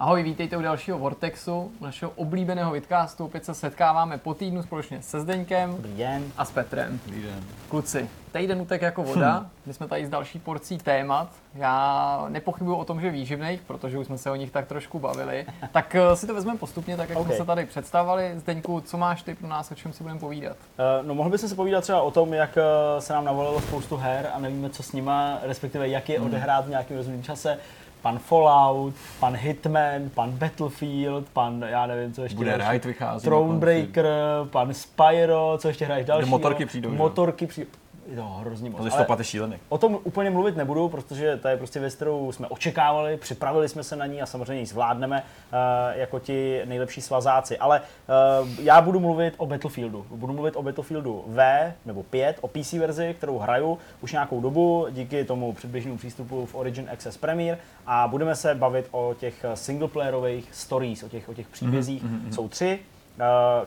Ahoj, vítejte u dalšího Vortexu, našeho oblíbeného vidcastu. Opět se setkáváme po týdnu společně se Zdeňkem Dobrý den. a s Petrem. Dobrý den. Kluci, týden utek jako voda, my jsme tady s další porcí témat. Já nepochybuju o tom, že výživných, protože už jsme se o nich tak trošku bavili. Tak eh, si to vezmeme postupně, tak jak OK. jsme se tady představovali. Zdeňku, co máš ty pro nás, o čem si budeme povídat? Uh, no mohl bychom se povídat třeba o tom, jak uh, se nám navolilo spoustu her a nevíme, co s nima, respektive jak je odehrát v nějakém rozumném čase. Pan Fallout, pan Hitman, pan Battlefield, pan, já nevím, co ještě Bude další. Vychází. Thronebreaker, pan Spyro, co ještě hraješ další? motorky přijdou? Motorky přijdou. Je to hrozně moc. Listopad je šílený. o tom úplně mluvit nebudu, protože to je prostě věc, kterou jsme očekávali, připravili jsme se na ní a samozřejmě ji zvládneme uh, jako ti nejlepší svazáci. Ale uh, já budu mluvit o Battlefieldu. Budu mluvit o Battlefieldu V nebo 5, o PC verzi, kterou hraju už nějakou dobu díky tomu předběžnému přístupu v Origin Access Premier a budeme se bavit o těch singleplayerových stories, o těch, o těch příbězích. Mm-hmm. Jsou tři,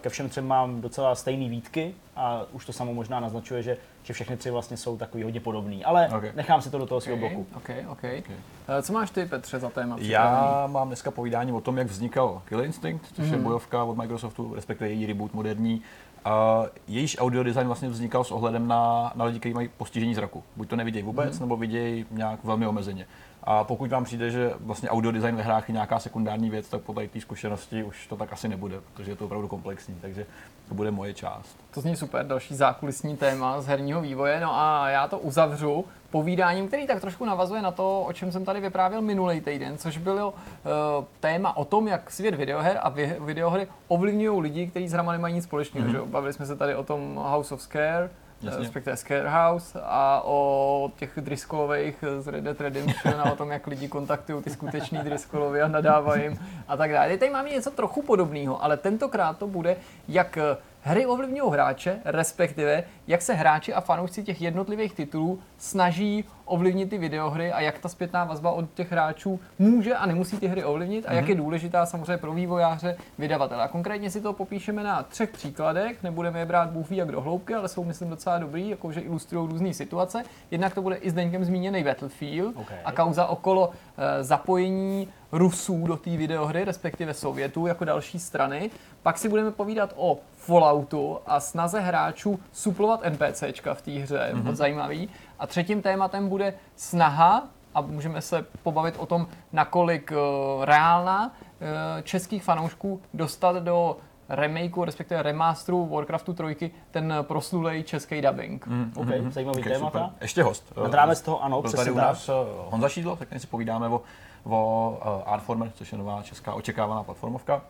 ke všem třem mám docela stejný výtky a už to samo možná naznačuje, že, že všechny tři vlastně jsou takový hodně podobný. Ale Ok. nechám si to do toho svého Okay, bloku. okay, okay. Eh, Co máš ty, Petře, za téma? připravený? Já mám dneska povídání o tom, jak vznikal Killer Instinct, což Mhm. je bojovka od Microsoftu, respektive její reboot moderní. A jejíž audio design vlastně vznikal s ohledem na, na lidi, kteří mají postižení zraku. Buď to nevidějí vůbec, Mhm. nebo vidějí nějak velmi omezeně. A pokud vám přijde, že vlastně audio design ve hrách je nějaká sekundární věc, tak po tady té zkušenosti už to tak asi nebude, protože je to opravdu komplexní. Takže to bude moje část. To zní super, další zákulisní téma z herního vývoje. No a já to uzavřu povídáním, který tak trošku navazuje na to, o čem jsem tady vyprávěl minulý týden, což bylo uh, téma o tom, jak svět videoher a videohry ovlivňují lidi, kteří s hrama nemají nic společného. Mm-hmm. Bavili jsme se tady o tom House of Scare, Jasně. respektive Scare House a o těch Driscollových z Red Dead Redemption a o tom, jak lidi kontaktují ty skutečný Driscollovy a nadávají jim a tak dále. Tady máme něco trochu podobného, ale tentokrát to bude, jak eh, hry ovlivňují hráče, respektive jak se hráči a fanoušci těch jednotlivých titulů snaží ovlivnit ty videohry a jak ta zpětná vazba od těch hráčů může a nemusí ty hry ovlivnit a jak je důležitá samozřejmě pro vývojáře, vydavatele. A konkrétně si to popíšeme na třech příkladech, nebudeme je brát bůh ví jak do hloubky, ale jsou myslím docela dobrý, jakože ilustrují různé situace. Jednak to bude i Zdeňkem zmíněný Battlefield OK. a kauza okolo eh, zapojení Rusů do té videohry, respektive Sovětů jako další strany. Pak si budeme povídat o Falloutu a snaze hráčů suplovat NPCčka v té hře, mm-hmm. moc zajímavý. A třetím tématem bude snaha, a můžeme se pobavit o tom, nakolik uh, reálná uh, českých fanoušků dostat do remakeu, respektive remasteru Warcraftu 3 ten proslulej český dubbing. Mm. OK, zajímavý Okay, témata. super. Ještě host. Nad rámec toho, ano, Byl přesně tady u tak. nás eh, Honza Šídlo, tak si povídáme o, o Artformer, což je nová česká očekávaná platformovka,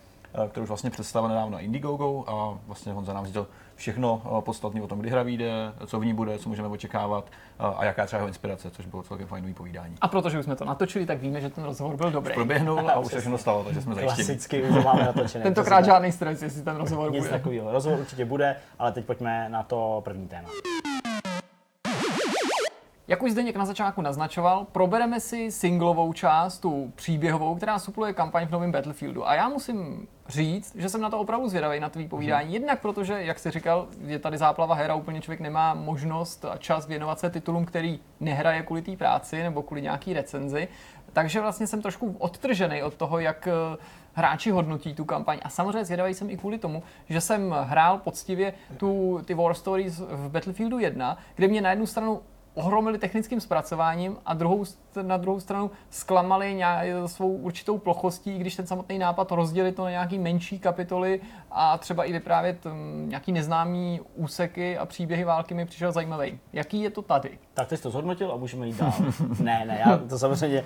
kterou už vlastně představila nedávno na Indiegogo a vlastně Honza nám říkal všechno eh, podstatné o tom, kdy hra vyjde, co v ní bude, co můžeme očekávat eh, a jaká je třeba jeho inspirace, což bylo celkem fajnový povídání. A protože už jsme to natočili, tak víme, že ten rozhovor byl dobrý. Proběhnul a už se všechno stalo, takže jsme zajištěni. Klasicky už to máme natočené. Tentokrát žádný stres, jestli ten rozhovor Nic bude. takového. Rozhovor určitě bude, ale teď pojďme na to první téma. Jak už Zdeněk na začátku naznačoval, probereme si singlovou část, tu příběhovou, která supluje kampaň v novém Battlefieldu. A já musím říct, že jsem na to opravdu zvědavý, na tvý povídání. Mhm. Jednak protože, jak jsi říkal, je tady záplava her a úplně člověk nemá možnost a čas věnovat se titulům, který nehraje kvůli té práci nebo kvůli nějaký recenzi. Takže vlastně jsem trošku odtržený od toho, jak eh, hráči hodnotí tu kampaň. A samozřejmě zvědavý jsem i kvůli tomu, že jsem hrál poctivě tu, ty War Stories v Battlefieldu 1, kde mě na jednu stranu ohromili technickým zpracováním a druhou, na druhou stranu zklamali nějak, svou určitou plochostí, když ten samotný nápad rozdělit to na nějaký menší kapitoly a třeba i vyprávět um, nějaký neznámý úseky a příběhy války mi přišel zajímavý. Jaký je to tady? Tak ty jsi to zhodnotil a můžeme jít dál. ne, ne, já to samozřejmě uh,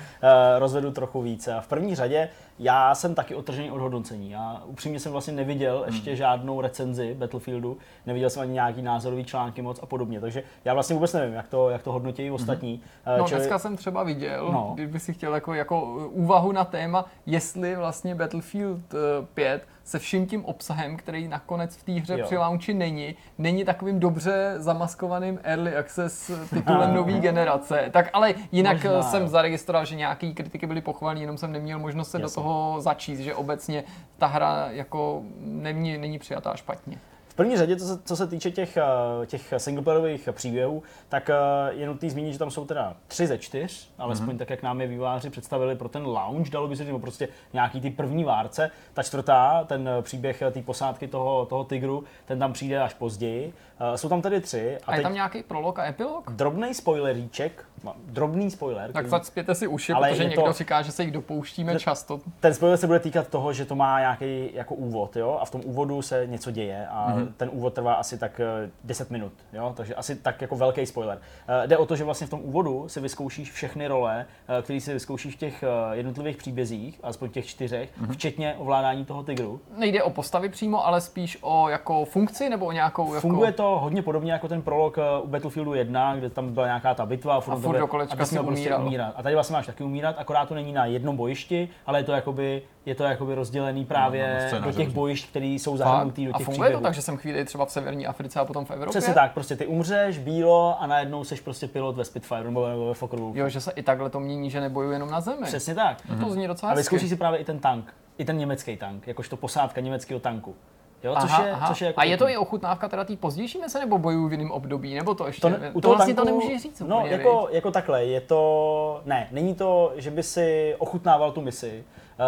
rozvedu trochu více. A v první řadě já jsem taky otržený od hodnocení. Já upřímně jsem vlastně neviděl ještě žádnou recenzi Battlefieldu, neviděl jsem ani nějaký názorový články moc a podobně. Takže já vlastně vůbec nevím, jak to, jak to hodnotí ostatní. Eh, No, čili- dneska jsem třeba viděl, No. kdyby si chtěl jako, jako úvahu na téma, jestli vlastně Battlefield eh, 5 se vším tím obsahem, který nakonec v té hře Jo. při launchi není, není takovým dobře zamaskovaným early access titulem nový generace. Tak ale jinak Možná, Možná, jsem jo. zaregistroval, že nějaký kritiky byly pochváleny, jenom jsem neměl možnost se Jasně. do toho začíst, že obecně ta hra jako není, není přijatá špatně. V první řadě, co se, co se týče těch, eh, těch singleplayerových příběhů, tak eh, je nutný zmínit, že tam jsou teda tři ze čtyř, alespoň mm-hmm. tak, jak nám je výváři představili pro ten lounge, dalo by se říct, nebo prostě nějaký ty první várce. Ta čtvrtá, ten příběh té posádky toho, toho tygru, ten tam přijde až později. Jsou tam tedy tři. A, a je tam nějaký prolog a epilog? Drobný spoileríček, drobný spoiler. Tak zacpěte si uši, ale protože někdo to, říká, že se jich dopouštíme ten, často. Ten spoiler se bude týkat toho, že to má nějaký jako úvod, jo, a v tom úvodu se něco děje a mm-hmm. Ten úvod trvá asi tak 10 eh, minut, jo, takže asi tak jako velký spoiler. Uh, jde o to, že vlastně v tom úvodu si vyzkoušíš všechny role, uh, které si vyzkoušíš v těch jednotlivých příbězích, aspoň těch čtyřech, mm-hmm. včetně ovládání toho tygru. Nejde o postavy přímo, ale spíš o jako funkci nebo o nějakou jako... Funguje to hodně podobně jako ten prolog u Battlefieldu 1, kde tam byla nějaká ta bitva a furt, a furt do kolečka si prostě umírat. A tady vlastně máš taky umírat, akorát to není na jednom bojišti, ale je to jakoby, je to jakoby rozdělený právě no, no, scéna, do těch bojišť, které jsou zahrnutý do těch A funguje příběhů. to tak, že jsem chvíli třeba v severní Africe a potom v Evropě? Přesně tak, prostě ty umřeš, bílo a najednou seš prostě pilot ve Spitfire nebo ve Fokker Jo, že se i takhle to mění, že nebojuje jenom na zemi. Přesně tak. Mm-hmm. To zní docela A vyzkoušíš si právě i ten tank, i ten německý tank, jakožto posádka německého tanku. Jo, aha, což je, aha. Což je jako a je to i ochutnávka teda té pozdější mise, nebo bojují v jiném období, nebo to ještě? To, ne, to, to vlastně tanku, to nemůžeš říct. No, jako, jako takhle, je to, ne, není to, že by si ochutnával tu misi,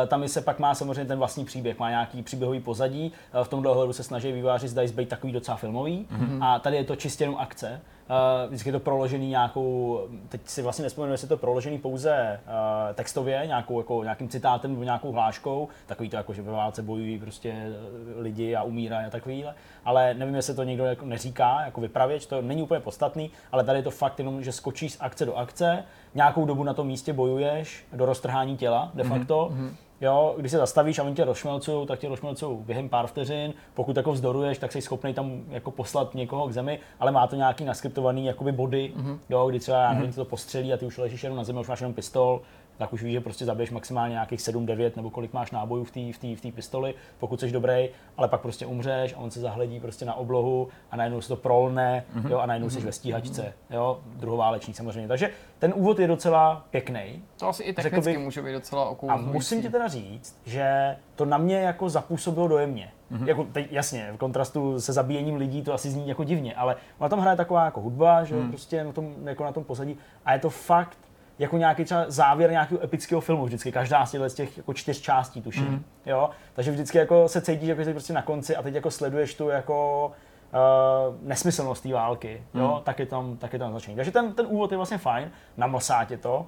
ta mise pak má samozřejmě ten vlastní příběh, má nějaký příběhový pozadí. Eh, v tomhle ohledu se snaží výváři zdají být takový docela filmový. Mm-hmm. A tady je to čistě jenom akce. Uh, vždycky je to proložený nějakou, teď si vlastně nespomenu, jestli je to proložený pouze uh, textově, nějakou, jako, nějakým citátem nebo nějakou hláškou, takový to jako, že ve válce bojují prostě eh, lidi a umírají a takovýhle, ale nevím, jestli to někdo jako neříká, jako vypravěč, to není úplně podstatný, ale tady je to fakt jenom, že skočíš z akce do akce, nějakou dobu na tom místě bojuješ do roztrhání těla de mhm, facto, mm-hmm Jo, když se zastavíš a oni tě rozšmelcují, tak tě rozšmelcují během pár vteřin. Pokud jako vzdoruješ, tak jsi schopný tam jako poslat někoho k zemi, ale má to nějaký naskriptovaný jakoby body, mm-hmm. jo, kdy třeba mm-hmm. to postřelí a ty už ležíš jenom na zemi, už máš jenom pistol, tak už víš, že prostě zabiješ maximálně nějakých 7-9 nebo kolik máš nábojů v té v v pistoli, pokud jsi dobrý, ale pak prostě umřeš a on se zahledí prostě na oblohu a najednou se to prolne mm-hmm. jo, a najednou mm-hmm. jsi ve stíhačce, jo, druhováleční samozřejmě. Takže ten úvod je docela pěkný. To asi i technicky bych, může být docela okouzlující. A musím ti teda říct, že to na mě jako zapůsobilo dojemně. Mm-hmm. Jako, teď, jasně, v kontrastu se zabíjením lidí to asi zní jako divně, ale ona tam hraje taková jako hudba, že mm. prostě na tom, jako na tom pozadí a je to fakt jako nějaký třeba závěr nějakého epického filmu vždycky, každá z těch, těch jako čtyř částí tuším, mm. jo, takže vždycky jako se cítíš, jako jsi prostě na konci a teď jako sleduješ tu jako uh, nesmyslnost té války, mm. jo, tak je tam, tak je tam začíná. Takže ten, ten úvod je vlastně fajn, namlsá tě to,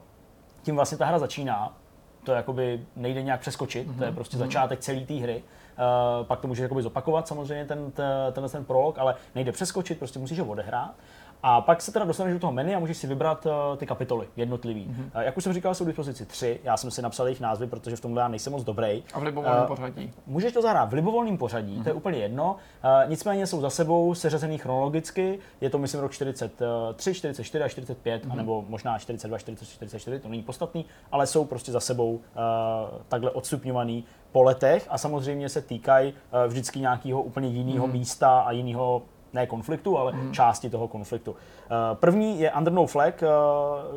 tím vlastně ta hra začíná, to jakoby nejde nějak přeskočit, mm-hmm. to je mhm. prostě mm-hmm. začátek celé té hry. Uh, pak to můžeš jakoby zopakovat samozřejmě ten, ten, ten, ten prolog, ale nejde přeskočit, prostě musíš ho odehrát. A pak se teda dostaneš do toho menu a můžeš si vybrat uh, ty kapitoly jednotlivý. Mm-hmm. Uh, jak už jsem říkal, jsou k dispozici tři. Já jsem si napsal jejich názvy, protože v tomhle já nejsem moc dobrý. A v libovolném uh, pořadí? Můžeš to zahrát v libovolném pořadí, mm-hmm. to je mhm. úplně jedno. Uh, nicméně jsou za sebou seřazený chronologicky. Je to myslím rok 43, 44 a 45, mm-hmm. anebo možná 42, 43, 44, to není podstatný, ale jsou prostě za sebou uh, takhle odstupňovaný po letech a samozřejmě se týkají uh, vždycky nějakého úplně jiného mm-hmm. místa a jiného ne konfliktu, ale mm. části toho konfliktu. Eh, první je Under No Flag, eh,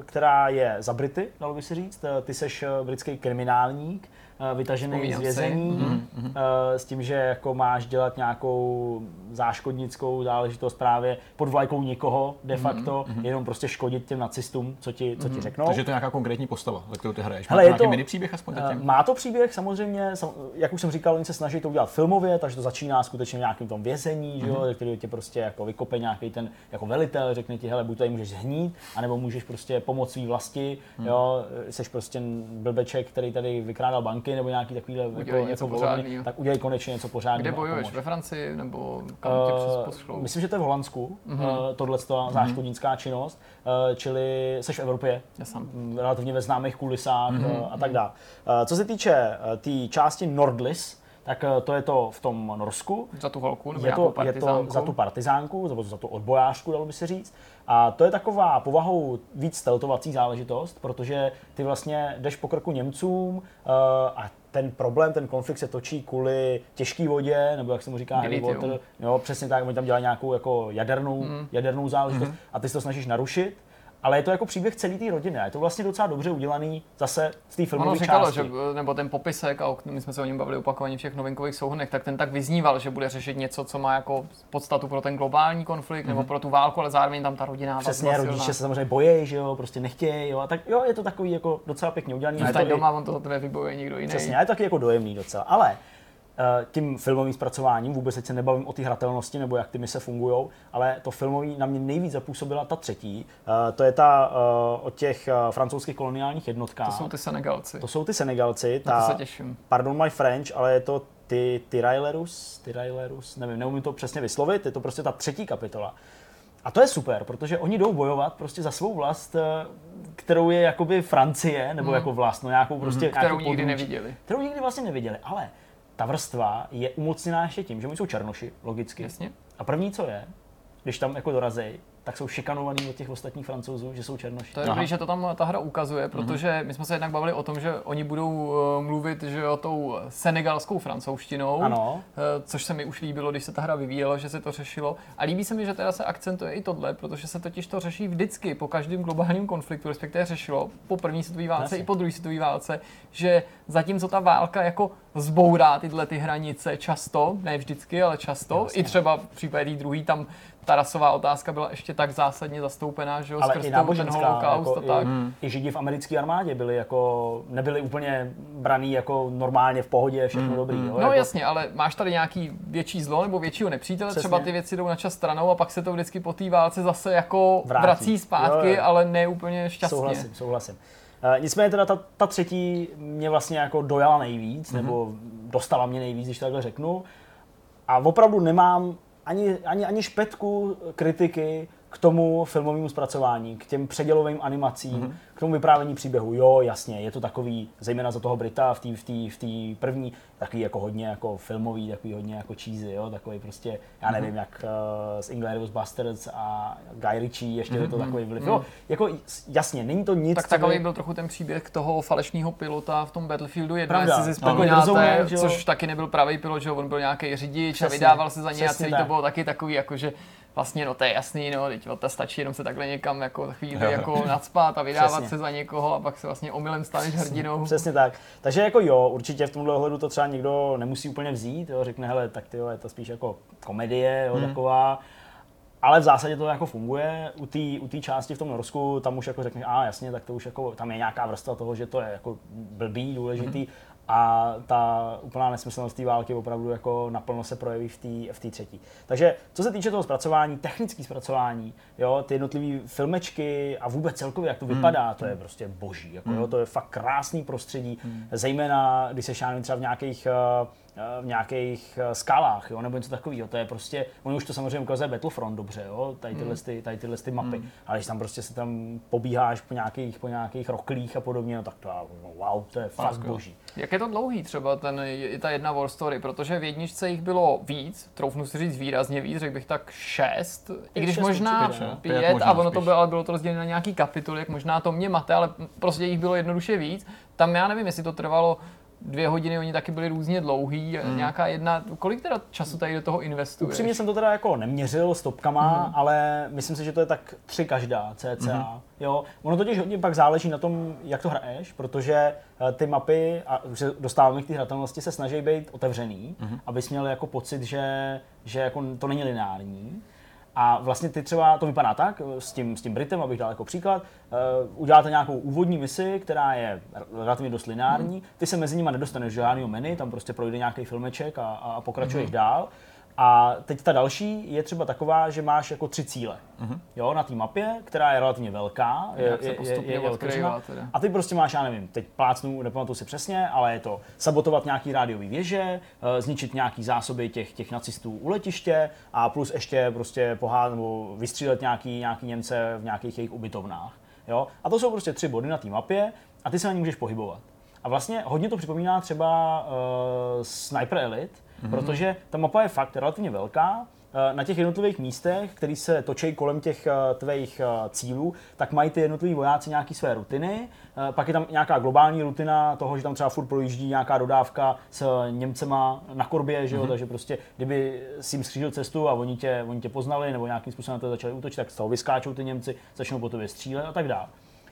která je za Brity, dalo by se říct. Eh, ty seš britský kriminálník, vytažený z vězení, mm-hmm. s tím, že jako máš dělat nějakou záškodnickou záležitost právě pod vlajkou někoho de mhm, facto, mm-hmm. jenom prostě škodit těm nacistům, co ti, co ti mm-hmm. řeknou. Takže to je nějaká konkrétní postava, za kterou ty hraješ. Hele, má to, mini příběh aspoň zatím? Má to příběh samozřejmě, jak už jsem říkal, oni se snaží to udělat filmově, takže to začíná skutečně v nějakém tom vězení, mm-hmm. že jo, mhm. který tě prostě jako vykope nějaký ten jako velitel, řekne ti, hele, buď tady můžeš zhnít, anebo můžeš prostě pomoct svý vlasti, mm-hmm. jo, jsi prostě blbeček, který tady vykrádal banky, nebo nějaký takový jako, něco jako volovny, tak udělej konečně něco pořádného. Kde bojuješ? Ve Francii nebo kam tě uh, přes Myslím, že to je v Holandsku, mm-hmm. uh, tohle mm-hmm. záškodnická činnost, uh, čili jsi v Evropě, relativně ve známých kulisách mm-hmm. uh, a tak dále. Uh, co se týče uh, té tý části Nordlis, tak to je to v tom Norsku. Za tu holku? Nebo je, to, je to za tu partizánku, nebo za tu odbojářku, dalo by se říct. A to je taková povahou víc steltovací záležitost, protože ty vlastně jdeš po krku Němcům uh, a ten problém, ten konflikt se točí kvůli těžké vodě, nebo jak se mu říká, heavy water. Jo, přesně tak, oni tam dělají nějakou jako jadernou, mm. jadernou záležitost mm. a ty se to snažíš narušit ale je to jako příběh celé té rodiny. A je to vlastně docela dobře udělaný zase z té filmové říkalo, části. že, nebo ten popisek, a my jsme se o něm bavili opakovaně v těch novinkových souhrnech, tak ten tak vyzníval, že bude řešit něco, co má jako podstatu pro ten globální konflikt nebo pro tu válku, ale zároveň tam ta rodinná Mhm. Přesně, vazba silná. rodiče se samozřejmě bojí, že jo, prostě nechtějí, jo, a tak jo, je to takový jako docela pěkně udělaný. a je to doma, on to za tebe vybojuje někdo jiný. Přesně, je to taky jako dojemný docela. Ale tím filmovým zpracováním, vůbec teď se nebavím o té hratelnosti nebo jak ty mise fungují, ale to filmový na mě nejvíc zapůsobila ta třetí. Eh, To je ta eh, o těch eh, francouzských koloniálních jednotkách. To jsou ty Senegalci. to jsou ty Senegalci. Na to Ta, se těším. pardon my French, ale je to ty Tyrailerus, Tyrailerus, nevím, neumím to přesně vyslovit, je to prostě ta třetí kapitola. A to je super, protože oni jdou bojovat prostě za svou vlast, eh, kterou je jakoby Francie, nebo jako vlast, no nějakou prostě... Hmm. Kterou nějakou nikdy područí neviděli. kterou nikdy vlastně neviděli, ale ta vrstva je umocněná ještě tím, že oni jsou černoši, logicky. Jasně. A první, co je, když tam jako dorazí, tak jsou šikanovaní od těch ostatních francouzů, že jsou černoši. To je dobrý, že to tam ta hra ukazuje, protože my jsme se jednak bavili o tom, že oni budou eh, mluvit že jo, tou senegalskou francouzštinou, Ano. eh, což se mi už líbilo, když se ta hra vyvíjela, že se to řešilo. A líbí se mi, že teda se akcentuje i tohle, protože se totiž to řeší vždycky po každém globálním konfliktu, respektive řešilo po první světové válce Jasně. i po druhé světové válce, že zatímco ta válka jako zbourá tyhle ty hranice často, ne vždycky, ale často, Jasně. i třeba v případě druhý tam ta rasová otázka byla ještě tak zásadně zastoupená, že jo, ale skrz i ten náboženská, holokaust jako a tak. i, i židi v americké armádě byli jako, nebyli úplně braný jako normálně v pohodě, všechno dobrý. Jo? No jako, jasně, ale máš tady nějaký větší zlo nebo většího nepřítele, Přesně. třeba ty věci jdou na čas stranou a pak se to vždycky po té válce zase jako Vrátí. vrací zpátky, Jo, jo. ale ne úplně šťastně. Souhlasím, souhlasím. Uh, nicméně teda ta, ta třetí mě vlastně jako dojala nejvíc, Mhm. mm-hmm. nebo dostala mě nejvíc, když to takhle řeknu. A opravdu nemám ani, ani, ani špetku kritiky k tomu filmovému zpracování, k těm předělovým animacím, Mhm. mm-hmm. k tomu vyprávění příběhu. Jo, jasně, je to takový, zejména za toho Brita v té v tý, v tý první, takový jako hodně jako filmový, takový hodně jako cheesy, jo, takový prostě, já Mhm. nevím, jak uh, z Inglourious Bastards a Guy Ritchie, ještě je to Mhm. takový vliv. Jo, jako jasně, není to nic, Tak takový by- byl trochu ten příběh toho falešného pilota v tom Battlefieldu 1, Pravda. jestli si Takový vzpomínáte, což taky nebyl pravý pilot, že on byl nějaký řidič a Přesně, vydával se za něj a tak. to bylo taky takový, jako že vlastně, no to je jasný, no, teď to stačí jenom se takhle někam jako chvíli Jo, jako nadspat a vydávat Přesně. se za někoho a pak se vlastně omylem staneš hrdinou. Přesně tak. Takže jako jo, určitě v tomhle ohledu to třeba někdo nemusí úplně vzít, jo, řekne, hele, tak ty jo, je to spíš jako komedie, jo, Hmm. taková. Ale v zásadě to jako funguje. U té u části v tom Norsku, tam už jako řekneš, a jasně, tak to už jako, tam je nějaká vrstva toho, že to je jako blbý, důležitý. Hmm. A ta úplná nesmyslnost té války opravdu jako naplno se projeví v té v třetí. Takže co se týče toho zpracování, technické zpracování, jo, ty jednotlivé filmečky a vůbec celkově, jak to vypadá, to je prostě boží. Jako, jo, to je fakt krásný prostředí, zejména když se šáhne třeba v nějakých eh, eh, v nějakých eh, skalách, jo, nebo něco takového. To je prostě, oni už to samozřejmě ukazuje Battlefront dobře, jo, tady tyhle, ty, tady tyhle ty mapy. Ale když tam prostě se tam pobíháš po nějakých, po nějakých roklích a podobně, no tak to, wow, to je fakt boží. Jak je to dlouhý třeba ten, i ta jedna War Story, protože v jedničce jich bylo víc, troufnu si říct výrazně víc, řekl bych tak šest, i když šest možná určitě, no. pět, Pět možná a ono to spíš. bylo, ale bylo to rozdělené na nějaký kapitoly, jak možná to mě mate, ale prostě jich bylo jednoduše víc. Tam já nevím, jestli to trvalo dvě hodiny, oni taky byli různě dlouhý, Hmm. nějaká jedna, kolik teda času tady do toho investuješ? Upřímně jsem to teda jako neměřil stopkama, ale myslím si, že to je tak tři každá cca. Jo, ono totiž hodně pak záleží na tom, jak to hraješ, protože eh, ty mapy, a už se dostáváme k té hratelnosti, se snaží být otevřený, abys měl jako pocit, že, že jako to není lineární. A vlastně ty třeba, to vypadá tak, eh, s tím, s tím Britem, abych dal jako příklad, uh, uděláte nějakou úvodní misi, která je relativně dost lineární, ty se mezi nimi nedostaneš do žádného menu, tam prostě projde nějaký filmeček a, a pokračuješ dál. A teď ta další je třeba taková, že máš jako tři cíle. Jo, na té mapě, která je relativně velká, je, Jak se postupně odkrývá otevřená. teda. A ty prostě máš, já nevím, teď plácnu, nepamatuju si přesně, ale je to sabotovat nějaký rádiový věže, eh, zničit nějaký zásoby těch, těch nacistů u letiště a plus ještě prostě pohát nebo vystřílet nějaký, nějaký Němce v nějakých jejich ubytovnách. Jo? A to jsou prostě tři body na té mapě a ty se na ní můžeš pohybovat. A vlastně hodně to připomíná třeba uh, Sniper Elite, mm-hmm. protože ta mapa je fakt relativně velká eh, na těch jednotlivých místech, které se točí kolem těch eh, tvých eh, cílů, tak mají ty jednotliví vojáci nějaké své rutiny. Pak je tam nějaká globální rutina toho, že tam třeba furt projíždí nějaká dodávka s Němcema na korbě, že jo? Mm-hmm. takže prostě kdyby si jim skřížil cestu a oni tě, oni tě poznali nebo nějakým způsobem na to začali útočit, tak z toho vyskáčou ty Němci, začnou po tobě střílet a tak dále.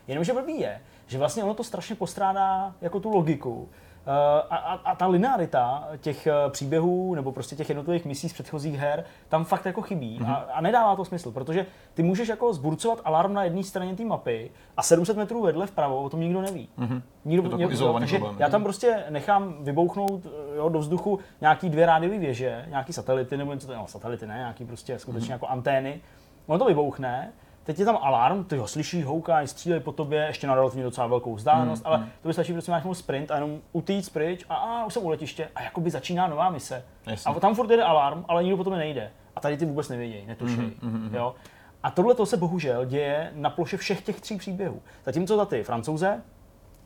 Jenomže blbý je, že vlastně ono to strašně postrádá jako tu logiku. Eh, a, a, a ta linearita těch eh, příběhů nebo prostě těch jednotlivých misí z předchozích her tam fakt jako chybí mm-hmm. a, a nedává to smysl, protože ty můžeš jako zburcovat alarm na jedné straně té mapy a 700 metrů vedle vpravo o tom nikdo neví. Mm-hmm. Nikdo, to někdo, izolovaný takže problém. já tam prostě nechám vybouchnout eh, jo, do vzduchu nějaký dvě rádiové věže, nějaký satelity nebo něco, no, satelity ne, nějaký prostě skutečně mm-hmm. jako antény. Ono to vybouchne teď je tam alarm, ty ho slyšíš, houkáš, střílej po tobě, ještě na relativně docela velkou vzdálenost, mm, ale mm. to by stačí prostě máš sprint a jenom utíct pryč a, a už jsem u letiště a jakoby začíná nová mise. Jasně. A tam furt jede alarm, ale nikdo po tobě nejde. A tady ty vůbec nevědějí, netušejí. Mm, mm, mm. Jo? A tohle to se bohužel děje na ploše všech těch tří příběhů. Zatímco za ty francouze,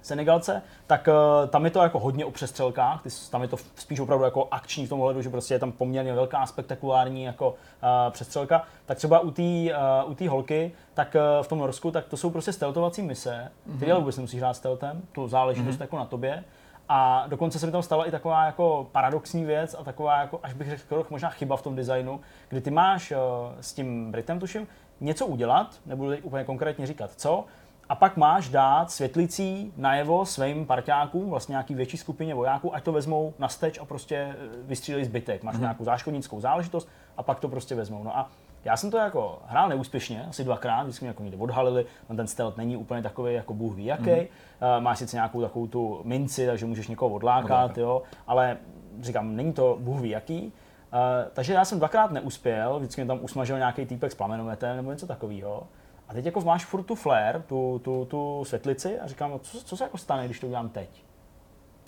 Senegalce, tak uh, tam je to jako hodně o přestřelkách, ty, tam je to spíš opravdu jako akční v tom ohledu, že prostě je tam poměrně velká spektakulární jako uh, přestřelka. Tak třeba u té uh, u tý holky, tak uh, v tom Norsku, tak to jsou prostě steltovací mise, mm-hmm. ty ale vůbec nemusíš hrát steltem, to záleží mm-hmm. jako na tobě. A dokonce se mi tam stala i taková jako paradoxní věc a taková jako, až bych řekl, možná chyba v tom designu, kdy ty máš uh, s tím Britem, tuším, něco udělat, nebudu teď úplně konkrétně říkat co, a pak máš dát světlicí najevo svým parťákům, vlastně nějaký větší skupině vojáků, ať to vezmou na steč a prostě eh, vystřílí zbytek. Máš mm-hmm. nějakou záškodnickou záležitost a pak to prostě vezmou. No a já jsem to jako hrál neúspěšně, asi dvakrát, vždycky mě jako někde odhalili, on ten stealth není úplně takový jako bůh ví jaký. Mm-hmm. Máš sice nějakou takovou tu minci, takže můžeš někoho odlákat, Odláka. jo, ale říkám, není to bůh ví jaký. Uh, takže já jsem dvakrát neuspěl, vždycky mě tam usmažil nějaký týpek s plamenometem nebo něco takového. A teď jako máš furt tu flare, tu, tu, tu světlici a říkám, no, co, co se jako stane, když to udělám teď?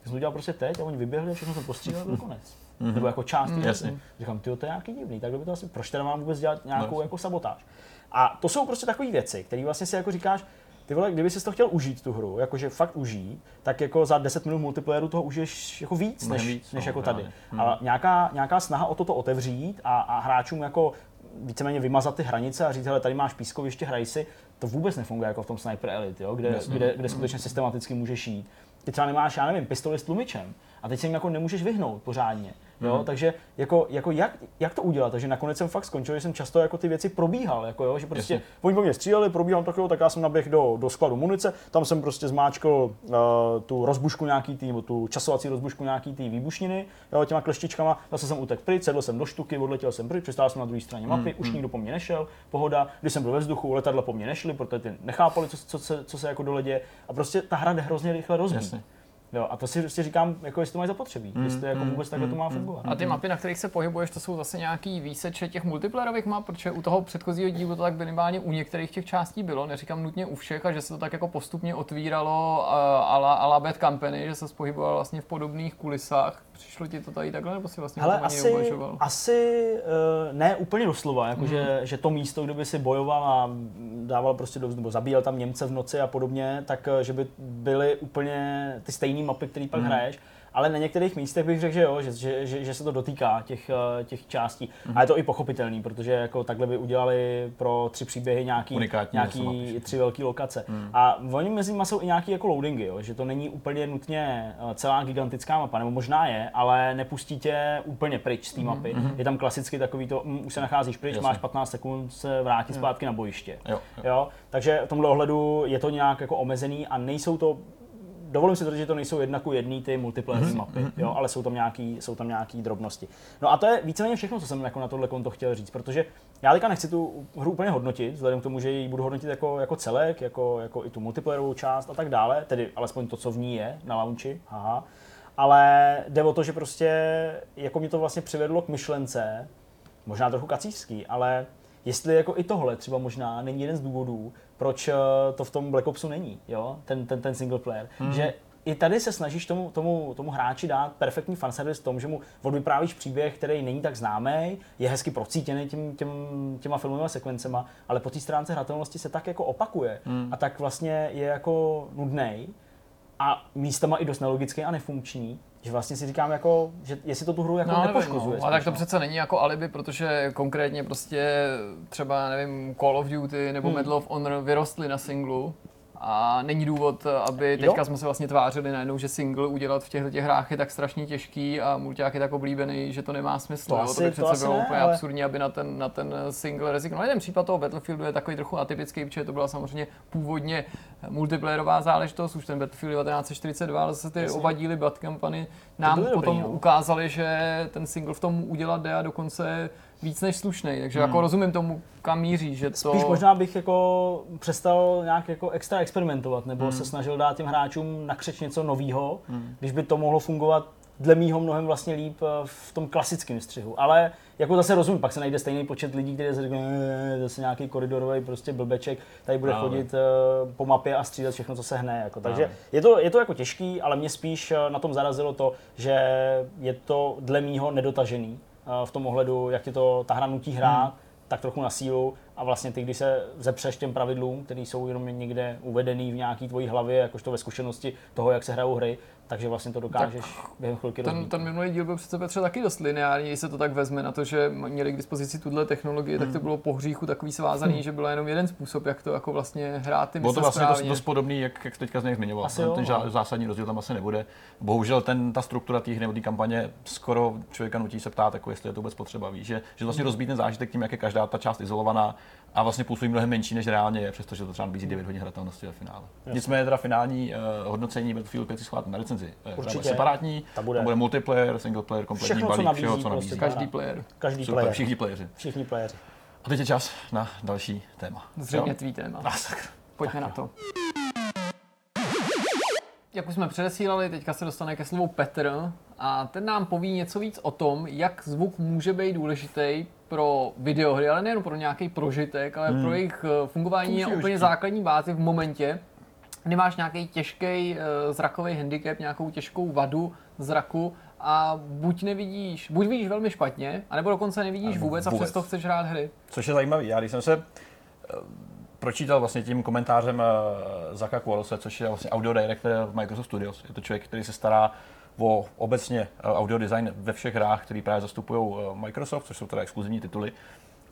Jsem to udělal prostě teď a oni vyběhli a všechno jsem postřílel a byl konec. Mm-hmm. Nebo jako část mm, hmm Říkám, ty to je nějaký divný, tak by to asi, proč teda mám vůbec dělat nějakou no. jako sabotáž? A to jsou prostě takové věci, které vlastně si jako říkáš, ty vole, kdyby si to chtěl užít tu hru, jakože fakt užít, tak jako za 10 minut multiplayeru toho užiješ jako víc, než, víc, než no, jako tady. Hmm. Ale nějaká, nějaká snaha o toto otevřít a, a hráčům jako víceméně vymazat ty hranice a říct, hele, tady máš pískoviště, hraj si, to vůbec nefunguje jako v tom Sniper Elite, jo? Kde, kde, kde, kde skutečně systematicky můžeš jít. Ty třeba nemáš, já nevím, pistoli s tlumičem a teď se jim jako nemůžeš vyhnout pořádně. Jo? Mm. Takže jako, jako jak, jak, to udělat? Takže nakonec jsem fakt skončil, že jsem často jako ty věci probíhal, jako jo? že prostě Jasně. oni po mě stříleli, probíhal tak, jo, tak já jsem naběh do, do skladu munice, tam jsem prostě zmáčkl uh, tu rozbušku nějaký tý, tu časovací rozbušku nějaký tý výbušniny, jo, těma kleštičkama, zase jsem utekl pryč, sedl jsem do štuky, odletěl jsem pryč, přistál jsem na druhé straně mapy, mm. už mm. nikdo po mně nešel, pohoda, když jsem byl ve vzduchu, letadla po mně nešly, protože ty nechápali, co, co, co, co se jako do ledě a prostě ta hra jde hrozně rychle rozbít. Jasně. Jo, a to si prostě říkám, jako jestli to mají zapotřebí, mm, jestli jako mm, vůbec takhle mm, to má mm. fungovat. A ty mapy, na kterých se pohybuješ, to jsou zase nějaký výseče těch multiplayerových map, protože u toho předchozího dílu to tak minimálně u některých těch částí bylo, neříkám nutně u všech, a že se to tak jako postupně otvíralo uh, a la, a la Bad Company, že se pohyboval vlastně v podobných kulisách. Přišlo ti to tady takhle, nebo si vlastně Hele, asi, asi uh, ne úplně doslova, jako mm. že, že, to místo, kde by si bojoval a dával prostě do, nebo zabíjel tam Němce v noci a podobně, tak eh, že by byly úplně ty stejné mapy, které pak mm. hraješ ale na některých místech bych řekl, že jo, že, že, že, že se to dotýká těch, eh, těch částí. Mm-hmm. A je to i pochopitelný, protože jako takhle by udělali pro tři příběhy nějaký, Unikátní nějaký tři velké lokace. Mm. A oni mezi nimi jsou i nějaké jako loadingy, jo, že to není úplně nutně eh, celá gigantická mapa, nebo možná je, ale nepustí tě úplně pryč z té mhm. mapy. Mm-hmm. Je tam klasicky takový to, mm, už se nacházíš pryč, Jasně. máš 15 sekund se vrátit mm. zpátky na bojiště. Jo, jo. Jo? Takže v tomhle ohledu je to nějak jako omezený a nejsou to dovolím si tvrdit, že to nejsou jedna ku jedný ty multiplayer mm-hmm. mapy, mhm. jo, ale jsou tam, nějaký, jsou tam nějaký drobnosti. No a to je víceméně všechno, co jsem jako na tohle konto chtěl říct, protože já teďka nechci tu hru úplně hodnotit, vzhledem k tomu, že ji budu hodnotit jako, jako celek, jako, jako i tu multiplayerovou část a tak dále, tedy alespoň to, co v ní je na launchi, haha. Ale jde o to, že prostě jako mě to vlastně přivedlo k myšlence, možná trochu kacířský, ale jestli jako i tohle třeba možná není jeden z důvodů, proč eh, to v tom Black Opsu není, jo? Ten, ten, ten single player. Hmm. Že i tady se snažíš tomu, tomu, tomu hráči dát perfektní fanservice v tom, že mu odvyprávíš příběh, který není tak známý, je hezky procítěný tím, těm, těma filmovými sekvencema, ale po té stránce hratelnosti se tak jako opakuje hmm. a tak vlastně je jako nudný a místama i dost nelogický a nefunkční, že vlastně si říkám, jako, že jestli to tu hru jako No, nepoškozuje. nevím, no. A tak to no. přece není jako alibi, protože konkrétně prostě třeba, nevím, Call of Duty nebo Hmm. Medal of Honor vyrostly na singlu a není důvod, aby teďka Jo. jsme se vlastně tvářili najednou, že single udělat v těchto těch hrách je tak strašně těžký a mulťák je tak oblíbený, že to nemá smysl. To jo? asi- to by to přece asi bylo ne, úplně ale- absurdní, aby na ten, na ten single rezignoval. Jeden případ toho Battlefieldu je takový trochu atypický, protože to byla samozřejmě původně multiplayerová záležitost, už ten Battlefield 1942, ale zase ty Jasně. oba díly Bad Company nám byly dobrý, potom no. ukázali, že ten single v tom udělat jde a dokonce víc než slušný. Takže jako rozumím tomu, kam míří, že to... Spíš možná bych jako přestal nějak jako extra experimentovat, nebo se snažil dát těm hráčům nakřeč něco nového, když by to mohlo fungovat dle mýho mnohem vlastně líp eh, v tom klasickém střihu. Ale jako zase rozumím, pak se najde stejný počet lidí, kteří se řekne, "Eh, zase nějaký koridorový prostě blbeček, tady bude Právě. chodit eh, po mapě a střílet všechno, co se hne. Jako. Takže Právě. je to, je to jako těžký, ale mě spíš eh, na tom zarazilo to, že je to dle mýho nedotažený v tom ohledu, jak je to ta hra nutí hrát, tak trochu na sílu a vlastně ty, když se zepřeš těm pravidlům, které jsou jenom někde uvedený v nějaký tvojí hlavě, jakožto ve zkušenosti toho, jak se hrajou hry, takže vlastně to dokážeš během chvilky Ten, rozbít. ten minulý díl byl přece Petře taky dost lineární, když se to tak vezme na to, že měli k dispozici tuhle technologii, tak Hmm. to bylo po hříchu takový svázaný, že bylo jenom jeden způsob, jak to jako vlastně hrát ty Bylo to vlastně dost, správně. dost podobný, jak, jak teďka z něj zmiňoval. Asi ten, jo, ten no. zásadní rozdíl tam asi nebude. Bohužel ten, ta struktura té hry nebo té kampaně skoro člověka nutí se ptát, jako jestli je to vůbec potřeba. Víš, že, že vlastně rozbít ten zážitek tím, jak je každá ta část izolovaná a vlastně působí mnohem menší, než reálně je, přestože to třeba nabízí 9 hodin hratelnosti ve finále. Nicméně teda finální uh, hodnocení Battlefield 5 si schválíte na recenzi. Eh, která bude Určitě. separátní, Ta bude. tam bude multiplayer, single player, kompletní Všechno, co balík, nabízí, všeho, co prostě nabízí. Každý player. Každý Super, player, všichni playeři. všichni playeři. A teď je čas na další téma. Zřejmě tvý téma. A, sakra. Pojďme na to. Jak už jsme předesílali, teďka se dostane ke slovu Petr a ten nám poví něco víc o tom, jak zvuk může být důležitý pro videohry, ale nejen pro nějaký prožitek, ale pro jejich eh, fungování Užití. úplně základní bázi v momentě, kdy máš nějaký těžký zrakový handicap, nějakou těžkou vadu zraku a buď nevidíš, buď vidíš velmi špatně, anebo dokonce nevidíš Anebo vůbec, a vůbec. přesto chceš hrát hry. Což je zajímavý. Já když jsem se eh, pročítal vlastně tím komentářem eh, Zaka Kualose, což je vlastně audio director v Microsoft Studios. Je to člověk, který se stará o obecně eh, audio design ve všech hrách, který právě zastupují eh, Microsoft, což jsou teda exkluzivní tituly.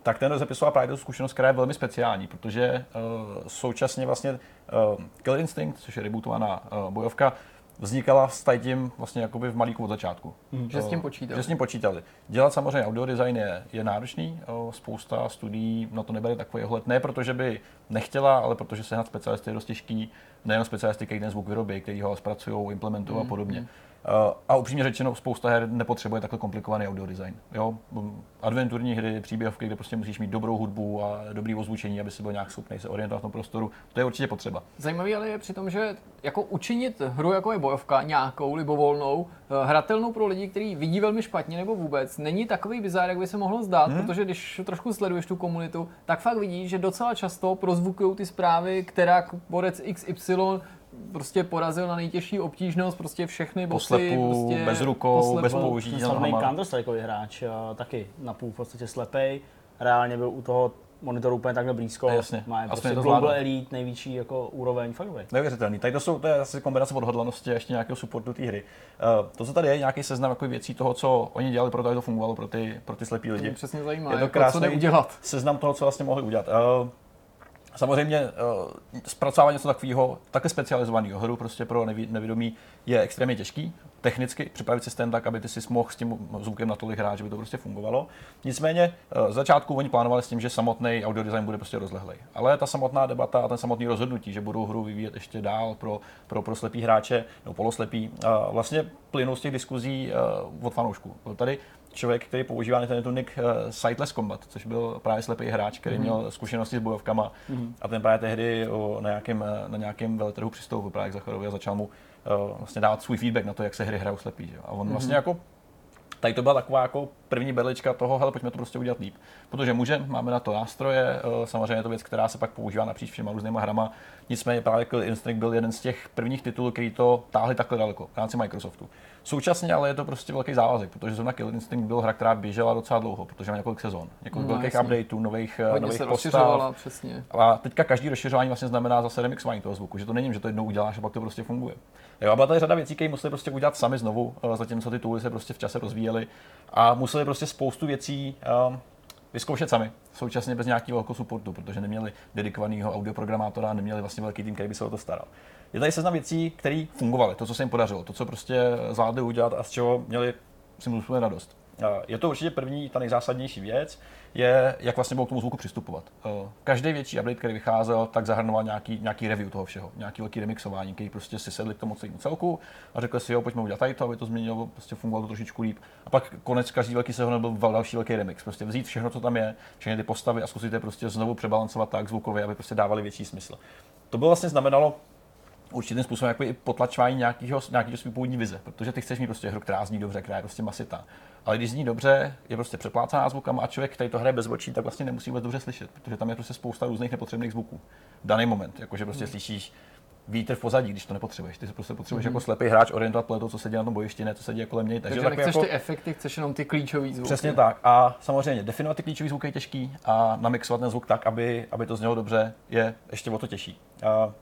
Tak ten zapisoval právě tu zkušenost, která je velmi speciální, protože uh, současně vlastně uh, Killer Instinct, což je rebootovaná uh, bojovka, vznikala s tím vlastně jakoby v malíku od začátku. Že s tím počítali. Že s tím počítali. Dělat samozřejmě audio design je, je náročný, spousta studií na to nebere takový ohled. Ne protože by nechtěla, ale protože sehnat specialisty je dost těžký, nejen specialisty, který ten zvuk vyrobí, který ho zpracují, implementují a podobně. Uh, A upřímně řečeno, spousta her nepotřebuje takhle komplikovaný audio design. Jo? M, Adventurní hry, příběhovky, kde prostě musíš mít dobrou hudbu a dobrý ozvučení, aby si byl nějak schopný se orientovat v tom prostoru, to je určitě potřeba. Zajímavý ale je při tom, že jako učinit hru jako je bojovka, nějakou libovolnou, eh, hratelnou pro lidi, kteří vidí velmi špatně nebo vůbec, není takový bizár, jak by se mohlo zdát, hmm. protože když trošku sleduješ tu komunitu, tak fakt vidíš, že docela často prozvukují ty zprávy, která borec XY prostě porazil na nejtěžší obtížnost, prostě všechny bossy, Poslepu, prostě bez rukou, poslepu. bez použití ten na slavný nohama. Counter-Strikeový hráč, taky napůl v podstatě slepej, reálně byl u toho monitoru úplně takhle blízko, Jasně. má Aspoň prostě to Global zvládl. Elite, největší jako úroveň, fakt dobrý. Neuvěřitelný. Tady to, jsou, to je asi kombinace odhodlanosti a ještě nějakého supportu té hry. Uh, to, co tady je, nějaký seznam jako věcí toho, co oni dělali pro to, aby to fungovalo pro ty, pro ty slepý To lidi. mě přesně zajímá, Je to jako, co krásný jde udělat. seznam toho, co vlastně mohli udělat. Uh, Samozřejmě uh, zpracovat něco takového, také specializovaného hru prostě pro nevědomí je extrémně těžký. Technicky připravit systém tak, aby ty si mohl s tím zvukem natolik hrát, že by to prostě fungovalo. Nicméně z začátku oni plánovali s tím, že samotný audio design bude prostě rozlehlej. Ale ta samotná debata a ten samotný rozhodnutí, že budou hru vyvíjet ještě dál pro, pro, pro slepý hráče nebo poloslepý, uh, vlastně plynou z těch diskuzí od fanoušků. Tady člověk, který používá ten nick uh, Sightless Combat, což byl právě slepý hráč, který mm-hmm. měl zkušenosti s bojovkama mm-hmm. a ten právě tehdy o, na, nějakém, eh, na nějakém veletrhu přistoupil právě k Zacharovi a začal mu uh, vlastně dávat svůj feedback na to, jak se hry hrajou slepý. Že? A on mm-hmm. vlastně jako Tady to byla taková jako první berlička toho, hele, pojďme to prostě udělat líp. Protože můžeme, máme na to nástroje, eh, samozřejmě je to věc, která se pak používá napříč všema různýma hrama. Nicméně právě Killer Instinct byl jeden z těch prvních titulů, který to táhli takhle daleko v rámci Microsoftu. Současně ale je to prostě velký závazek, protože zrovna Killer Instinct byl hra, která běžela docela dlouho, protože má několik sezon, několik No, velkých jasně. updateů, nových, eh, Hodně nových se postav. přesně. A teďka každý rozšiřování vlastně znamená zase remixování toho zvuku, že to není, že to jednou uděláš a pak to prostě funguje. Jo, a byla tady řada věcí, které museli prostě udělat sami znovu, eh, zatímco ty tooly se prostě v čase rozvíjely a museli prostě spoustu věcí um, vyzkoušet sami, současně bez nějakého velkého supportu, protože neměli dedikovaného audioprogramátora, neměli vlastně velký tým, který by se o to staral. Je tady seznam věcí, které fungovaly, to, co se jim podařilo, to, co prostě zvládli udělat a z čeho měli si musíme radost. Je to určitě první, ta nejzásadnější věc, je, jak vlastně bylo k tomu zvuku přistupovat. Eh, Každý větší update, který vycházel, tak zahrnoval nějaký, nějaký review toho všeho, nějaký velký remixování, který prostě si sedli k tomu celému celku a řekli si, jo, pojďme udělat tady to, aby to změnilo, prostě fungovalo to trošičku líp. A pak konec každý velký sezóny byl další velký remix. Prostě vzít všechno, co tam je, všechny ty postavy a zkusit je prostě znovu přebalancovat tak zvukově, aby prostě dávali větší smysl. To bylo vlastně znamenalo určitým způsobem jako i potlačování nějakého, nějakého svý původní vize, protože ty chceš mít prostě hru, která zní dobře, která je prostě masitá. Ale když zní dobře, je prostě přeplácaná zvukama a člověk, který to hraje bez očí, tak vlastně nemusí vůbec dobře slyšet, protože tam je prostě spousta různých nepotřebných zvuků. V daný moment, jakože prostě Hmm. slyšíš vítr v pozadí, když to nepotřebuješ. Ty se prostě potřebuješ Mhm. jako slepý hráč orientovat podle toho, co se děje na tom bojišti, ne co se děje kolem něj. Takže takový nechceš jako... ty efekty, chceš jenom ty klíčové zvuky. Přesně tak. A samozřejmě definovat ty klíčové zvuky je těžký a namixovat ten zvuk tak, aby, aby to znělo dobře, je ještě o to těžší. A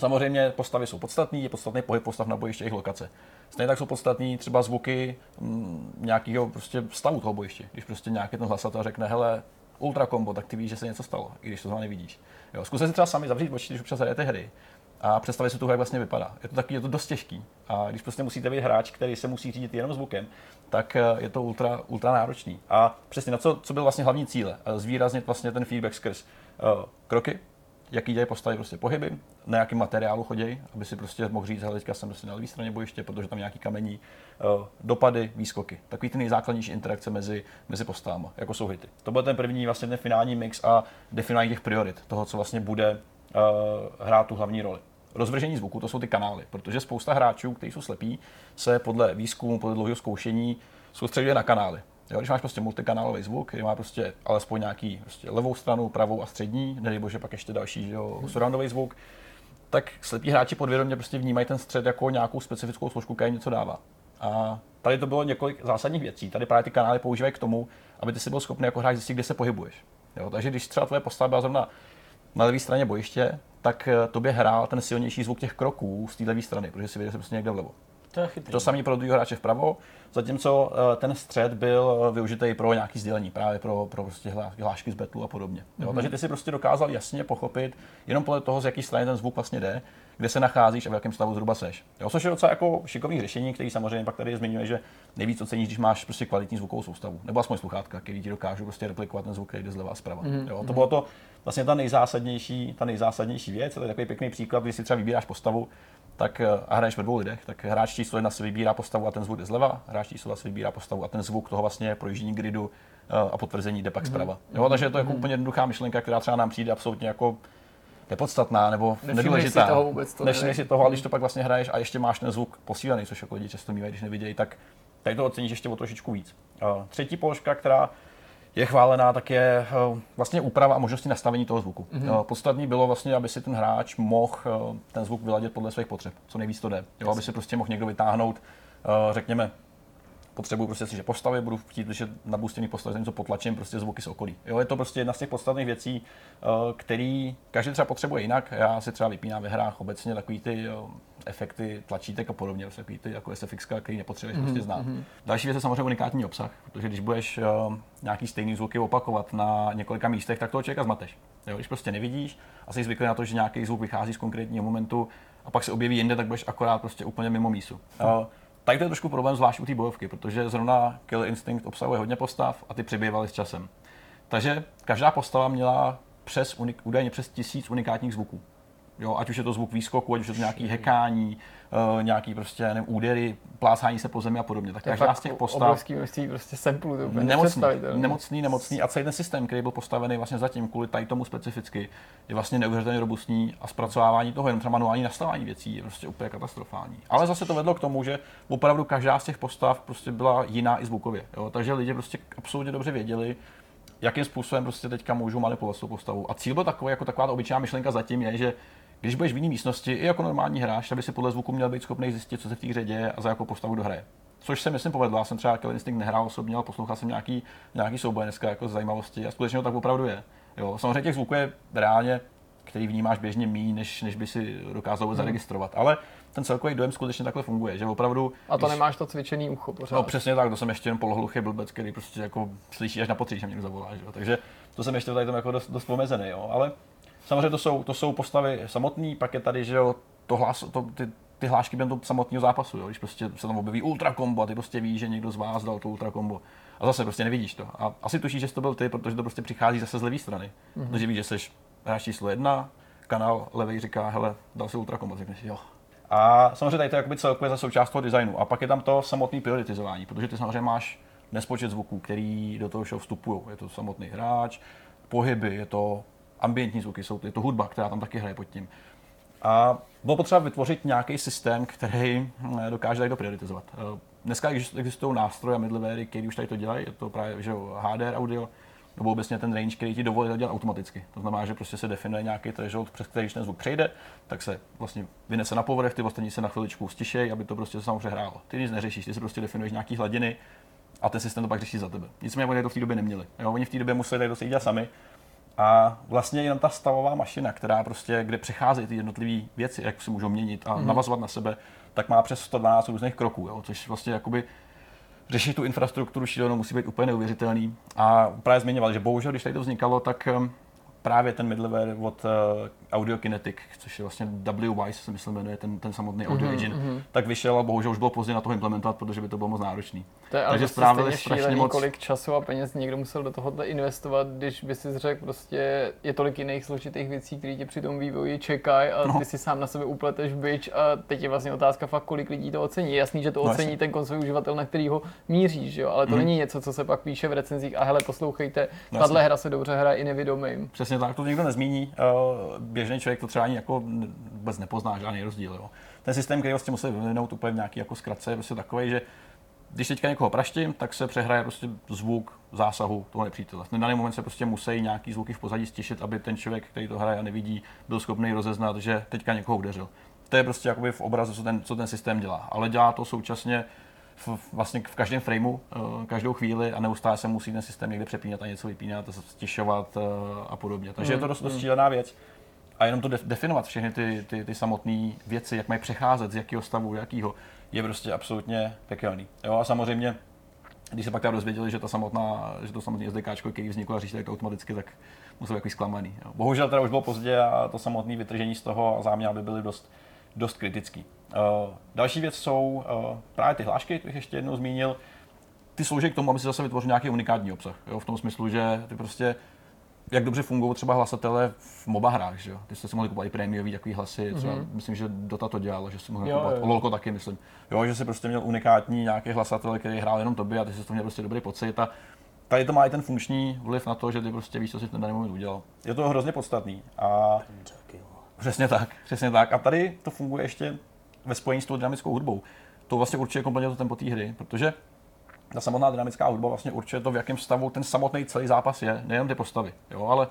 samozřejmě postavy jsou podstatné, je podstatný pohyb postav na bojiště jejich lokace. Stejně tak jsou podstatný třeba zvuky mm, nějakého prostě stavu toho bojiště. Když prostě nějaký ten hlasatel řekne, hele, ultra combo, tak ty víš, že se něco stalo, i když to zrovna nevidíš. Jo, zkuste si třeba sami zavřít oči, když občas hrajete hry a představit si hru, jak vlastně vypadá. Je to taky, je to dost těžký. A když prostě musíte být hráč, který se musí řídit jenom zvukem, tak eh, je to ultra, ultra náročný. A přesně na co, co byl vlastně hlavní cíle? Eh, Zvýraznit vlastně ten feedback skrz uh, kroky, jaký dělají postavy prostě pohyby, na jakém materiálu chodí, aby si prostě mohl říct, hele, teďka jsem prostě na levé straně bojiště, protože tam nějaký kamení, uh, dopady, výskoky. Takový ty nejzákladnější interakce mezi, mezi postavami, jako jsou hity. To byl ten první vlastně ten finální mix a definování těch priorit, toho, co vlastně bude uh, hrát tu hlavní roli. Rozvržení zvuku, to jsou ty kanály, protože spousta hráčů, kteří jsou slepí, se podle výzkumu, podle dlouhého zkoušení soustředuje na kanály. Jo, když máš prostě multikanálový zvuk, který má prostě alespoň nějaký prostě levou stranu, pravou a střední, nedej bože pak ještě další že jo, surroundový zvuk, tak slepí hráči podvědomě prostě vnímají ten střed jako nějakou specifickou složku, která jim něco dává. A tady to bylo několik zásadních věcí. Tady právě ty kanály používají k tomu, aby ty si byl schopný jako hráč zjistit, kde se pohybuješ. Jo, takže když třeba tvoje postava byla zrovna na levé straně bojiště, tak eh, tobě hrál ten silnější zvuk těch kroků z té levé strany, protože si věděl, že jsi prostě někde vlevo. To je chytrý. To samé pro druhého hráče vpravo, zatímco eh, ten střed byl eh, využitý pro nějaký sdělení, právě pro, pro prostě hlá- hlášky z betlu a podobně. Jo? Takže ty si prostě dokázal jasně pochopit, jenom podle toho, z jaké strany ten zvuk vlastně jde, kde se nacházíš a v jakém stavu zhruba seš. Jo? Což je docela jako šikovný řešení, který samozřejmě pak tady zmiňuje, že nejvíc oceníš, když máš prostě kvalitní zvukovou soustavu, nebo aspoň sluchátka, který ti dokážou prostě replikovat ten zvuk, který jde zleva a zprava. Jo? To bylo to vlastně ta nejzásadnější, ta nejzásadnější věc, to je takový pěkný příklad, když si třeba vybíráš postavu, tak eh, a hraješ ve dvou lidech, tak hráč číslo jedna si vybírá postavu a ten zvuk jde zleva, hráč číslo dva si vybírá postavu a ten zvuk toho vlastně projíždění gridu eh, a potvrzení jde pak zprava. Jo, takže je to jako úplně jednoduchá myšlenka, která třeba nám přijde absolutně jako nepodstatná nebo Nevšimneš nedůležitá. si toho vůbec, to si toho, ale když to pak vlastně hraješ a ještě máš ten zvuk posílený, což jako lidi často mývají, když nevidějí, tak tady to oceníš ještě o trošičku víc. Eh, Třetí položka, která je chválená, tak je eh, vlastně úprava a možnosti nastavení toho zvuku. Mm-hmm. Podstatný bylo vlastně, aby si ten hráč mohl eh, ten zvuk vyladit podle svých potřeb, co nejvíc to jde. Jo, aby si prostě mohl někdo vytáhnout, řekněme, potřebuji prostě slyšet postavy, budu chtít slyšet nabustěný postavy, něco potlačím, prostě zvuky z okolí. Jo, je to prostě jedna z těch podstatných věcí, eh, který každý třeba potřebuje jinak. Já si třeba vypínám ve hrách obecně takový ty efekty tlačítek a podobně, prostě takový ty jako SFX, který nepotřebuješ mm-hmm. prostě znát. Další věc je samozřejmě unikátní obsah, protože když budeš eh, nějaký stejný zvuky opakovat na několika místech, tak toho člověka zmateš. Jo, když prostě nevidíš a jsi zvyklý na to, že nějaký zvuk vychází z konkrétního momentu a pak se objeví jinde, tak budeš akorát prostě úplně mimo mísu. Eh, Tady to je trošku problém, zvlášť u té bojovky, protože zrovna Killer Instinct obsahuje hodně postav a ty přibývaly s časem. Takže každá postava měla přes, unik, údajně přes tisíc unikátních zvuků. Jo, ať už je to zvuk výskoku, ať už je to nějaký hekání, uh, nějaký prostě nevím, údery, plácání se po zemi a podobně. Tak každá z těch postav Obrovský množství prostě samplů, to úplně nemocný, nemocný, nemocný a celý ten systém, který byl postavený vlastně zatím kvůli tady tomu specificky, je vlastně neuvěřitelně robustní a zpracovávání toho, jenom třeba manuální nastavování věcí je prostě úplně katastrofální. Ale zase to vedlo k tomu, že opravdu každá z těch postav prostě byla jiná i zvukově. Jo? Takže lidi prostě absolutně dobře věděli, jakým způsobem prostě teďka můžu manipulovat s tou postavou. A cíl byl takový, jako taková ta obyčejná myšlenka zatím je, že když budeš v jiné místnosti, i jako normální hráč, tak by si podle zvuku měl být schopný zjistit, co se v té hře děje a za jakou postavu kdo hraje. Což se myslím povedlo. Já jsem třeba Killer Instinct nehrál osobně, ale poslouchal jsem nějaký, nějaký souboj dneska jako z zajímavosti a skutečně to tak opravdu je. Jo, samozřejmě těch zvuků je reálně, který vnímáš běžně mí, než, než by si dokázal vůbec zaregistrovat. Ale ten celkový dojem skutečně takhle funguje, že opravdu. A to když- nemáš to cvičený ucho pořád. No přesně tak, to jsem ještě jen polohluchý blbec, který prostě jako slyší až na potří, že mě někdo zavolá, že jo? Takže to jsem ještě tady tam jako dost, dost omezený, jo? ale samozřejmě to jsou, to jsou postavy samotné, pak je tady, že jo, to hlas, to, ty, ty hlášky během toho samotného zápasu, jo? když prostě se tam objeví ultra combo a ty prostě víš, že někdo z vás dal to ultra combo. A zase prostě nevidíš to. A asi tušíš, že to byl ty, protože to prostě přichází zase z levé strany. Mm-hmm. Protože víš, že jsi hráč číslo jedna, kanál levý říká, hele, dal si ultra combo, řekneš jo. A samozřejmě tady to je jakoby celkově za součást toho designu. A pak je tam to samotné prioritizování, protože ty samozřejmě máš nespočet zvuků, který do toho show vstupují. Je to samotný hráč, pohyby, je to ambientní zvuky, jsou, je to hudba, která tam taky hraje pod tím. A bylo potřeba vytvořit nějaký systém, který eh, dokáže tady to prioritizovat. Eh, Dneska exist- existují nástroje a middleware, který už tady to dělají, je to právě že HDR audio, nebo obecně ten range, který ti dovolí to dělat automaticky. To znamená, že prostě se definuje nějaký threshold, přes který ten zvuk přejde, tak se vlastně vynese na povrch, ty ostatní se na chviličku stišej, aby to prostě samo přehrálo. Ty nic neřešíš, ty si prostě definuješ nějaký hladiny a ten systém to pak řeší za tebe. Nicméně oni to v té době neměli. Jo, oni v té době museli tady to dělat sami. A vlastně jenom ta stavová mašina, která prostě, kde přecházejí ty jednotlivé věci, jak se můžou měnit a mm-hmm. navazovat na sebe, tak má přes 112 různých kroků, jo, což vlastně jakoby řešit tu infrastrukturu šílenou musí být úplně neuvěřitelný. A právě zmiňoval, že bohužel, když tady to vznikalo, tak um, právě ten middleware od uh, Audio Kinetic, což je vlastně W-Wise, se myslím jmenuje ten, ten samotný audio Mhm, engine, tak vyšel a bohužel už bylo pozdě na to implementovat, protože by to bylo moc náročný. To je ale Takže strávili strašně moc- kolik času a peněz někdo musel do tohohle investovat, když by si řekl, prostě je tolik jiných složitých věcí, které tě při tom vývoji čekají a No. ty si sám na sebe upleteš bič a teď je vlastně otázka fakt, kolik lidí to ocení. Je jasný, že to No, ocení jasně. ten koncový uživatel, na kterýho míříš, jo? ale to Mhm. není něco, co se pak píše v recenzích a hele, poslouchejte, No, tahle hra se dobře hraje i nevědomým. Přesně tak, to nikdo nezmíní. Eh, Běžný člověk to třeba ani jako vůbec nepozná žádný rozdíl. Jo. Ten systém, který vlastně museli vyvinout úplně v nějaký jako zkratce, je prostě takový, že když teďka někoho praštím, tak se přehraje prostě zvuk zásahu toho nepřítele. V daný moment se prostě musí nějaký zvuky v pozadí stišit, aby ten člověk, který to hraje a nevidí, byl schopný rozeznat, že teďka někoho udeřil. To je prostě jakoby v obrazu, co ten, co ten systém dělá. Ale dělá to současně v, vlastně v každém frameu, eh, každou chvíli a neustále se musí ten systém někde přepínat a něco vypínat, a stišovat eh, a podobně. Takže je to dost, dost šílená věc. A jenom to def- definovat všechny ty, ty, ty samotné věci, jak mají přecházet, z jakého stavu, jakého, je prostě absolutně pekelný. Jo, a samozřejmě, když se pak teda dozvěděli, že, ta samotná, že to samotné SDK, který vzniklo a řídili to automaticky, tak musel být takový zklamaný. Jo. Bohužel teda už bylo pozdě a to samotné vytržení z toho a záměr by byly dost, dost kritický. Uh, další věc jsou uh, právě ty hlášky, bych ještě jednou zmínil. Ty slouží k tomu, aby si zase vytvořil nějaký unikátní obsah. Jo? V tom smyslu, že ty prostě jak dobře fungují třeba hlasatele v MOBA hrách, že jo? Ty jste si mohli kupovat i prémiový takový hlasy, třeba mm-hmm. myslím, že Dota to dělalo, že si mohli kupovat. Lolko taky myslím. Jo, že si prostě měl unikátní nějaký hlasatel, který hrál jenom tobě a ty jsi to měl prostě dobrý pocit a tady to má i ten funkční vliv na to, že ty prostě víš, co si v ten daný moment udělal. Je to hrozně podstatný a Přesně tak, přesně tak. A tady to funguje ještě ve spojení s tou dynamickou hudbou. To vlastně určuje kompletně to tempo té hry, protože ta samotná dynamická hudba vlastně určuje to, v jakém stavu ten samotný celý zápas je, nejen ty postavy, jo, ale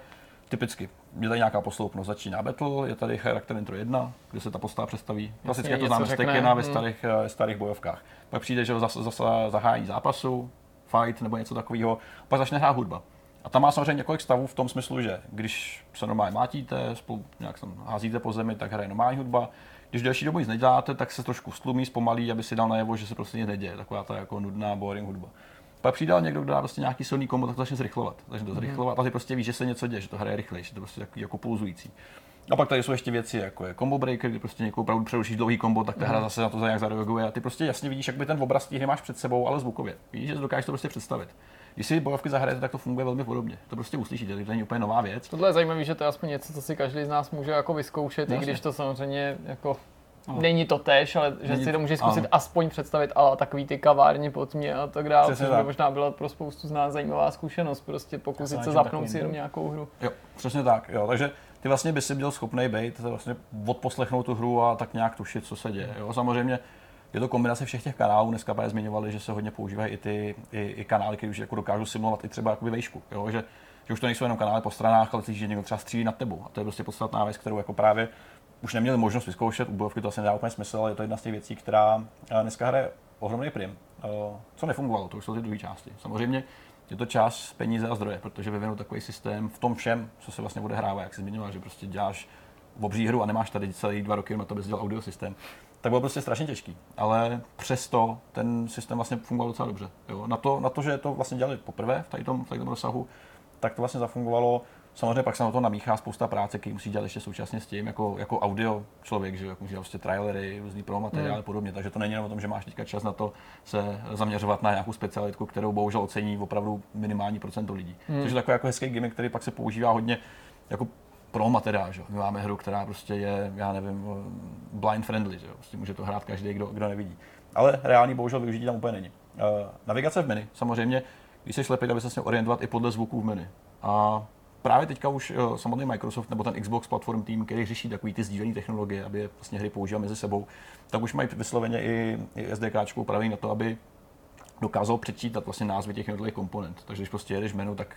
typicky je tady nějaká posloupnost, začíná battle, je tady charakter intro 1, kde se ta postava představí. Klasicky to známe z řekne, Tekkena ve hm. starých, eh, starých bojovkách. Pak přijde, že zase, zase zahájí zápasu, fight nebo něco takového, pak začne hrát hudba. A tam má samozřejmě několik stavů v tom smyslu, že když se normálně mátíte, spolu nějak tam házíte po zemi, tak hraje normální hudba. Když další dobu nic neděláte, tak se trošku stlumí, zpomalí, aby si dal najevo, že se prostě nic neděje. Taková ta jako nudná, boring hudba. Pak přijde někdo, kdo dá prostě nějaký silný kombo, tak to začne zrychlovat. Začne to zrychlovat a ty prostě víš, že se něco děje, že to hraje rychleji, že to prostě takový jako pulzující. A pak tady jsou ještě věci, jako je combo breaker, kdy prostě někoho opravdu přerušíš dlouhý kombo, tak ta hra zase na to nějak zareaguje. A ty prostě jasně vidíš, jak by ten obraz té hry máš před sebou, ale zvukově. Víš, že dokážeš to prostě představit. Když si bojovky zahrajete, tak to funguje velmi podobně. To prostě uslyšíte, to není úplně nová věc. Tohle je zajímavé, že to je aspoň něco, co si každý z nás může jako vyzkoušet, Jasně. i když to samozřejmě jako Není to tež, ale že Není si to může zkusit ano. aspoň představit, ale takový ty kavárny pod mě a tak dále, což by možná byla pro spoustu z nás zajímavá zkušenost, prostě pokusit se zapnout si jenom nějakou hru. Jo, přesně tak. Jo. Takže ty vlastně by si byl schopný být, vlastně odposlechnout tu hru a tak nějak tušit, co se děje. Jo. Samozřejmě je to kombinace všech těch kanálů. Dneska právě zmiňovali, že se hodně používají i ty i, i kanály, které už jako dokážou simulovat i třeba jakoby vejšku. Jo. Že, že, už to nejsou jenom kanály po stranách, ale slyšíš, že někdo třeba střílí nad tebou. A to je prostě podstatná věc, kterou jako právě už neměli možnost vyzkoušet. U bojovky to asi nedá úplně smysl, ale je to jedna z těch věcí, která eh, dneska hraje ohromný prim. Eh, Co nefungovalo, to už jsou ty druhé části. Samozřejmě je to čas, peníze a zdroje, protože vyvinout takový systém v tom všem, co se vlastně odehrává, jak jsi zmiňoval, že prostě děláš obří hru a nemáš tady celý dva roky na to, abys dělal audio systém, tak bylo prostě strašně těžký. Ale přesto ten systém vlastně fungoval docela dobře. Jo. Na, to, na to, že to vlastně dělali poprvé v tady tom, v tady tom rozsahu, tak to vlastně zafungovalo. Samozřejmě pak se na to namíchá spousta práce, který musí dělat ještě současně s tím, jako, jako audio člověk, že jo, jako musí dělat prostě trailery, různý promo materiály a podobně. Takže to není jenom o tom, že máš teďka čas na to se zaměřovat na nějakou specialitku, kterou bohužel ocení opravdu minimální procento lidí. Hmm. Což je takový jako hezký gimmick, který pak se používá hodně jako pro materiál. Že? My máme hru, která prostě je, já nevím, blind friendly, že? Prostě může to hrát každý, kdo, kdo nevidí. Ale reální bohužel využití tam úplně není. Uh, navigace v menu, samozřejmě, když jsi slepý, aby se směl orientovat i podle zvuků v menu. A právě teďka už uh, samotný Microsoft nebo ten Xbox platform tým, který řeší takový ty sdílené technologie, aby je vlastně hry používal mezi sebou, tak už mají vysloveně i, i SDK upravený na to, aby dokázal přečítat vlastně názvy těch jednotlivých komponent. Takže když prostě jedeš menu, tak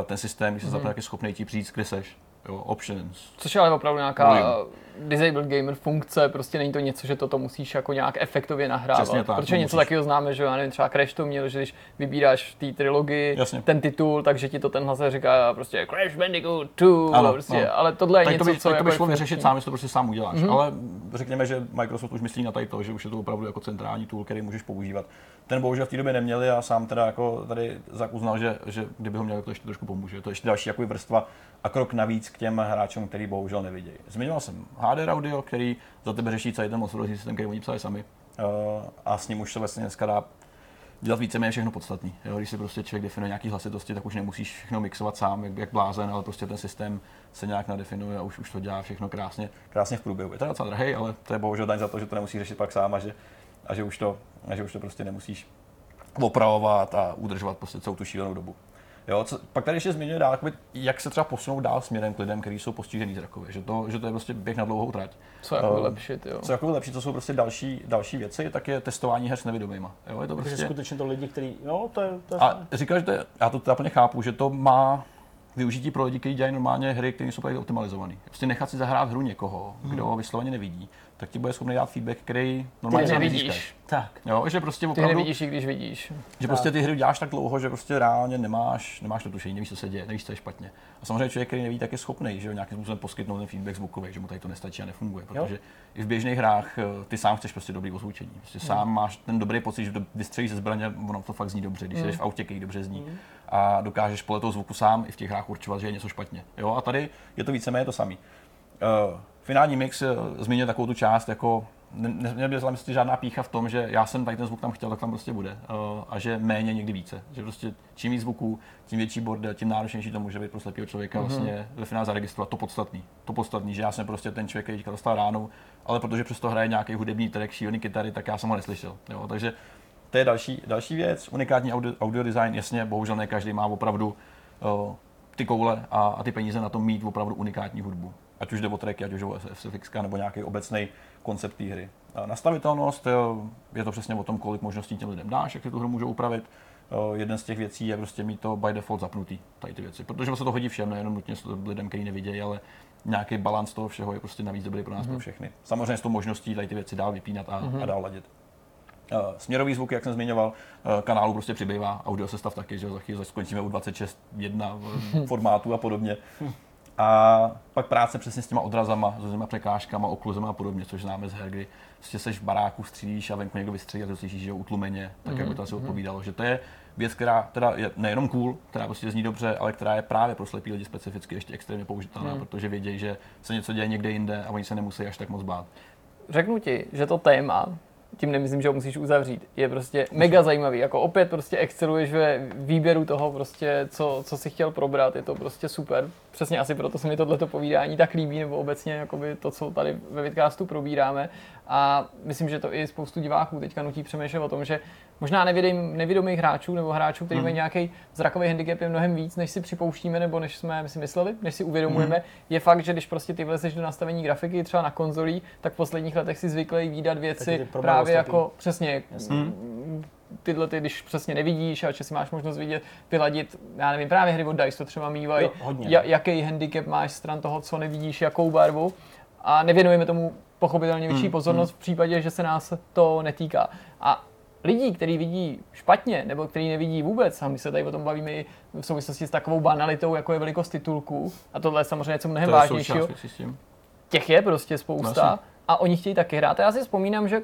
eh, ten systém, když se zapne, tak je schopný ti říct, kde seš. Jo, options. Což je ale opravdu nějaká Volume. uh, disabled gamer funkce, prostě není to něco, že toto musíš jako nějak efektově nahrávat. Přesně tak, protože to něco musíš. takového známe, že já nevím, třeba Crash to měl, že když vybíráš v té trilogii Jasně. ten titul, takže ti to ten hlas říká prostě Crash Bandicoot 2, Ano, prostě, ano. ale tohle je Tak něco, to by, co tak to jako by je šlo vyřešit sám, jestli to prostě sám uděláš. Mhm. Mm-hmm. Ale řekněme, že Microsoft už myslí na tady to, že už je to opravdu jako centrální tool, který můžeš používat. Ten bohužel v té době neměli a sám teda jako tady Zak uznal, že, že kdyby ho měli, to ještě trošku pomůže. To je ještě další jako vrstva a krok navíc k těm hráčům, který bohužel nevidějí. Zmiňoval jsem HDR Audio, který za tebe řeší celý ten monstrózní systém, který oni psali sami. Uh, a s ním už se vlastně dneska dá dělat víceméně všechno podstatný. Jo? Když si prostě člověk definuje nějaký hlasitosti, tak už nemusíš všechno mixovat sám, jak, jak blázen, ale prostě ten systém se nějak nadefinuje a už, už to dělá všechno krásně, krásně v průběhu. Je to docela drahý, ale to je bohužel daň za to, že to nemusíš řešit pak sám a že, a že, už, to, a že už to prostě nemusíš opravovat a udržovat prostě celou tu šílenou dobu. Jo, co, pak tady ještě zmiňuje dál, jakoby, jak se třeba posunout dál směrem k lidem, kteří jsou postižený zrakově, že to, že to je prostě běh na dlouhou trať. Co jako lepšit, jo. Co jako lepší, co jsou prostě další, další věci, tak je testování her s nevidomýma. Jo, je to Takže prostě... skutečně to lidi, kteří, no to je, to je A říkáš, že to je, já to teda plně chápu, že to má využití pro lidi, kteří dělají normálně hry, které jsou právě optimalizované. Prostě nechat si zahrát hru někoho, kdo vysloveně nevidí, tak ti bude schopný dát feedback, který normálně Ty nevidíš. tak. Jo, že prostě Ty opravdu, nevidíš, i když vidíš. že prostě ty hry děláš tak dlouho, že prostě reálně nemáš, nemáš to tušení, nevíš, co se děje, nevíš, co je špatně. A samozřejmě člověk, který neví, tak je schopný, že jo, nějakým způsobem poskytnout ten feedback zvukový, že mu tady to nestačí a nefunguje, protože i v běžných hrách eh, ty sám chceš prostě dobrý ozvučení. Prostě sám máš ten dobrý pocit, že vystřelíš ze zbraně, ono to fakt zní dobře, když jsi v autě, který dobře zní. A dokážeš podle toho zvuku sám i v těch hrách určovat, že je něco špatně. Jo, a tady je to víceméně to samé. Uh, finální mix uh, zmiňuje takovou tu část, jako ne- ne- nebyla myslím žádná pícha v tom, že já jsem tady ten zvuk tam chtěl, tak tam prostě bude. Uh, a že méně někdy více. Že prostě čím víc zvuků, tím větší bordel, tím náročnější to může být pro slepého člověka mm-hmm. vlastně ve finále zaregistrovat to podstatný. To podstatný, že já jsem prostě ten člověk, který teďka dostal ránu, ale protože přesto hraje nějaký hudební track, šílený kytary, tak já jsem ho neslyšel. Jo? Takže to je další, další věc. Unikátní audio, audio design, jasně, bohužel ne každý má opravdu uh, ty koule a, a ty peníze na to mít opravdu unikátní hudbu. Ať už jde o tracky, ať už jde o SFX nebo nějaký obecný koncept té hry. A nastavitelnost eh, je to přesně o tom, kolik možností těm lidem dáš, jak si tu hru můžou upravit. Eh, Jeden z těch věcí je prostě mít to by default zapnutý, tady ty věci. Protože se to hodí všem, nejenom nutně lidem, kteří nevidějí, ale nějaký balans toho všeho je prostě navíc dobrý pro nás, mm-hmm. pro všechny. Samozřejmě s tou možností tady ty věci dál vypínat a, mm-hmm. a dál ladit. Směrový zvuk, jak jsem zmiňoval, kanálu prostě přibývá, audio sestav taky, že za chvíli skončíme u 26.1 v formátu a podobně. A pak práce přesně s těma odrazama, s různýma překážkama, okluzema a podobně, což známe z her, kdy prostě seš v baráku, střílíš a venku někdo vystřelí a ty to slyšíš, že utlumeně, tak jak by to asi odpovídalo. Že to je věc, která teda je nejenom cool, která prostě zní dobře, ale která je právě pro slepý lidi specificky ještě extrémně použitelná, protože vědí, že se něco děje někde jinde a oni se nemusí až tak moc bát. Řeknu ti, že to téma tím nemyslím, že ho musíš uzavřít, je prostě mega zajímavý. Jako opět prostě exceluješ ve výběru toho prostě, co, co si chtěl probrat, je to prostě super. Přesně asi proto se mi tohleto povídání tak líbí, nebo obecně jakoby to, co tady ve Vidcastu probíráme. A myslím, že to i spoustu diváků teďka nutí přemýšlet o tom, že možná nevědým, nevědomých hráčů nebo hráčů, kteří hmm. mají nějaký zrakový handicap, je mnohem víc, než si připouštíme nebo než jsme si mysleli, než si uvědomujeme. Hmm. Je fakt, že když prostě ty vlezeš do nastavení grafiky třeba na konzolí, tak v posledních letech si zvyklý výdat věci právě jako přesně. Hmm tyhle, ty, když přesně nevidíš a že si máš možnost vidět, vyladit, já nevím, právě hry od DICE to třeba mývají, jaký handicap máš stran toho, co nevidíš, jakou barvu a nevěnujeme tomu pochopitelně větší mm, pozornost mm. v případě, že se nás to netýká. A lidí, kteří vidí špatně nebo kteří nevidí vůbec, a my se tady o tom bavíme i v souvislosti s takovou banalitou, jako je velikost titulků, a tohle je samozřejmě něco mnohem vážnějšího. Těch je prostě spousta Vlastně. a oni chtějí taky hrát. A já si vzpomínám, že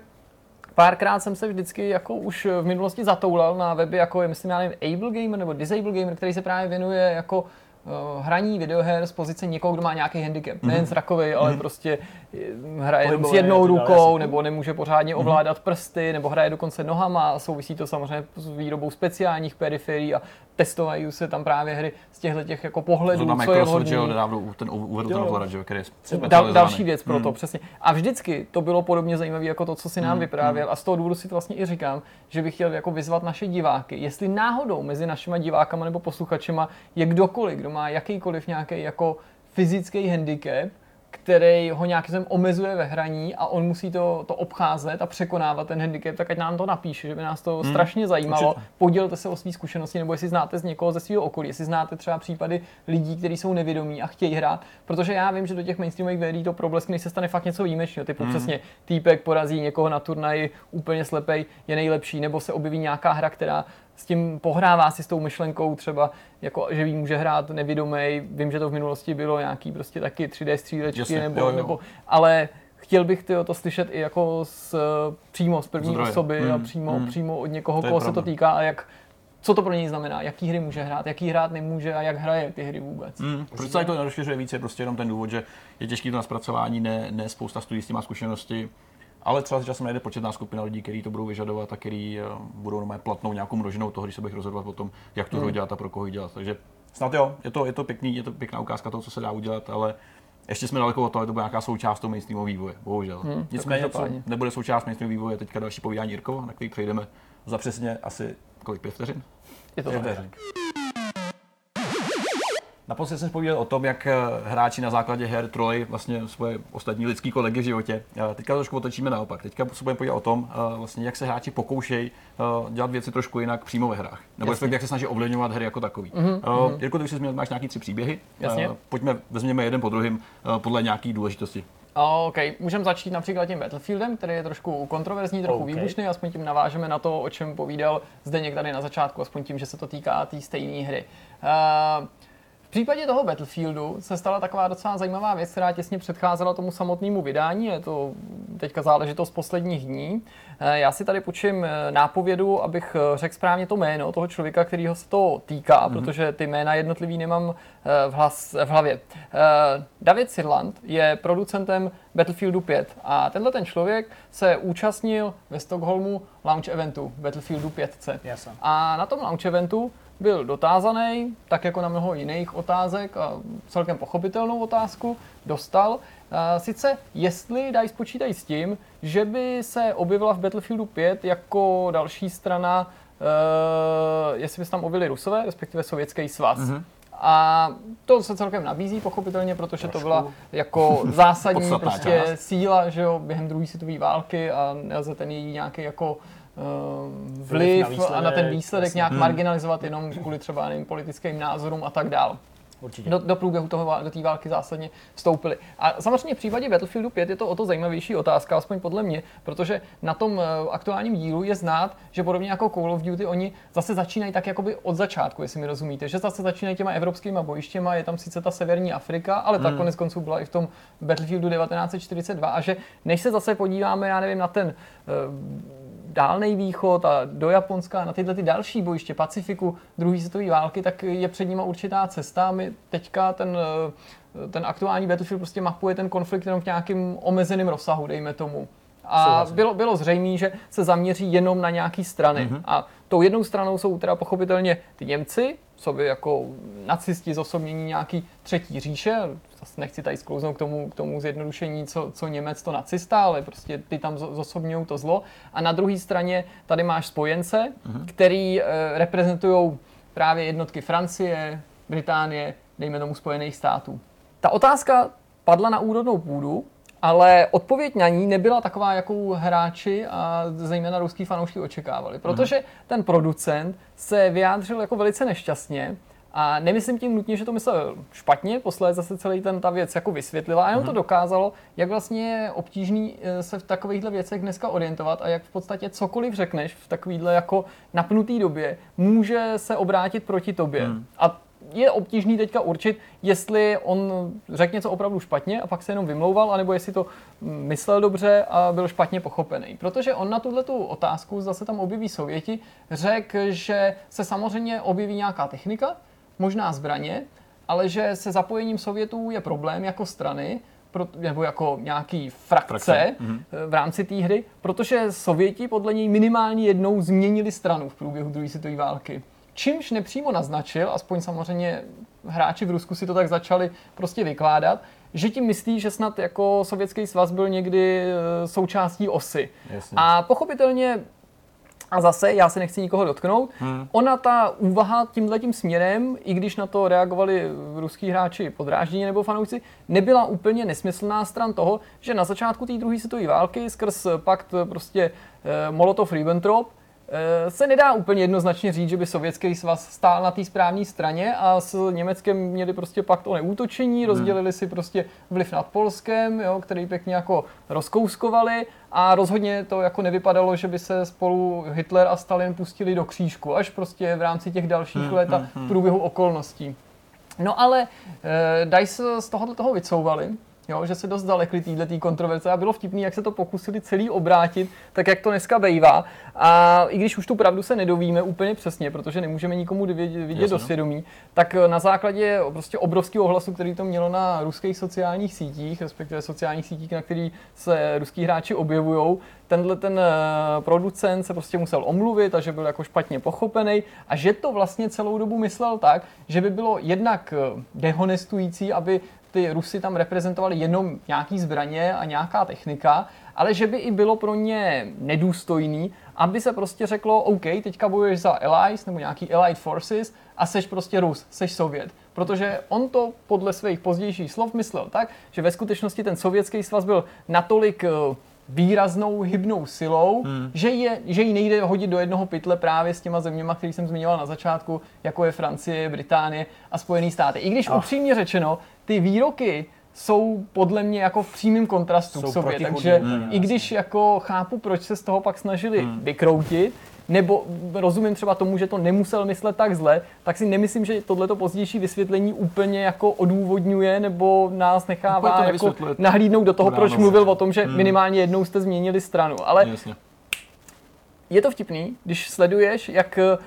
párkrát jsem se vždycky jako už v minulosti zatoulal na weby, jako je, myslím, já nevím, Able Gamer nebo Disable Gamer, který se právě věnuje jako uh, hraní videoher z pozice někoho, kdo má nějaký handicap. Mm-hmm. Nejen zrakový, ale mm-hmm. prostě eh, hraje jenom s jednou rukou, nebo nemůže pořádně mm-hmm. ovládat prsty, nebo hraje dokonce nohama a souvisí to samozřejmě s výrobou speciálních periferií a testovají se tam právě hry z těchto těch jako pohledů, Zrovna co Microsoft, je hodný. ten uvedl ten ovladač, který je Dal, Další věc pro to, hmm. přesně. A vždycky to bylo podobně zajímavé jako to, co si nám hmm. vyprávěl. Hmm. A z toho důvodu si to vlastně i říkám, že bych chtěl jako vyzvat naše diváky, jestli náhodou mezi našimi divákama nebo posluchačema je kdokoliv, kdo má jakýkoliv nějaký jako fyzický handicap, který ho nějakým způsobem omezuje ve hraní a on musí to, to obcházet a překonávat ten handicap, tak ať nám to napíše, že by nás to hmm, strašně zajímalo. Určitě. Podělte se o své zkušenosti, nebo jestli znáte z někoho ze svého okolí, jestli znáte třeba případy lidí, kteří jsou nevědomí a chtějí hrát, protože já vím, že do těch mainstreamových videí to problesky, když se stane fakt něco výjimečného, typu hmm. přesně týpek porazí někoho na turnaji úplně slepej, je nejlepší, nebo se objeví nějaká hra, která s tím pohrává si s tou myšlenkou třeba, jako, že ví, může hrát nevědomý. Vím, že to v minulosti bylo nějaký prostě taky 3D střílečky, Jasně, nebo, jo, jo. nebo, ale chtěl bych tyjo, to slyšet i jako z, přímo z první Zdroje. osoby hmm. a přímo, hmm. přímo od někoho, to koho se to týká a jak, co to pro něj znamená, jaký hry může hrát, jaký hrát nemůže a jak hraje ty hry vůbec. Hmm. Proč se to nerozšiřuje více, prostě jenom ten důvod, že je těžký to na zpracování, ne, ne spousta studií s tím má zkušenosti ale třeba časem najde početná skupina lidí, kteří to budou vyžadovat a kteří eh, budou normálně platnou nějakou množinou toho, když se bych rozhodovat o tom, jak to hmm. dělat a pro koho dělat. Takže snad jo, je to, je to pěkný, je to pěkná ukázka toho, co se dá udělat, ale ještě jsme daleko od toho, to bude nějaká součást toho mainstreamového vývoje, bohužel. Hmm, Nicméně, co nebude součást mainstreamového vývoje, teďka další povídání Jirko, na který přejdeme za přesně asi kolik, pět vteřin? Je to pět vteřin. Naposledy jsem povídal o tom, jak eh, hráči na základě her troj vlastně svoje ostatní lidský kolegy v životě. Teďka to trošku otočíme naopak. Teďka se budeme povídat o tom, eh, vlastně, jak se hráči pokoušejí eh, dělat věci trošku jinak přímo ve hrách. Nebo Jasně. jak se snaží ovlivňovat hry jako takový. Mm-hmm. Jirko, ty jsi zmínil, máš nějaký tři příběhy. Jasně. Pojďme, vezměme jeden po druhém podle nějaký důležitosti. OK, můžeme začít například tím Battlefieldem, který je trošku kontroverzní, trochu okay. výbušný, aspoň tím navážeme na to, o čem povídal zde tady na začátku, aspoň tím, že se to týká té tý stejné hry. Uh, případě toho Battlefieldu se stala taková docela zajímavá věc, která těsně předcházela tomu samotnému vydání. Je to teďka záležitost posledních dní. Eh, já si tady počím eh, nápovědu, abych eh, řekl správně to jméno toho člověka, kterého se to týká, mm-hmm. protože ty jména jednotlivý nemám v, hlas, v hlavě. David Sirland je producentem Battlefieldu 5 a tenhle ten člověk se účastnil ve Stockholmu launch eventu Battlefieldu 5. Jasne. A na tom launch eventu byl dotázaný, tak jako na mnoho jiných otázek a celkem pochopitelnou otázku dostal. Sice jestli dají spočítají s tím, že by se objevila v Battlefieldu 5 jako další strana, uh, jestli by se tam objevili Rusové, respektive Sovětský svaz. Mm-hmm. A to se celkem nabízí, pochopitelně, protože Trošku. to byla jako zásadní prostě síla, že jo, během druhé světové války a nelze ten její nějaký jako Eh, vliv, vliv na a na ten výsledek jasný. nějak hmm. marginalizovat jenom kvůli třeba nevím, politickým názorům a tak dál. Určitě. Do, do průběhu toho, do té války zásadně vstoupili. A samozřejmě v případě Battlefieldu 5 je to o to zajímavější otázka, aspoň podle mě, protože na tom eh, aktuálním dílu je znát, že podobně jako Call of Duty, oni zase začínají tak jakoby od začátku, jestli mi rozumíte, že zase začínají těma evropskými bojištěma, je tam sice ta severní Afrika, ale ta hmm. konec konců byla i v tom Battlefieldu 1942 a že než se zase podíváme, já nevím, na ten uh, Dálný východ a do Japonska, na tyhle ty další bojiště Pacifiku, druhé světové války, tak je před nimi určitá cesta. My teďka ten, ten aktuální Battlefield prostě mapuje ten konflikt jenom v nějakém omezeném rozsahu, dejme tomu. A bylo, bylo zřejmé, že se zaměří jenom na nějaký strany. Mhm. Mm-hmm. A tou jednou stranou jsou teda pochopitelně ty Němci, sobě jako nacisti zosobnění nějaký třetí říše. Zase nechci tady sklouznout k tomu, k tomu zjednodušení, co, co Němec, to nacista, ale prostě ty tam zo- zosobňují to zlo. A na druhé straně tady máš spojence, Mhm. který e, reprezentují právě jednotky Francie, Británie, dejme tomu Spojených států. Ta otázka padla na úrodnou půdu, ale odpověď na ní nebyla taková, jakou hráči a zejména ruský fanoušky očekávali. Protože ten producent se vyjádřil jako velice nešťastně a nemyslím tím nutně, že to myslel špatně, posléze se celý ten ta věc jako vysvětlila a jenom to dokázalo, jak vlastně je obtížný eh, se v takovýchhle věcech dneska orientovat a jak v podstatě cokoliv řekneš v takovýhle jako napnutý době, může se obrátit proti tobě. A je obtížný teďka určit, jestli on řekl něco opravdu špatně a pak se jenom vymlouval, anebo jestli to myslel dobře a byl špatně pochopený. Protože on na tuhle tu otázku, zase tam objeví Sověti, řekl, že se samozřejmě objeví nějaká technika, možná zbraně, ale že se zapojením Sovětů je problém jako strany, nebo jako nějaký frakce, Frakce, frakce v rámci té hry, protože Sověti podle něj minimálně jednou změnili stranu v průběhu druhé světové války. Čímž nepřímo naznačil, aspoň samozřejmě hráči v Rusku si to tak začali prostě vykládat, že tím myslí, že snad jako Sovětský svaz byl někdy eh, součástí osy. Jasně. A pochopitelně a zase, já se nechci nikoho dotknout, hmm. ona ta úvaha tímhle tím směrem, i když na to reagovali ruský hráči podráždění nebo fanoušci, nebyla úplně nesmyslná stran toho, že na začátku té druhé světové války skrz pakt prostě eh, Molotov-Ribbentrop se nedá úplně jednoznačně říct, že by Sovětský svaz stál na té správné straně a s Německem měli prostě pakt o neútočení, rozdělili si prostě vliv nad Polskem, jo, který pěkně jako rozkouskovali a rozhodně to jako nevypadalo, že by se spolu Hitler a Stalin pustili do křížku, až prostě v rámci těch dalších let a v průběhu okolností. No ale e, Dice z tohohle toho vycouvali, jo, že se dost dalekli této kontroverze a bylo vtipný, jak se to pokusili celý obrátit, tak jak to dneska bejvá. A i když už tu pravdu se nedovíme úplně přesně, protože nemůžeme nikomu vidět, vidět do Jasně. svědomí, tak eh, na základě prostě obrovského ohlasu, který to mělo na ruských sociálních sítích, respektive sociálních sítích, na který se ruský hráči objevují, tenhle ten eh, producent se prostě musel omluvit a že byl jako špatně pochopený a že to vlastně celou dobu myslel tak, že by bylo jednak eh, dehonestující, aby ty Rusy tam reprezentovali jenom nějaký zbraně a nějaká technika, ale že by i bylo pro ně nedůstojný, aby se prostě řeklo, OK, teďka bojuješ za Allies nebo nějaký Allied Forces a seš prostě Rus, seš Sovět. Protože on to podle svých pozdějších slov myslel tak, že ve skutečnosti ten sovětský svaz byl natolik eh, výraznou hybnou silou, hmm. že, je, že ji nejde hodit do jednoho pytle právě s těma zeměma, který jsem zmiňoval na začátku, jako je Francie, Británie a Spojené státy. I když Ach. upřímně řečeno, ty výroky jsou podle mě jako v přímém kontrastu Jsou k sobě, takže úplně, i když jako chápu, proč se z toho pak snažili hmm. vykroutit, nebo rozumím třeba tomu, že to nemusel myslet tak zle, tak si nemyslím, že tohleto pozdější vysvětlení úplně jako odůvodňuje nebo nás nechává to jako nahlídnout do toho, proč mluvil o tom, že minimálně jednou jste změnili stranu. Ale Jasně. je to vtipný, když sleduješ, jak eh,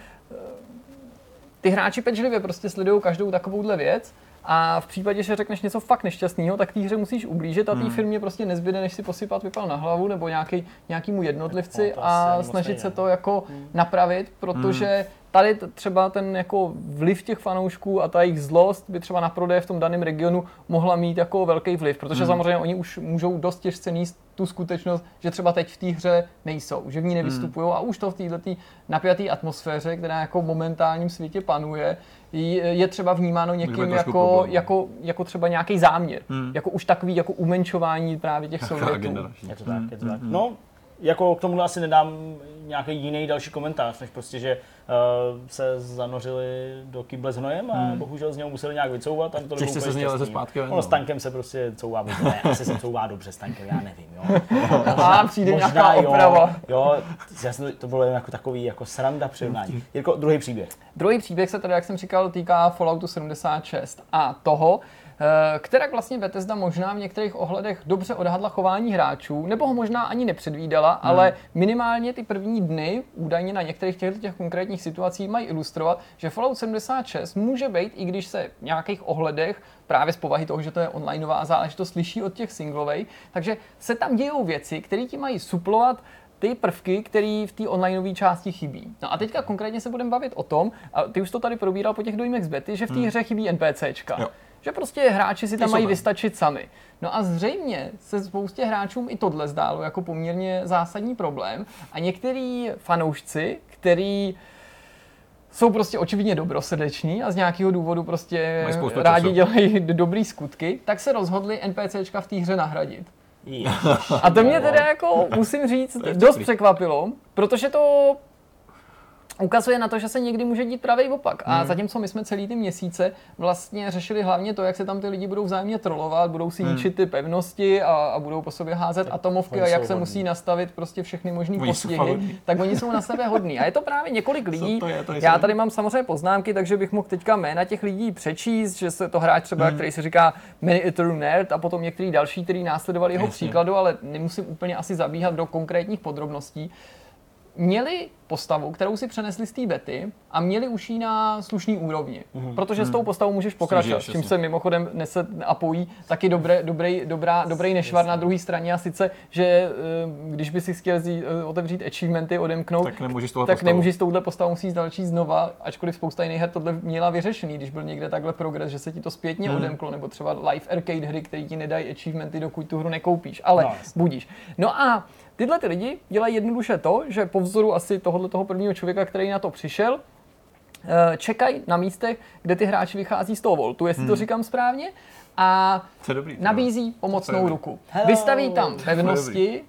ty hráči pečlivě prostě sledují každou takovouhle věc a v případě, že řekneš něco fakt nešťastného, tak té hře musíš ublížit a té firmě prostě nezbyde, než si posypat vypal na hlavu nebo nějaký, nějakýmu jednotlivci No, to a snažit se no. to jako napravit, protože tady t- třeba ten jako vliv těch fanoušků a ta jejich zlost by třeba na prodeje v tom daném regionu mohla mít jako velký vliv, protože samozřejmě oni už můžou dost těžce níst tu skutečnost, že třeba teď v té hře nejsou, že v ní nevystupují a už to v této napjaté atmosféře, která jako v momentálním světě panuje, je třeba vnímáno někým jako, jako, jako třeba nějaký záměr, jako už takový jako umenčování právě těch Jaká Sovětů. Je to tak, je to tak. No, jako k tomu asi nedám nějaký jiný další komentář, než prostě, že uh, se zanořili do kyble s hnojem a bohužel z něho museli nějak vycouvat. A to Těžce se z něj leze zpátky ven, Ono no. s tankem se prostě couvá, ne, asi se couvá dobře s tankem, já nevím, jo. A přijde nějaká oprava. Jo, jo já jsem to, bylo jen jako takový jako sranda přirovnání. Jako druhý příběh. Druhý příběh se tedy, jak jsem říkal, týká Falloutu 76 a toho, která vlastně Bethesda možná v některých ohledech dobře odhadla chování hráčů, nebo ho možná ani nepředvídala, hmm. ale minimálně ty první dny údajně na některých těchto těch konkrétních situacích mají ilustrovat, že Fallout 76 může být, i když se v nějakých ohledech právě z povahy toho, že to je onlineová záležitost, slyší od těch singlovej, takže se tam dějou věci, které ti mají suplovat ty prvky, které v té onlineové části chybí. No a teďka konkrétně se budeme bavit o tom, a ty už to tady probíral po těch dojmech z bety, že v té hmm. hře chybí NPCčka. Jo. Že prostě hráči si tam mají vystačit sami. No a zřejmě se spoustě hráčům i tohle zdálo jako poměrně zásadní problém. A některý fanoušci, který jsou prostě očividně dobrosrdeční a z nějakého důvodu prostě rádi času. dělají dobrý skutky, tak se rozhodli NPCčka v té hře nahradit. A to mě teda jako, musím říct, dost překvapilo, protože to ukazuje na to, že se někdy může dít pravý opak. A hmm. zatímco my jsme celý ty měsíce vlastně řešili hlavně to, jak se tam ty lidi budou vzájemně trolovat, budou si hmm. ničit ty pevnosti a, a budou po sobě házet tak atomovky a jak se hodný. musí nastavit prostě všechny možné postihy, tak oni jsou na sebe hodní. A je to právě několik lidí. To je, to Já tady mám samozřejmě poznámky, takže bych mohl teďka jména těch lidí přečíst, že se to hráč třeba, hmm. který se říká Many Eternal Nerd a potom některý další, který následovali jeho Jasně. příkladu, ale nemusím úplně asi zabíhat do konkrétních podrobností měli postavu, kterou si přenesli z té bety a měli už ji na slušný úrovni. Mm-hmm. Protože s tou mhm. postavou můžeš pokračovat, s čím se mimochodem nese a pojí taky dobré, dobrý, dobrá, dobrý nešvar na druhé straně a sice, že eh, když by si chtěl zí, eh, otevřít achievementy, odemknout, tak nemůžeš, tak postavu. nemůžeš s touhle postavou musíš další znova, ačkoliv spousta jiných her tohle měla vyřešený, když byl někde takhle progres, že se ti to zpětně mm. odemklo, nebo třeba live arcade hry, které ti nedají achievementy, dokud tu hru nekoupíš, ale no, budíš. No a Tyhle ty lidi dělají jednoduše to, že po vzoru asi tohohle toho prvního člověka, který na to přišel, eh, čekají na místech, kde ty hráči vychází z toho voltu, jestli hmm. to říkám správně, a dobrý, nabízí pomocnou ruku. Hello. Vystaví tam pevnosti,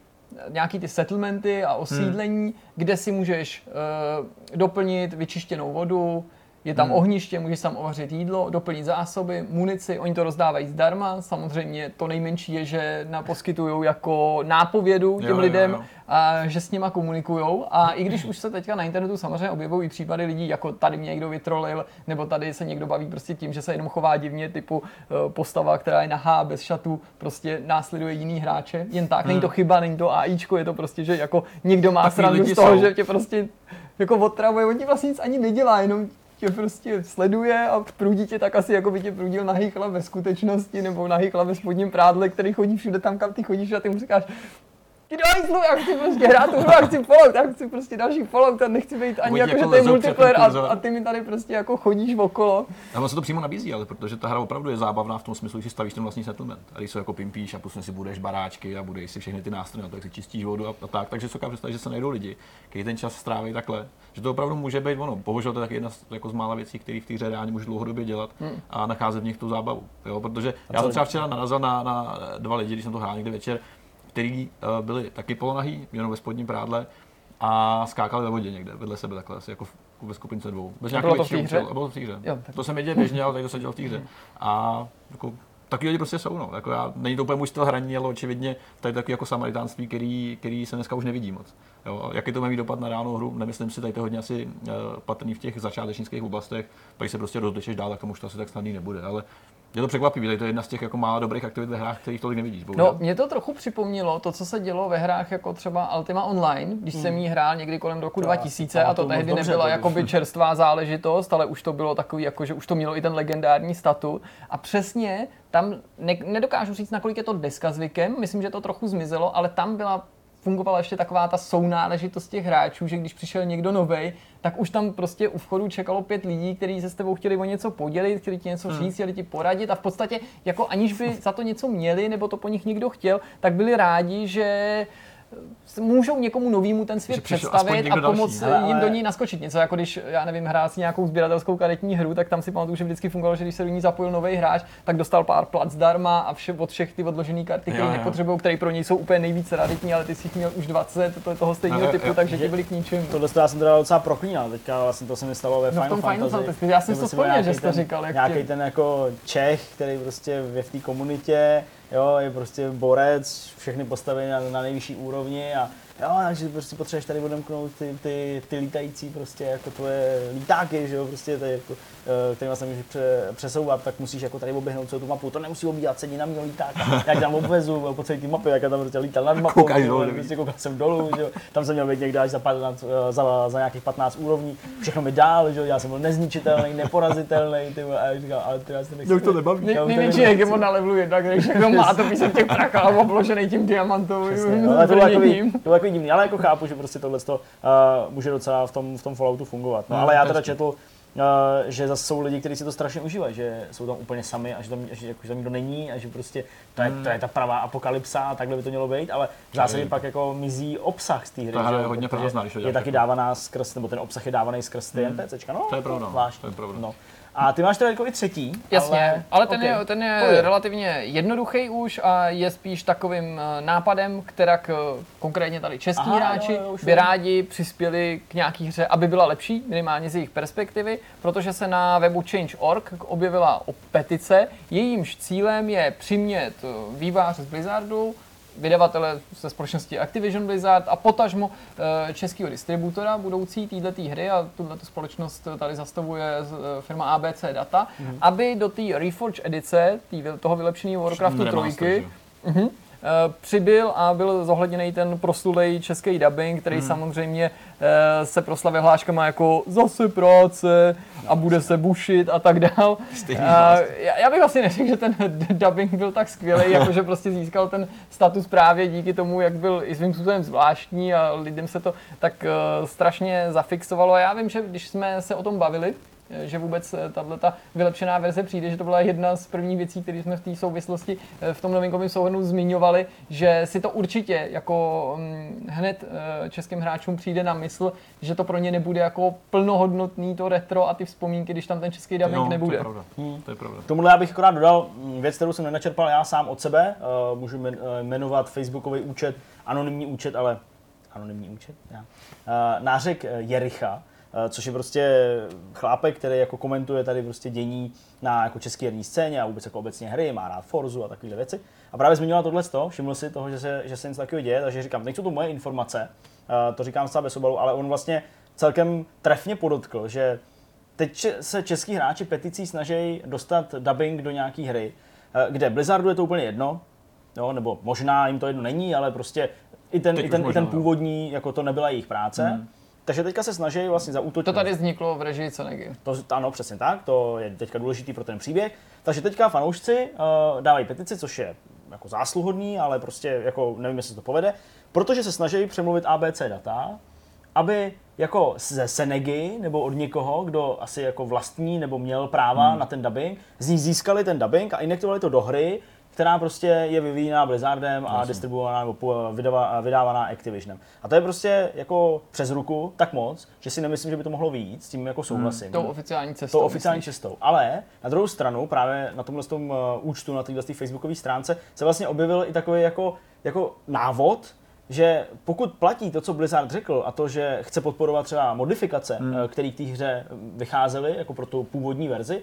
nějaký ty settlementy a osídlení, hmm. kde si můžeš uh, doplnit vyčištěnou vodu, je tam hmm. ohniště, můžeš tam ovařit jídlo, doplnit zásoby, munici, oni to rozdávají zdarma. Samozřejmě to nejmenší je, že naposkytují jako nápovědu těm jo, lidem, jo, jo. A, že s nima komunikují. A i když už se teďka na internetu samozřejmě objevují případy lidí, jako tady mě někdo vytrolil, nebo tady se někdo baví prostě tím, že se jenom chová divně, typu uh, postava, která je nahá, bez šatu, prostě následuje jiný hráče. Jen tak, hmm. není to chyba, není to AIčko, je to prostě, že jako někdo má srandu z toho, jsou. že tě prostě jako otravuje, on ti vlastně nic ani nedělá, jenom tě prostě sleduje a prudí tě tak asi, jako by tě prudil nahý chlap ve skutečnosti, nebo nahý chlap ve spodním prádle, který chodí všude tam, kam ty chodíš a ty mu říkáš, ty do hajzlu, já chci prostě hrát tu hru, já chci Fallout, já chci prostě další Fallout a nechci být ani jako, že to je multiplayer a, a, ty mi tady prostě jako chodíš okolo. A se to přímo nabízí, ale protože ta hra opravdu je zábavná v tom smyslu, že stavíš ten vlastní settlement. A když se jako pimpíš a prostě si budeš baráčky a budeš si všechny ty nástroje, tak si čistíš vodu a, a tak. Takže co představit, že se najdou lidi, kteří ten čas stráví takhle, že to opravdu může být ono. Bohužel to je taky jedna z, jako z mála věcí, které v té hře reálně můžu dlouhodobě dělat hmm. a nacházet v nich tu zábavu. Jo? Protože já jsem třeba včera narazil na, na dva lidi, když jsem to hrál někde večer, který uh, byli taky polonahý, jenom ve spodním prádle a skákali ve vodě někde vedle sebe takhle, asi jako v, ve skupince dvou. Bez bylo to v té hře? Bylo to v té hře. Jo, tak... To se mi děje běžně, ale tady to se dělo v té hře. A jako, taky lidi prostě jsou, no. Jako já, není to úplně můj styl hraní, ale očividně tady taky jako samaritánství, který, který se dneska už nevidí moc. Jo, jaký to má mít dopad na reálnou hru, nemyslím si, tady to hodně asi uh, patrný v těch začátečnických oblastech, pak se prostě roztečeš dál, tak to už to asi tak snadný nebude, ale je to překvapivé, to je jedna z těch jako mála dobrých aktivit ve hrách, kterých tolik nevidíš. Bohužel. No, mě to trochu připomnělo to, co se dělo ve hrách jako třeba Ultima Online, když hmm. jsem jí hrál někdy kolem roku to 2000 a to tehdy nebyla jakoby čerstvá záležitost, ale už to bylo takový, jako, že už to mělo i ten legendární statut. A přesně tam ne, nedokážu říct, nakolik je to deska zvykem, myslím, že to trochu zmizelo, ale tam byla fungovala ještě taková ta sounáležitost těch hráčů, že když přišel někdo nový, tak už tam prostě u vchodu čekalo pět lidí, kteří se s tebou chtěli o něco podělit, chtěli ti něco hmm. říct, chtěli ti poradit a v podstatě jako aniž by za to něco měli nebo to po nich někdo chtěl, tak byli rádi, že můžou někomu novému ten svět představit a pomoct další. jim ale... do ní naskočit. Něco jako když, já nevím, hrál si nějakou sběratelskou karetní hru, tak tam si pamatuju, že vždycky fungovalo, že když se do ní zapojil nový hráč, tak dostal pár plat zdarma a vše od všech ty odložené karty, které nepotřebují, které pro něj jsou úplně nejvíce raditní, ale ty si jich měl už 20, to je toho stejného typu, jo. takže ti byli k ničemu. To já jsem teda docela proklínal, teďka vlastně to se mi stalo ve no, Final, Final Fantasy. Fantasy. Já jsem to vzpomněl, že jsi říkal. Nějaký ten jako Čech, který prostě je v té komunitě, jo, je prostě borec, všechny postavy na, na nejvyšší úrovni a Jo, takže prostě potřebuješ tady odemknout ty, ty, ty lítající prostě jako tvoje lítáky, že jo, prostě tady jako, eh, kterýma se můžeš pře, přesouvat, tak musíš jako tady oběhnout celou tu mapu. To nemusí obíhat sedí na mého lítáka. Já tam obvezu po celé té mapě, jak já tam prostě lítal nad mapou. Koukáš dolů, prostě koukal jsem dolů, že jo. Tam jsem měl být někde až za, 15, eh, za, za, nějakých 15 úrovní. Všechno mi dál, že jo, já jsem byl nezničitelný, neporazitelný, ty vole, a já říkal, ale ty já se nechci. Jak to nebaví? Největší tady hegemon na levelu 1, když všechno má to písem těch prachách obložený tím diamantovým Přesně, ale to bylo, bylo takový divný, ale jako chápu, že prostě tohle uh, může docela v tom, v tom Falloutu fungovat. No, No, ale já teda četl, uh, že zase jsou lidi, kteří si to strašně užívají, že jsou tam úplně sami a že tam, že, jako, že tam nikdo není a že prostě to je, to je ta pravá apokalypsa a takhle by to mělo být, ale v zásadě pak jako mizí obsah z té hry. Ta hra je hodně prázdná, když to Je taky dávaná skrz, nebo ten obsah je dávaný skrz ty NPCčka, no, To je pravda, no, zvláštní. to je pravda. No. A ty máš teda jako i třetí, Jasně, ale, ale ten, okay. je, ten je Pověď. relativně jednoduchý už a je spíš takovým eh, nápadem, kterak eh, konkrétně tady český Aha, hráči jo, jo, by rádi přispěli k nějaký hře, aby byla lepší, minimálně z jejich perspektivy, protože se na webu Change.org objevila o petice, jejímž cílem je přimět eh, výváře z Blizzardu, vydavatele ze společnosti Activision Blizzard a potažmo eh, českého distributora budoucí této hry a tuhle společnost tady zastavuje eh, firma ABC Data, Mhm. aby do té Reforge edice, tý, toho vylepšeného Warcraftu Remaster, 3, že? Eh, přibyl a byl zohledněný ten proslulej český dubbing, který Mhm. samozřejmě eh, se proslavil hláškama jako zase práce a bude se bušit a tak dál. Hlas. já, já bych asi neřekl, že ten dubbing byl tak skvělý, jako že prostě získal ten status právě díky tomu, jak byl i svým způsobem zvláštní a lidem se to tak uh, strašně zafixovalo. A já vím, že když jsme se o tom bavili, že vůbec tahle ta vylepšená verze přijde, že to byla jedna z prvních věcí, které jsme v té souvislosti eh, v tom novinkovém souhrnu zmiňovali, že si to určitě jako hm, hned eh, českým hráčům přijde na mysl, že to pro ně nebude jako plnohodnotný to retro a ty vzpomínky, když tam ten český dubbing Jo, nebude. To je pravda. To je pravda. Tomuhle já bych akorát dodal mm, věc, kterou jsem nenačerpal já sám od sebe. Můžu men, jmenovat facebookový účet, anonymní účet, ale anonymní účet, já. Nářek eh, Jericha, což je prostě chlápek, který jako komentuje tady prostě dění na jako české herní scéně a vůbec jako obecně hry, má rád Forzu a takovéhle věci. A právě zmiňoval tohle všiml si toho, že se, že se něco takového děje, takže říkám, nejsou to moje informace, uh, to říkám sám bez obalu, ale on vlastně celkem trefně podotkl, že Teď se český hráči peticí snaží dostat dubbing do nějaké hry, eh, kde Blizzardu je to úplně jedno, jo, nebo možná jim to jedno není, ale prostě i ten, Teď i ten, i možná, ten jo. původní, jako to nebyla jejich práce. Hmm. Takže teďka se snaží vlastně zaútočit. To tady vzniklo v režii Cenegy. To, ano, přesně tak, to je teďka důležitý pro ten příběh. Takže teďka fanoušci uh, dávají petici, což je jako zásluhodný, ale prostě jako nevím, jestli se to povede, protože se snaží přemluvit ABC data, aby jako ze Senegy nebo od někoho, kdo asi jako vlastní nebo měl práva hmm. na ten dubbing, z ní získali ten dubbing a injektovali to do hry, která prostě je vyvíjená Blizzardem a distribuovaná nebo vydava- vydávaná Activisionem. A to je prostě jako přes ruku tak moc, že si nemyslím, že by to mohlo vyjít, s tím jako souhlasím Tou oficiální cestou. tou oficiální myslíš? cestou. Ale na druhou stranu, právě na tomhle tom, uh, účtu, na této facebookové stránce, se vlastně objevil i takový jako, jako návod, že pokud platí to, co Blizzard řekl, a to, že chce podporovat třeba modifikace, hmm. které k té hře vycházely, jako pro tu původní verzi,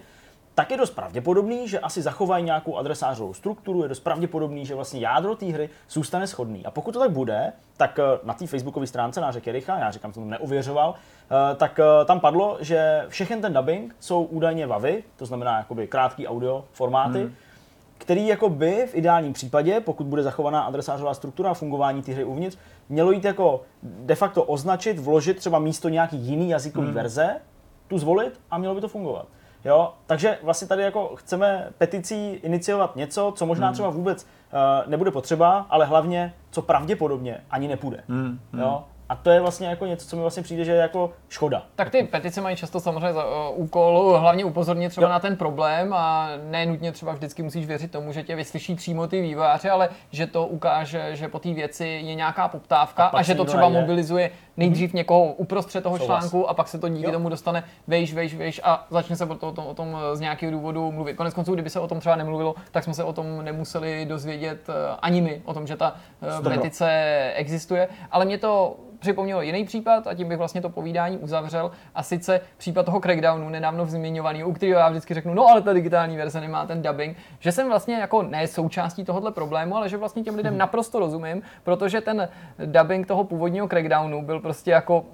tak je dost pravděpodobný, že asi zachovají nějakou adresářovou strukturu, je dost pravděpodobný, že vlastně jádro té hry zůstane schodný. A pokud to tak bude, tak eh, na té facebookové stránce nářek Jericha, já říkám, jsem to neuvěřoval, eh, tak eh, tam padlo, že všechen ten dubbing jsou údajně WAVy, to znamená jakoby krátký audio formáty, hmm který jako by v ideálním případě, pokud bude zachovaná adresářová struktura a fungování té hry uvnitř, mělo jít jako de facto označit, vložit třeba místo nějaký jiný jazykový hmm. verze, tu zvolit a mělo by to fungovat. Jo, takže vlastně tady jako chceme peticí iniciovat něco, co možná třeba vůbec uh, nebude potřeba, ale hlavně, co pravděpodobně ani nepůjde. Hmm, Jo? A to je vlastně jako něco, co mi vlastně přijde, že je jako škoda. Tak ty petice mají často samozřejmě za uh, úkol hlavně upozornit třeba Jo. na ten problém a ne nutně třeba vždycky musíš věřit tomu, že tě vyslyší přímo ty vývojáři, ale že to ukáže, že po té věci je nějaká poptávka A a, že to třeba najde. mobilizuje nejdřív někoho uprostřed toho Souhlas. článku a pak se to díky Jo. tomu dostane vejš, vejš, vejš a začne se o, to, o, tom, o tom z nějakého důvodu mluvit. Konec konců, kdyby se o tom třeba nemluvilo, tak jsme se o tom nemuseli dozvědět eh, ani my, o tom, že ta eh, petice existuje. Ale mě to připomnělo jiný případ a tím bych vlastně to povídání uzavřel. A sice případ toho crackdownu, nedávno zmiňovaný, u kterého já vždycky řeknu, no ale ta digitální verze nemá ten dubbing, že jsem vlastně jako ne součástí tohohle problému, ale že vlastně těm lidem naprosto rozumím, protože ten dubbing toho původního crackdownu byl prostě jako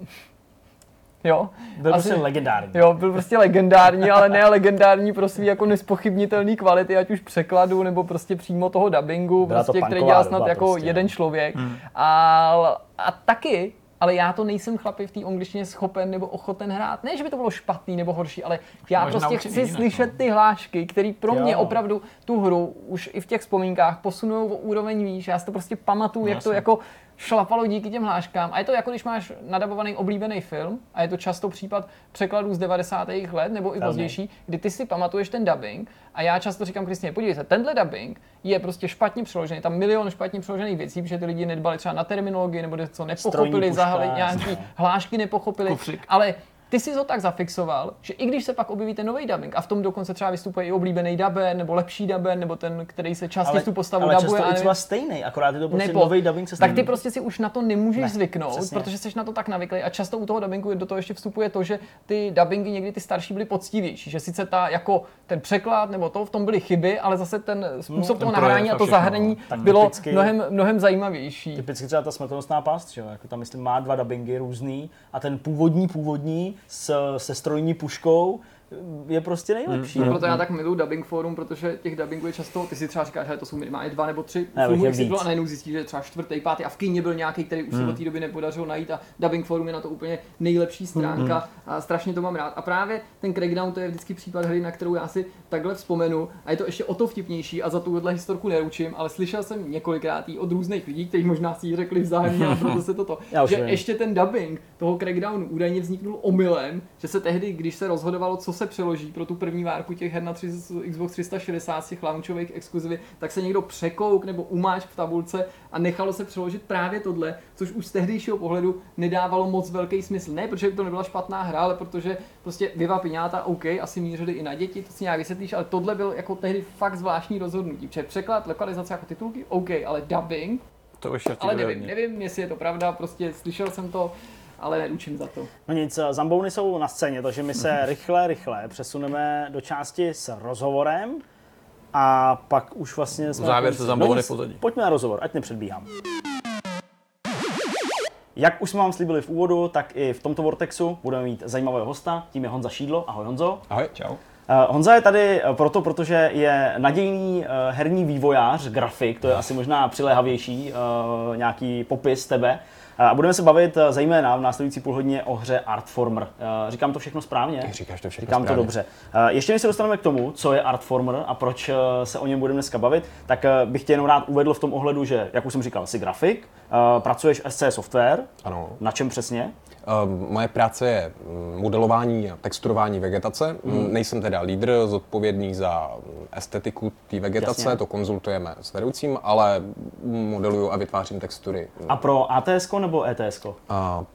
Jo. Byl Asi, prostě legendární. Jo, byl prostě legendární, ale ne legendární pro svý jako nespochybnitelný kvality, ať už překladu nebo prostě přímo toho dubbingu, Byla prostě, který dělal snad jako prostě, jeden no. člověk. Hmm. A, a taky ale já to nejsem chlapi v té angličtině schopen nebo ochoten hrát. Ne, že by to bylo špatný nebo horší, ale já Možná prostě chci jinak, slyšet no. ty hlášky, které pro mě jo. opravdu tu hru už i v těch vzpomínkách posunou o úroveň výš. Já si to prostě pamatuju, no, jak to jako šlapalo díky těm hláškám. A je to jako když máš nadabovaný oblíbený film, a je to často případ překladů z 90. let nebo i pozdější, kdy ty si pamatuješ ten dubbing. A já často říkám Kristině, podívejte, tenhle dubbing je prostě špatně přeložený, tam milion špatně přeložených věcí, protože ty lidi nedbali třeba na terminologii nebo co nepochopili, zahali nějaký hlášky nepochopili, Kufřik. ale ty jsi to tak zafixoval, že i když se pak objeví ten nový dubbing a v tom dokonce třeba vystupuje i oblíbený dubbing nebo lepší dubbing nebo ten, který se častěji tu postavu ale dubuje. Ale třeba stejný, akorát je to prostě nebo, nový dubbing se Tak ty prostě si už na to nemůžeš ne, zvyknout, přesně. protože jsi na to tak navyklý a často u toho dubbingu do toho ještě vstupuje to, že ty dubbingy někdy ty starší byly poctivější, že sice ta jako ten překlad nebo to v tom byly chyby, ale zase ten způsob no, toho nahrání a to zahrání no. bylo typicky, mnohem, mnohem zajímavější. Typicky třeba ta smrtelnostná past, jo? Jako tam myslím má dva dubbingy různý a ten původní původní s, se strojní puškou je prostě nejlepší. Mm. Proto já tak miluji dubbing forum, protože těch dubbingů je často, ty si třeba říkáš, že to jsou minimálně dva nebo tři ne, filmy, si bylo a najednou zjistíš, že třeba čtvrtý, pátý a v kyně byl nějaký, který už mm. se od té doby nepodařilo najít a dubbing forum je na to úplně nejlepší stránka mm. a strašně to mám rád. A právě ten Crackdown to je vždycky případ hry, na kterou já si takhle vzpomenu a je to ještě o to vtipnější a za tuhle historku neručím, ale slyšel jsem několikrát od různých lidí, kteří možná si ji řekli vzájemně a proto se toto, že vím. ještě ten dubbing toho Crackdownu údajně vzniknul omylem, že se tehdy, když se rozhodovalo, co se přeloží pro tu první várku těch her na 3, Xbox 360 z těch launchových exkluzivy, tak se někdo překouk nebo umáč v tabulce a nechalo se přeložit právě tohle, což už z tehdejšího pohledu nedávalo moc velký smysl. Ne, protože by to nebyla špatná hra, ale protože prostě Viva Piňáta, OK, asi mířili i na děti, to si nějak vysvětlíš, ale tohle byl jako tehdy fakt zvláštní rozhodnutí. Protože překlad, lokalizace jako titulky, OK, ale dubbing, to už je ale nevím, nevím, jestli je to pravda, prostě slyšel jsem to, ale neručím za to. No nic, zambouny jsou na scéně, takže my se rychle, rychle přesuneme do části s rozhovorem a pak už vlastně jsme... Závěr se zambouny no, pozadí. Pojďme na rozhovor, ať nepředbíhám. Jak už jsme vám slíbili v úvodu, tak i v tomto Vortexu budeme mít zajímavého hosta, tím je Honza Šídlo. Ahoj Honzo. Ahoj, čau. Uh, Honza je tady proto, protože je nadějný uh, herní vývojář, grafik, to je asi možná přiléhavější uh, nějaký popis tebe. A budeme se bavit eh, zejména v následující půlhodině o hře Artformer. Eh, říkám to všechno správně? Říkáš to všechno Říkám správně. to dobře. Eh, ještě než se dostaneme k tomu, co je Artformer a proč se o něm budeme dneska bavit, tak bych tě jenom rád uvedl v tom ohledu, že, jak už jsem říkal, jsi grafik, pracuješ SC Software. Ano. Na čem přesně? Uh, moje práce je mm, modelování a texturování vegetace. Hmm. Nejsem teda lídr zodpovědný za estetiku té vegetace, Jasně. to konzultujeme s vedoucím, ale modeluju a vytvářím textury. A pro ATS nebo ETS?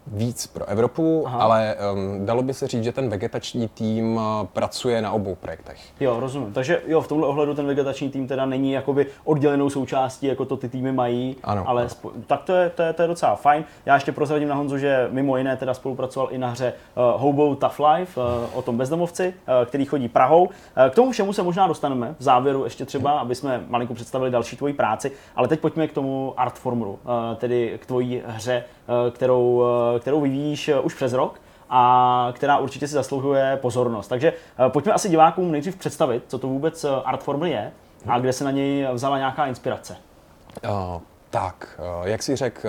Víc pro Evropu, Aha. ale um, dalo by se říct, že ten vegetační tým uh, pracuje na obou projektech. Jo, rozumím. Takže jo, v tomhle ohledu ten vegetační tým teda není jakoby oddělenou součástí, jako to ty týmy mají, ano, ale ano. Spo- tak to je, to, je, to je docela fajn. Já ještě prozradím na Honzu, že mimo jiné teda spolupracoval i na hře uh, Hobo Tough Life, uh, o tom bezdomovci, uh, který chodí Prahou. K tomu všemu se možná dostaneme v závěru ještě třeba, aby jsme malinko představili další tvoji práci, ale teď pojďme k tomu Artformeru, uh, tedy k tvojí hře, kterou, kterou vyvíjíš už přes rok a která určitě si zasluhuje pozornost. Takže pojďme asi divákům nejdřív představit, co to vůbec Artformer je a kde se na něj vzala nějaká inspirace. Uh, tak, jak si řekl,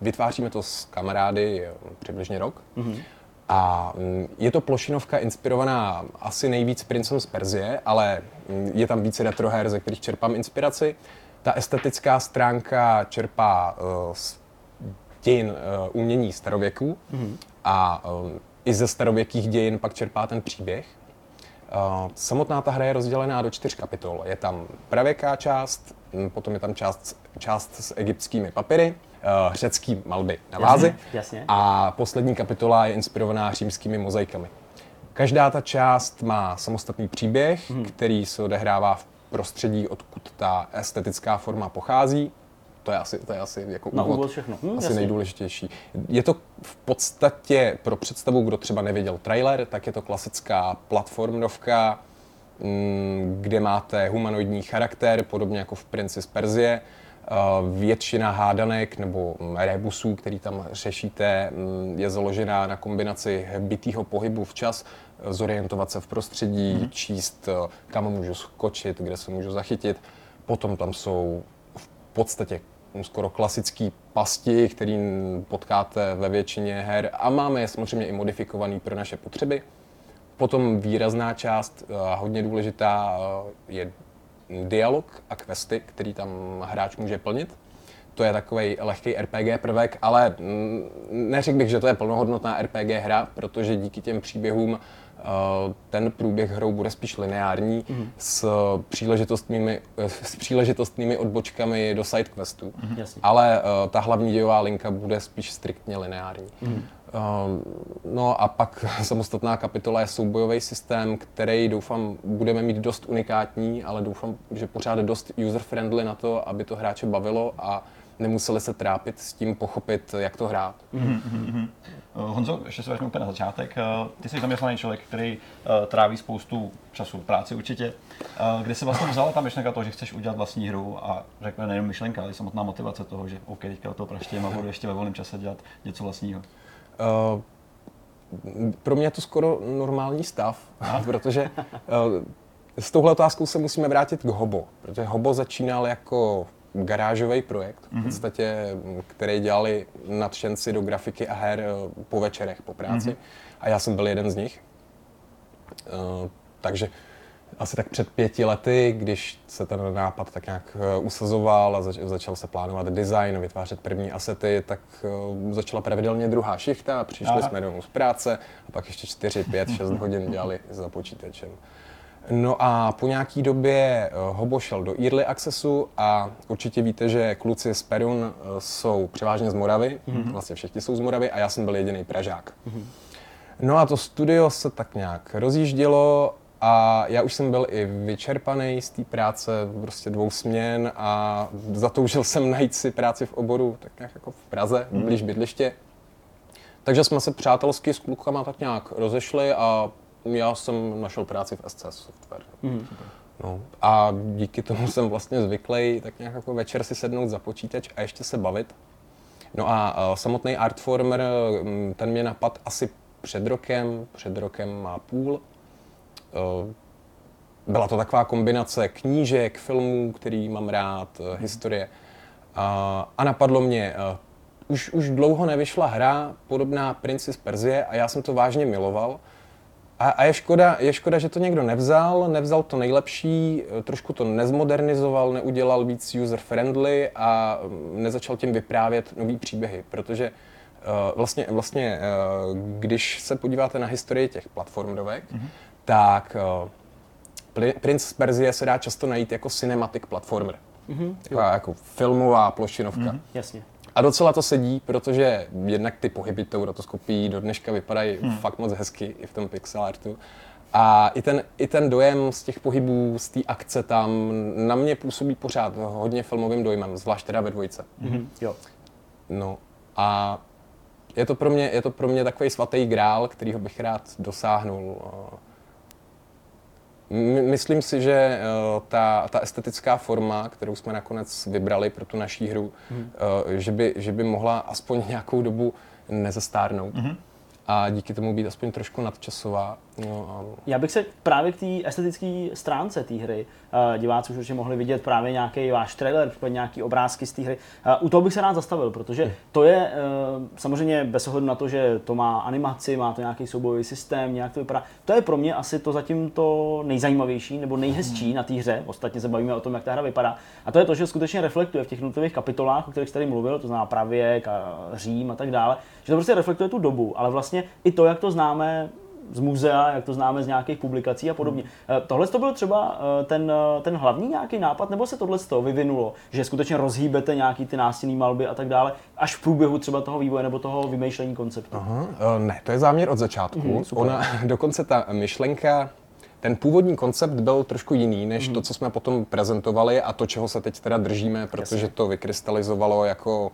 Vytváříme to s kamarády eh, přibližně rok. Mm-hmm. A mm, je to plošinovka inspirovaná asi nejvíc Princem z Perzie, ale mm, je tam více retro her, ze kterých čerpám inspiraci. Ta estetická stránka čerpá uh, z dějin uh, umění starověku mm-hmm. a uh, i ze starověkých dějin pak čerpá ten příběh. Samotná ta hra je rozdělená do čtyř kapitol. Je tam pravěká část, mm, potom je tam část, část s egyptskými papíry, uh, řecký malby na vázi. Jasně, jasně. A poslední kapitola je inspirovaná římskými mozaikami. Každá ta část má samostatný příběh, hmm. který se odehrává v prostředí, odkud ta estetická forma pochází. To je asi, to je asi jako Na úvod, úvod všechno. Hm, asi jasně. nejdůležitější. Je to v podstatě pro představu, kdo třeba neviděl trailer, tak je to klasická platformovka, mm, kde máte humanoidní charakter, podobně jako v Princi z Perzie. Eh, Většina hádanek nebo rebusů, který tam řešíte, mm, je založená na kombinaci bytého pohybu včas, eh, zorientovat se v prostředí, číst, eh, kam můžu skočit, kde se můžu zachytit. Potom tam jsou v podstatě skoro klasický pasti, který potkáte ve většině her a máme je samozřejmě i modifikovaný pro naše potřeby. Potom výrazná část, hodně důležitá, je dialog a questy, který tam hráč může plnit. To je takový lehký RPG prvek, ale mm, neřekl bych, že to je plnohodnotná RPG hra, protože díky těm příběhům ten průběh hrou bude spíš lineární s, příležitostnými, eh, s příležitostnými odbočkami do side questů. Jasně. Ale eh, ta hlavní dějová linka bude spíš striktně lineární. Um, no a pak samostatná kapitola je soubojový systém, který doufám budeme mít dost unikátní, ale doufám, že pořád dost user-friendly na to, aby to hráče bavilo a nemuseli se trápit s tím pochopit, jak to hrát. Uh, Honzo, ještě se vezmu úplně na začátek. Uh, Ty jsi zaměstnaný člověk, který uh, tráví spoustu času v práci určitě. Kde se vlastně vzala ta myšlenka toho, že chceš udělat vlastní hru a řekne nejen myšlenka, ale i samotná motivace toho, že OK, teďka toho praštím a budu ještě ve volném čase dělat něco vlastního. Uh, pro mě je to skoro normální stav, protože uh, s touhle otázkou se musíme vrátit k Hobo, protože Hobo začínal jako garážový projekt, v podstatě, m, který dělali nadšenci do grafiky a her eh, po večerech, po práci. A já jsem byl jeden z nich. Eh, takže asi tak před pěti lety, když se ten nápad tak nějak eh, usazoval a zač- začal se plánovat design, vytvářet první asety, tak začala pravidelně druhá šichta, přišli Aha. jsme domů z práce a pak ještě 4, 5, 6 hodin dělali za počítačem. No a po nějaký době eh, Hobo šel do Early Accessu a určitě víte, že kluci z Perun eh, jsou převážně z Moravy, vlastně všichni jsou z Moravy a já jsem byl jediný Pražák. No a to studio se tak nějak rozjíždělo a já už jsem byl i vyčerpaný z té práce, prostě dvou směn a zatoužil jsem najít si práci v oboru, tak nějak jako v Praze, blíž bydliště. Takže jsme se přátelsky s klukama tak nějak rozešli a já jsem našel práci v SC Software. No, a díky tomu jsem vlastně zvyklý tak nějak jako večer si sednout za počítač a ještě se bavit. No a uh, samotný Artformer, mm, ten mě napad asi před rokem, před rokem a půl. Uh, byla to taková kombinace knížek, filmů, který mám rád, uh, historie. A, a napadlo mě, uh, už, už dlouho nevyšla hra podobná Princi z Perzie a já jsem to vážně miloval. A, a je, škoda, je škoda, že to někdo nevzal, nevzal to nejlepší, eh, trošku to nezmodernizoval, neudělal víc user-friendly a mm, nezačal tím vyprávět nový příběhy, protože uh, vlastně, vlastně uh, když se podíváte na historii těch platformovek, mm-hmm. tak uh, Pli- Prince z Perzie se dá často najít jako cinematic platformer. Mm-hmm. Taková jako filmová plošinovka. Mm-hmm. Jasně. A docela to sedí, protože jednak ty pohyby tou rotoskopií do dneška vypadají hmm. fakt moc hezky i v tom pixel artu. A i ten, i ten dojem z těch pohybů, z té akce tam na mě působí pořád hodně filmovým dojmem, zvlášť teda ve dvojce. Mhm. Jo. No a je to pro mě, je to pro mě takový svatý grál, kterýho bych rád dosáhnul. My- Myslím si, že eh, ta, ta estetická forma, kterou jsme nakonec vybrali pro tu naší hru, eh, že, by, že by mohla aspoň nějakou dobu nezastárnout. A díky tomu být aspoň trošku nadčasová. No, a Já bych se právě k té estetické stránce té hry, diváci už určitě mohli vidět právě nějaký váš trailer, případně nějaký obrázky z té hry. Uh, u toho bych se rád zastavil, protože to je uh, samozřejmě bez ohledu na to, že to má animaci, má to nějaký soubojový systém, nějak to vypadá. To je pro mě asi to zatím to nejzajímavější nebo nejhezčí na té hře. Ostatně se bavíme o tom, jak ta hra vypadá. A to je to, že skutečně reflektuje v těch jednotlivých kapitolách, o kterých jste tady mluvil, to znamená pravěk a Řím a tak dále, že to prostě reflektuje tu dobu, ale vlastně i to, jak to známe z muzea, jak to známe z nějakých publikací a podobně. Hmm. Tohle to byl třeba eh, ten, eh, ten hlavní nějaký nápad, nebo se tohle to vyvinulo, že skutečně rozhýbete nějaký ty nástěnné malby a tak dále, až v průběhu třeba toho vývoje nebo toho vymýšlení konceptu. Aha, eh, ne, to je záměr od začátku. Super. Ona, dokonce ta myšlenka ten původní koncept byl trošku jiný, než to, co jsme potom prezentovali a to, čeho se teď teda držíme, protože to vykrystalizovalo jako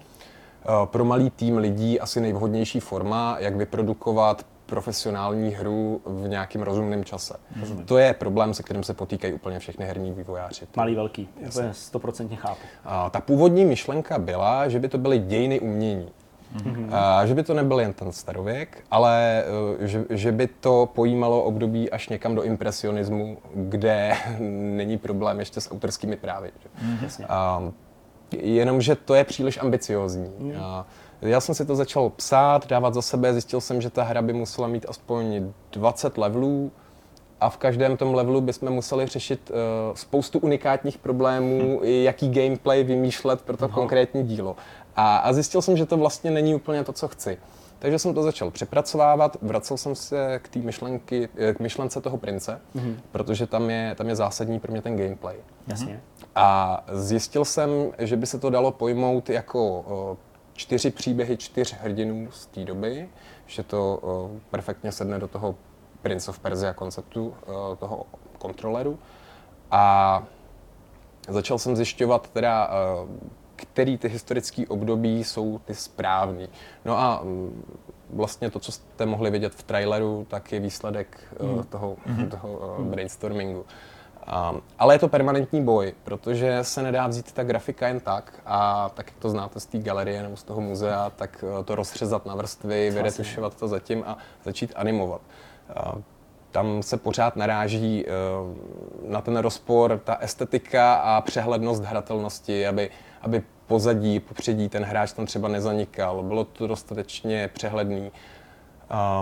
eh, pro malý tým lidí asi nejvhodnější forma, jak vyprodukovat profesionální hru v nějakém rozumném čase. To je problém, se kterým se potýkají úplně všechny herní vývojáři. Malý, velký. Úplně stoprocentně chápu. A ta původní myšlenka byla, že by to byly dějiny umění. A že by to nebyl jen ten starověk, ale eh, že, že by to pojímalo období až někam do impresionismu, kde není problém ještě s autorskými právy. Že? Jasně. A, jenomže to je příliš ambiciozní. A já jsem si to začal psát, dávat za sebe, zjistil jsem, že ta hra by musela mít aspoň 20 levelů a v každém tom levelu bychom museli řešit uh, spoustu unikátních problémů, i jaký gameplay vymýšlet pro to konkrétní dílo. A, a zjistil jsem, že to vlastně není úplně to, co chci. Takže jsem to začal přepracovávat, vracel jsem se k té myšlenky, eh, k myšlence toho prince, protože tam je, tam je zásadní pro mě ten gameplay. Jasně. A zjistil jsem, že by se to dalo pojmout jako o, čtyři příběhy čtyř hrdinů z té doby, že to o, perfektně sedne do toho Prince of Persia konceptu, o, toho kontroleru. A začal jsem zjišťovat teda, o, který ty historické období jsou ty správný. No a mm, vlastně to, co jste mohli vidět v traileru, tak je výsledek mm. toho, toho uh, brainstormingu. Um, ale je to permanentní boj, protože se nedá vzít ta grafika jen tak a tak, jak to znáte z té galerie nebo z toho muzea, tak uh, to rozřezat na vrstvy, vyretušovat to zatím a začít animovat. Uh, tam se pořád naráží uh, na ten rozpor, ta estetika a přehlednost hratelnosti, aby, aby pozadí, popředí ten hráč tam třeba nezanikal. Bylo to dostatečně přehledný.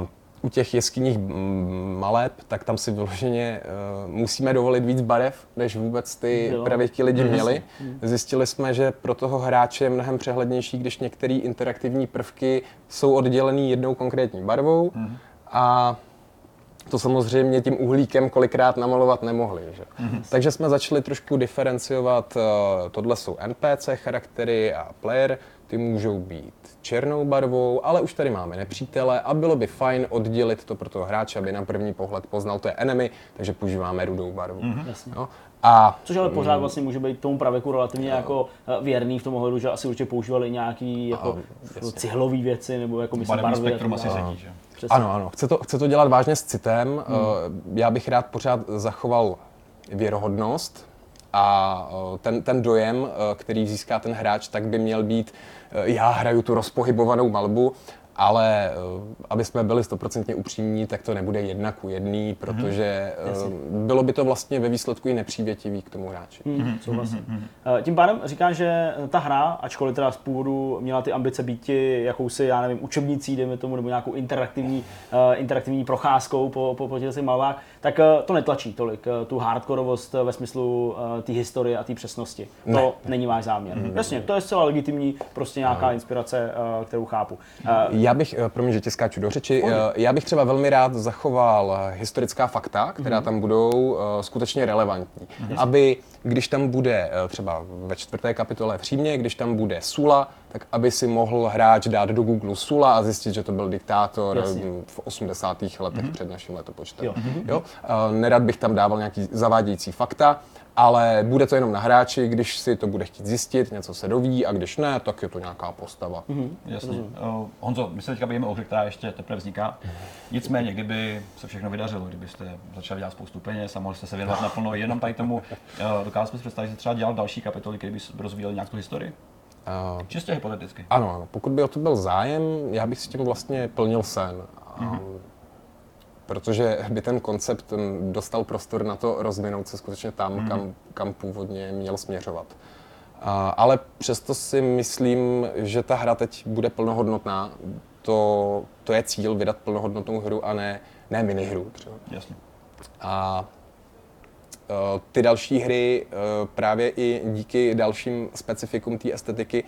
Uh, u těch jeskyních mm, maleb, tak tam si vyloženě uh, musíme dovolit víc barev, než vůbec ty Jo. pravěky lidi měli. Zjistili jsme, že pro toho hráče je mnohem přehlednější, když některé interaktivní prvky jsou oddělený jednou konkrétní barvou a to samozřejmě tím uhlíkem kolikrát namalovat nemohli. Že? Takže jsme začali trošku diferenciovat, uh, tohle jsou NPC charaktery a player, ty můžou být černou barvou, ale už tady máme nepřítele a bylo by fajn oddělit to pro toho hráče, aby na první pohled poznal, to je enemy, takže používáme rudou barvu. Jasně. No? A Což ale pořád vlastně může být tomu pravěku relativně jako eh, věrný v tom ohledu, že asi určitě používali nějaký jako cihlový věci nebo jako myslím barvy. spektrum asi sedí, že? Přesně. Ano, ano. Chce to, chce to dělat vážně s citem. Hmm. Já bych rád pořád zachoval věrohodnost a eh, ten, ten dojem, eh, který získá ten hráč, tak by měl být, eh, já hraju tu rozpohybovanou malbu, ale aby jsme byli stoprocentně upřímní, tak to nebude jedna ku jedný, protože bylo by to vlastně ve výsledku i nepřívětivý k tomu hráči. Mhm, souhlasím. Eh, Tím pádem říká, že ta hra, ačkoliv teda z původu měla ty ambice být jakousi, já nevím, učebnicí, dejme tomu, nebo nějakou interaktivní, interaktivní procházkou po, po, po těch malbách, tak to netlačí tolik, tu hardkorovost ve smyslu té historie a té přesnosti. To Ne. není váš záměr. Jasně, to je zcela legitimní, prostě nějaká inspirace, uh, kterou chápu. Uh, Já bych, eh, promiň, že tě skáču do řeči, eh, já bych třeba velmi rád zachoval eh, historická fakta, která tam budou skutečně relevantní. Aby, když tam bude třeba ve čtvrté kapitole v Římě, když tam bude Sula, tak aby si mohl hráč dát do Google Sula a zjistit, že to byl diktátor Jasně. eh, v 80. letech před naším letopočtem. Jo. Jo? Eh, Nerad bych tam dával nějaký zavádějící fakta, ale bude to jenom na hráči, když si to bude chtít zjistit, něco se doví a když ne, tak je to nějaká postava. Jasně. Uh, Honzo, my se teďka bavíme o hře, která ještě teprve vzniká. Nicméně, kdyby se všechno vydařilo, kdybyste začali dělat spoustu peněz a mohli jste se věnovat naplno jenom tady tomu, uh, dokázal jsme si představit, že třeba dělal další kapitoly, které by rozvíjely nějak tu historii? Eh, Čistě hypoteticky. Ano, ano, pokud by o to byl zájem, já bych s tím vlastně plnil sen. Mm-hmm. Protože by ten koncept mm, dostal prostor na to rozvinout se skutečně tam, mm-hmm. kam, kam původně měl směřovat. A, ale přesto si myslím, že ta hra teď bude plnohodnotná. To, to je cíl, vydat plnohodnotnou hru a ne, ne minihru třeba. Jasně. A eh, ty další hry eh, právě i díky dalším specifikům té estetiky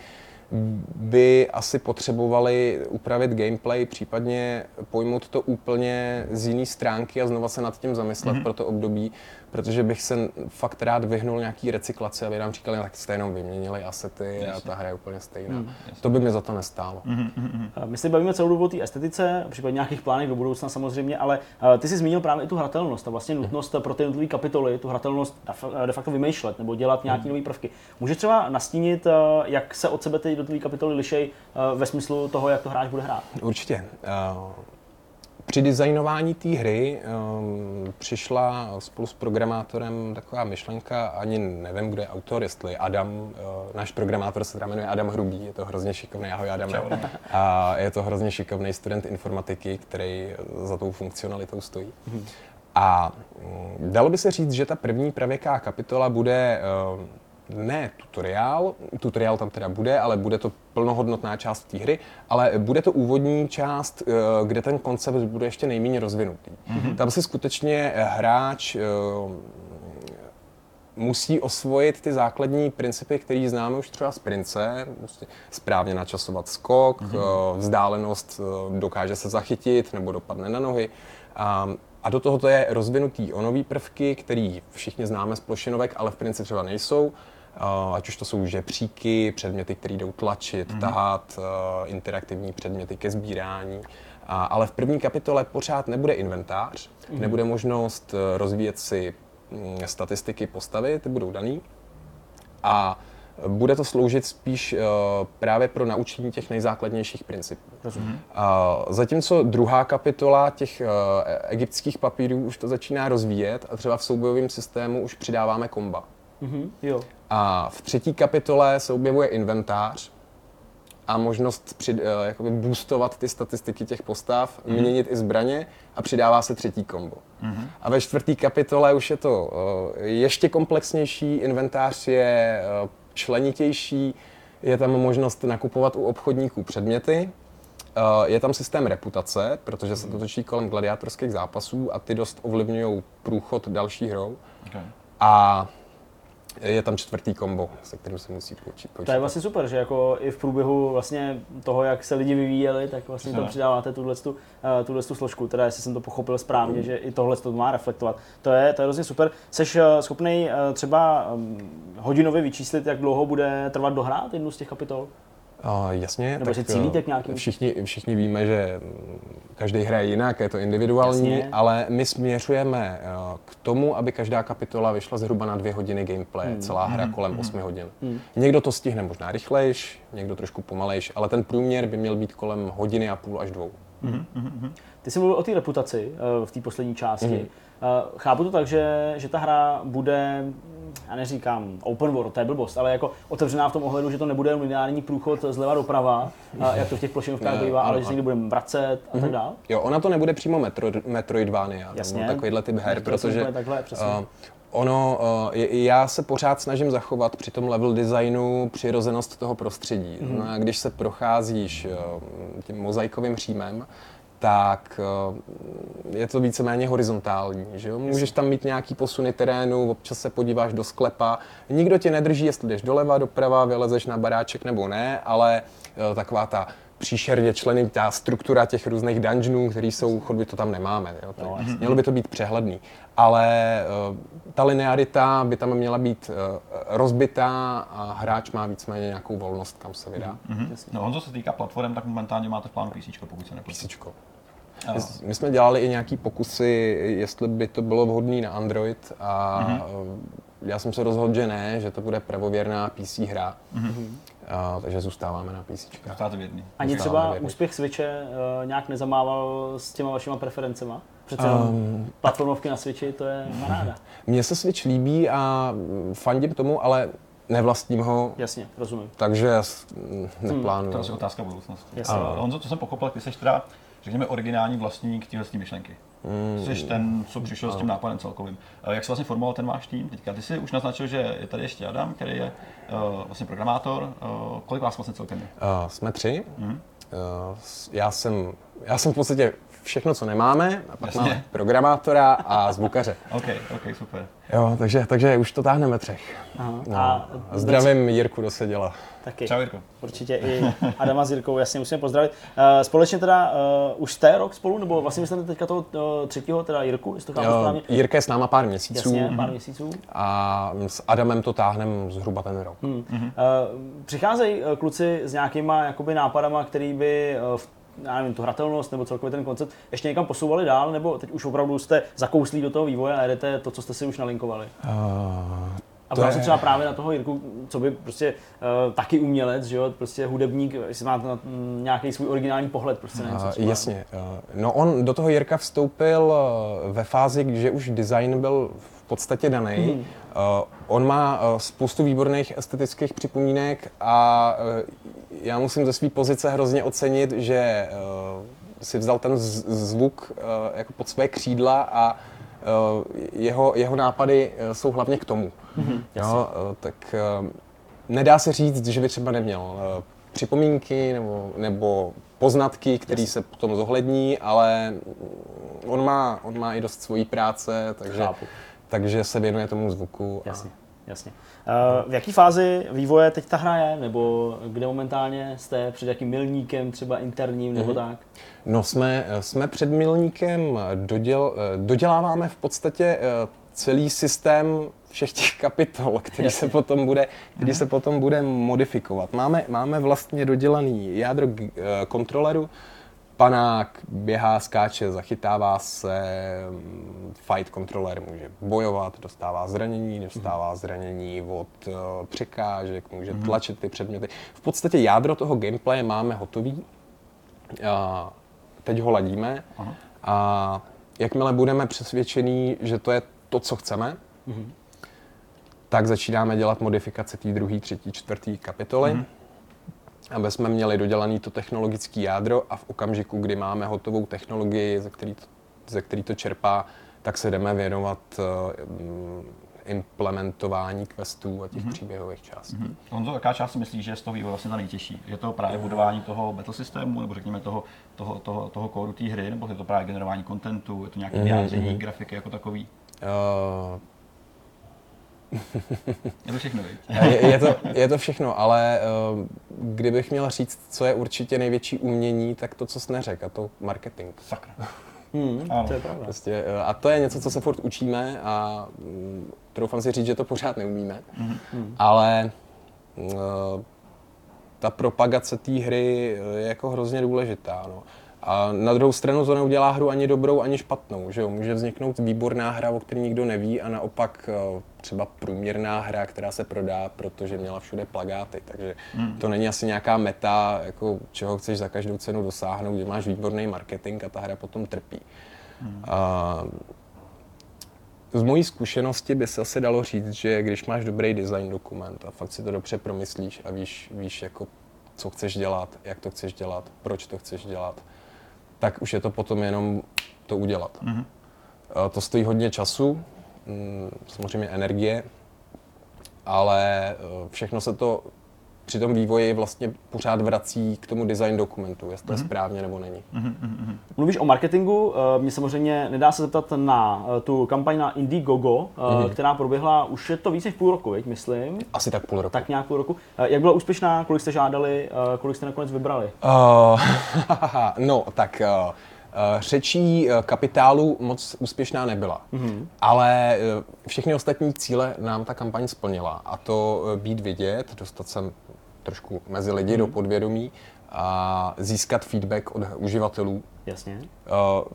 by asi potřebovali upravit gameplay, případně pojmout to úplně z jiné stránky a znova se nad tím zamyslet mm-hmm. pro to období, protože bych se fakt rád vyhnul nějaký recyklaci, aby nám říkali, tak jste jenom vyměnili asety a ta hra je úplně stejná. Mm, to by mi za to nestálo. Mm-hmm. My se bavíme celou dobu o té estetice, případně nějakých plánech do budoucna samozřejmě, ale ty jsi zmínil právě i tu hratelnost a vlastně nutnost pro ty jednotlivé kapitoly tu hratelnost de facto vymýšlet nebo dělat nějaké mm. nové prvky. Můžeš třeba nastínit, jak se od sebe ty jednotlivé kapitoly lišej ve smyslu toho, jak to hráč bude hrát? Určitě. Při designování té hry um, přišla spolu s programátorem taková myšlenka, ani nevím, kdo je autor, jestli Adam, uh, náš programátor se teda jmenuje Adam Hrubý, je to hrozně šikovný, ahoj Adam. A je to hrozně šikovný student informatiky, který za tou funkcionalitou stojí. Mm. A um, dalo by se říct, že ta první pravěká kapitola bude uh, ne tutoriál, tutoriál tam teda bude, ale bude to plnohodnotná část té hry, ale bude to úvodní část, eh, kde ten koncept bude ještě nejméně rozvinutý. Mm-hmm. Tam si skutečně hráč eh, musí osvojit ty základní principy, které známe už třeba z Prince, prostě správně načasovat skok, mm-hmm. vzdálenost dokáže se zachytit nebo dopadne na nohy. A, a do toho to je rozvinutý o nový prvky, který všichni známe z plošinovek, ale v Prince třeba nejsou ať už to jsou žebříky, předměty, které jdou tlačit, mm-hmm. tahat, eh, interaktivní předměty ke sbírání. Ale v první kapitole pořád nebude inventář, mm-hmm. nebude možnost eh, rozvíjet si mm, statistiky postavy, ty budou daný. A bude to sloužit spíš uh, právě pro naučení těch nejzákladnějších principů. Uh, zatímco druhá kapitola těch uh, egyptských papírů už to začíná rozvíjet a třeba v soubojovém systému už přidáváme komba. Mm-hmm, jo. A v třetí kapitole se objevuje inventář a možnost při, uh, jakoby boostovat ty statistiky těch postav, mm-hmm. měnit i zbraně a přidává se třetí kombo. Mm-hmm. A ve čtvrtý kapitole už je to uh, ještě komplexnější, inventář je uh, členitější, je tam možnost nakupovat u obchodníků předměty, je tam systém reputace, protože se to točí kolem gladiátorských zápasů a ty dost ovlivňují průchod další hrou. Okay. A je tam čtvrtý kombo, se kterým se musí počít. To je vlastně super, že jako i v průběhu vlastně toho, jak se lidi vyvíjeli, tak vlastně tam přidáváte tuhle tu, uh, složku, teda jestli jsem to pochopil správně, mm. že i tohle to má reflektovat. To je, to je hrozně super. Jsi uh, schopný uh, třeba um, hodinově vyčíslit, jak dlouho bude trvat dohrát jednu z těch kapitol? Uh, jasně. Nebo tak, že cílíte k nějakým? Všichni, všichni víme, že každý hraje jinak, je to individuální, jasně. ale my směřujeme uh, k tomu, aby každá kapitola vyšla zhruba na dvě hodiny gameplay, hmm. celá hra hmm. kolem hmm. 8 hodin. Hmm. Někdo to stihne možná rychlejš, někdo trošku pomalejš, ale ten průměr by měl být kolem hodiny a půl až dvou. Hmm. Hmm. Ty jsi mluvil o té reputaci uh, v té poslední části. Hmm. Uh, chápu to tak, že, že ta hra bude já neříkám open world, to je blbost, ale jako otevřená v tom ohledu, že to nebude lineární průchod zleva doprava, jak to v těch plošinovkách bývá, ale že se někdy budeme vracet a tak mhm. dále. Jo, ona to nebude přímo Metro, Metroidvania, Jasně. nebo takovýhle typ her, protože takhle, uh, Ono, uh, já se pořád snažím zachovat při tom level designu přirozenost toho prostředí. Mm. No a když se procházíš tím mozaikovým příjmem, tak eh, je to víceméně horizontální. Že jo? Můžeš tam mít nějaký posuny terénu, občas se podíváš do sklepa. Nikdo tě nedrží, jestli jdeš doleva, doprava, vylezeš na baráček nebo ne, ale eh, taková ta příšerně členy, ta struktura těch různých dungeonů, které jsou chodby, to tam nemáme. Jo? To, no, mělo by to být přehledný. Ale uh, ta linearita by tam měla být uh, rozbitá a hráč má víceméně nějakou volnost, kam se vydá. Mm-hmm. No on, co se týká platform, tak momentálně máte v plánu PC, pokud se neplatí. PC. My jsme dělali i nějaký pokusy, jestli by to bylo vhodné na Android a mm-hmm. já jsem se rozhodl, že ne, že to bude pravověrná PC hra. Mm-hmm. A, takže zůstáváme na PC. Zůstáváte věrný. Ani třeba věrný. úspěch Switche uh, nějak nezamával s těma vašima preferencema? Přece um, platformovky na Switchi, to je paráda. Mně se Switch líbí a fandím tomu, ale nevlastním ho. Jasně, rozumím. Takže neplánuju. Hmm, to je otázka budoucnosti. Jasně. Uh, Honzo, co jsem pochopil, ty jsi teda, řekněme, originální vlastník téhle myšlenky. Mm. Jsi ten, co přišel s tím nápadem celkovým. Jak se vlastně formoval ten váš tým? Teďka ty jsi už naznačil, že je tady ještě Adam, který je uh, vlastně programátor. Uh, kolik vás vlastně celkem je? Uh, jsme tři. Mm. Uh, já, jsem, já jsem v podstatě všechno, co nemáme, a pak Jasně. máme programátora a zvukaře. OK, OK, super. Jo, takže, takže už to táhneme ve třech. Aha. No. A zdravím Jirku do seděla. taky. Čau, Jirko. Určitě i Adama s Jirkou, jasně musíme pozdravit. Uh, společně teda uh, už jste rok spolu, nebo vlastně myslíte teďka toho uh, třetího, teda Jirku, jestli to chápu Jo, správně? Jirka je s náma pár měsíců Jasně, pár měsíců. a s Adamem to táhneme zhruba ten rok. Hmm. Uh, přicházejí uh, kluci s nějakýma jakoby nápadama, který by v já nevím, tu hratelnost nebo celkově ten koncept ještě někam posouvali dál, nebo teď už opravdu jste zakouslí do toho vývoje a jedete to, co jste si už nalinkovali? Uh, A To ptám se třeba právě na toho Jirku, co by prostě uh, taky umělec, že jo, prostě hudebník, jestli má na, mm, nějaký svůj originální pohled prostě na něco Uh, třeba. jasně. Uh, no on do toho Jirka vstoupil uh, ve fázi, že už design byl v podstatě daný. Mhm. Uh, on má uh, spoustu výborných estetických připomínek a uh, já musím ze své pozice hrozně ocenit, že uh, si vzal ten z- zvuk uh, jako pod své křídla a uh, jeho, jeho nápady uh, jsou hlavně k tomu. Mhm, jo, uh, tak uh, nedá se říct, že by třeba neměl uh, připomínky nebo, nebo poznatky, které se potom zohlední, ale on má, on má i dost svojí práce, takže, Chápu. Takže se věnuje tomu zvuku. a- Jasně, jasně. Uh, v jaké fázi vývoje teď ta hra je, nebo kde momentálně jste, před jakým milníkem třeba interním, nebo Mhm. tak? No jsme, jsme před milníkem, doděl, doděláváme v podstatě eh, celý systém všech těch kapitol, který se potom bude, který se potom bude modifikovat. Máme, máme vlastně dodělaný jádro eh, kontroleru, panák běhá, skáče, zachytává se, fight controller může bojovat, dostává zranění, dostává zranění od eh, překážek, může tlačit ty předměty. V podstatě jádro toho gameplaye máme hotový. A teď ho ladíme. A jakmile budeme přesvědčení, že to je to, co chceme, tak začínáme dělat modifikace té druhé, třetí, čtvrté kapitoly, aby jsme měli dodělané to technologické jádro a v okamžiku, kdy máme hotovou technologii, ze který to, ze který to čerpá, tak se jdeme věnovat mm, implementování questů a těch příběhových částí. Honzo, jaká část si myslíš, že je z toho vývoje vlastně ta nejtěžší? Je to právě budování toho battle systému, nebo řekněme toho, toho, toho, toho kódu té hry, nebo je to právě generování kontentu, je to nějaké vyjádření, grafiky jako takový? Eh, Je to všechno? Je, je, to, je to všechno, ale uh, kdybych měl říct, co je určitě největší umění, tak to, co jsi neřekl, a to marketing. Sakra. Hmm, Ano. to je pravda. Prostě, uh, a to je něco, co se furt učíme a um, troufám si říct, že to pořád neumíme, ale uh, ta propagace té hry eh, je jako hrozně důležitá. No. A na druhou stranu to neudělá hru ani dobrou, ani špatnou. Že jo? Může vzniknout výborná hra, o které nikdo neví, a naopak eh, třeba průměrná hra, která se prodá, protože měla všude plagáty. Takže to není asi nějaká meta, jako čeho chceš za každou cenu dosáhnout, kde máš výborný marketing a ta hra potom trpí. A z mojí zkušenosti by se asi dalo říct, že když máš dobrý design dokument a fakt si to dobře promyslíš a víš, víš jako, co chceš dělat, jak to chceš dělat, proč to chceš dělat, tak už je to potom jenom to udělat. Mm-hmm. To stojí hodně času, mm, samozřejmě energie, ale eh, všechno se to při tom vývoji vlastně pořád vrací k tomu design dokumentu, jestli to je správně nebo není. Mluvíš o marketingu, eh, mě samozřejmě nedá se zeptat na eh, tu kampaň na Indiegogo, eh, která proběhla už je to více než půl roku, veď, myslím. Asi tak půl roku. Tak nějak půl roku. Jak byla úspěšná, kolik jste žádali, kolik jste nakonec vybrali? Uh, no, tak uh, řečí kapitálu moc úspěšná nebyla. Mm-hmm. Ale všechny ostatní cíle nám ta kampaň splnila. A to být vidět, dostat se trošku mezi lidi mm-hmm. do podvědomí a získat feedback od uživatelů. Jasně. Uh,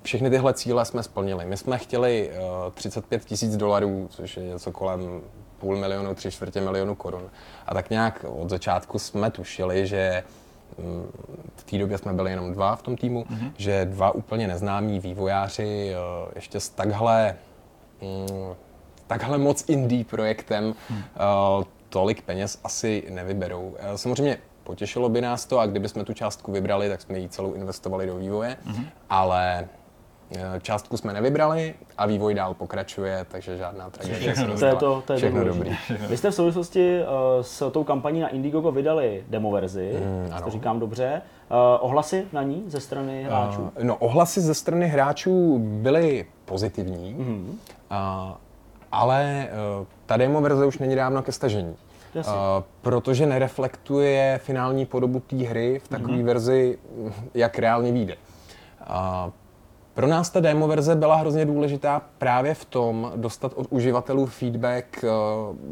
všechny tyhle cíle jsme splnili. My jsme chtěli uh, 35 tisíc dolarů, což je něco kolem půl milionu, tři čtvrtě milionu korun. A tak nějak od začátku jsme tušili, že mm, v té době jsme byli jenom dva v tom týmu, mm-hmm. že dva úplně neznámí vývojáři uh, ještě s takhle, mm, takhle moc indie projektem uh, tolik peněz asi nevyberou. Uh, samozřejmě potěšilo by nás to a kdybychom tu částku vybrali, tak jsme ji celou investovali do vývoje, mm-hmm. ale Eh, Částku jsme nevybrali a vývoj dál pokračuje, takže žádná tragédie. Všechno dobrý. To je to, to je Všechno dobrý. důležité. Vy jste v souvislosti uh, s tou kampaní na Indiegogo vydali demo verzi, Mm, to říkám dobře. Uh, ohlasy na ní ze strany hráčů? Uh, No, ohlasy ze strany hráčů byly pozitivní, mm. uh, ale uh, ta demo verze už není dávno ke stažení. Jasně. Uh, protože nereflektuje finální podobu té hry v takové mm. verzi, jak reálně vyjde. Uh, pro nás ta demo verze byla hrozně důležitá právě v tom dostat od uživatelů feedback, eh,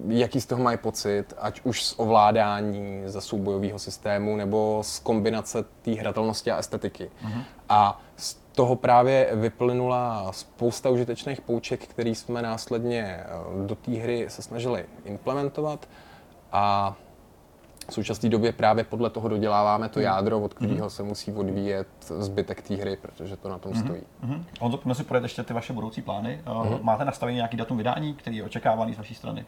jaký z toho mají pocit, ať už z ovládání ze soubojového systému nebo z kombinace té hratelnosti a estetiky. A z toho právě vyplynula spousta užitečných pouček, které jsme následně eh, do té hry se snažili implementovat a v současné době právě podle toho doděláváme to jádro, od kterého se musí odvíjet zbytek té hry, protože to na tom stojí. Mhm. Honzo, pojďme si projet ještě ty vaše budoucí plány. Uh, Máte nastavený nějaký datum vydání, který je očekávaný z vaší strany?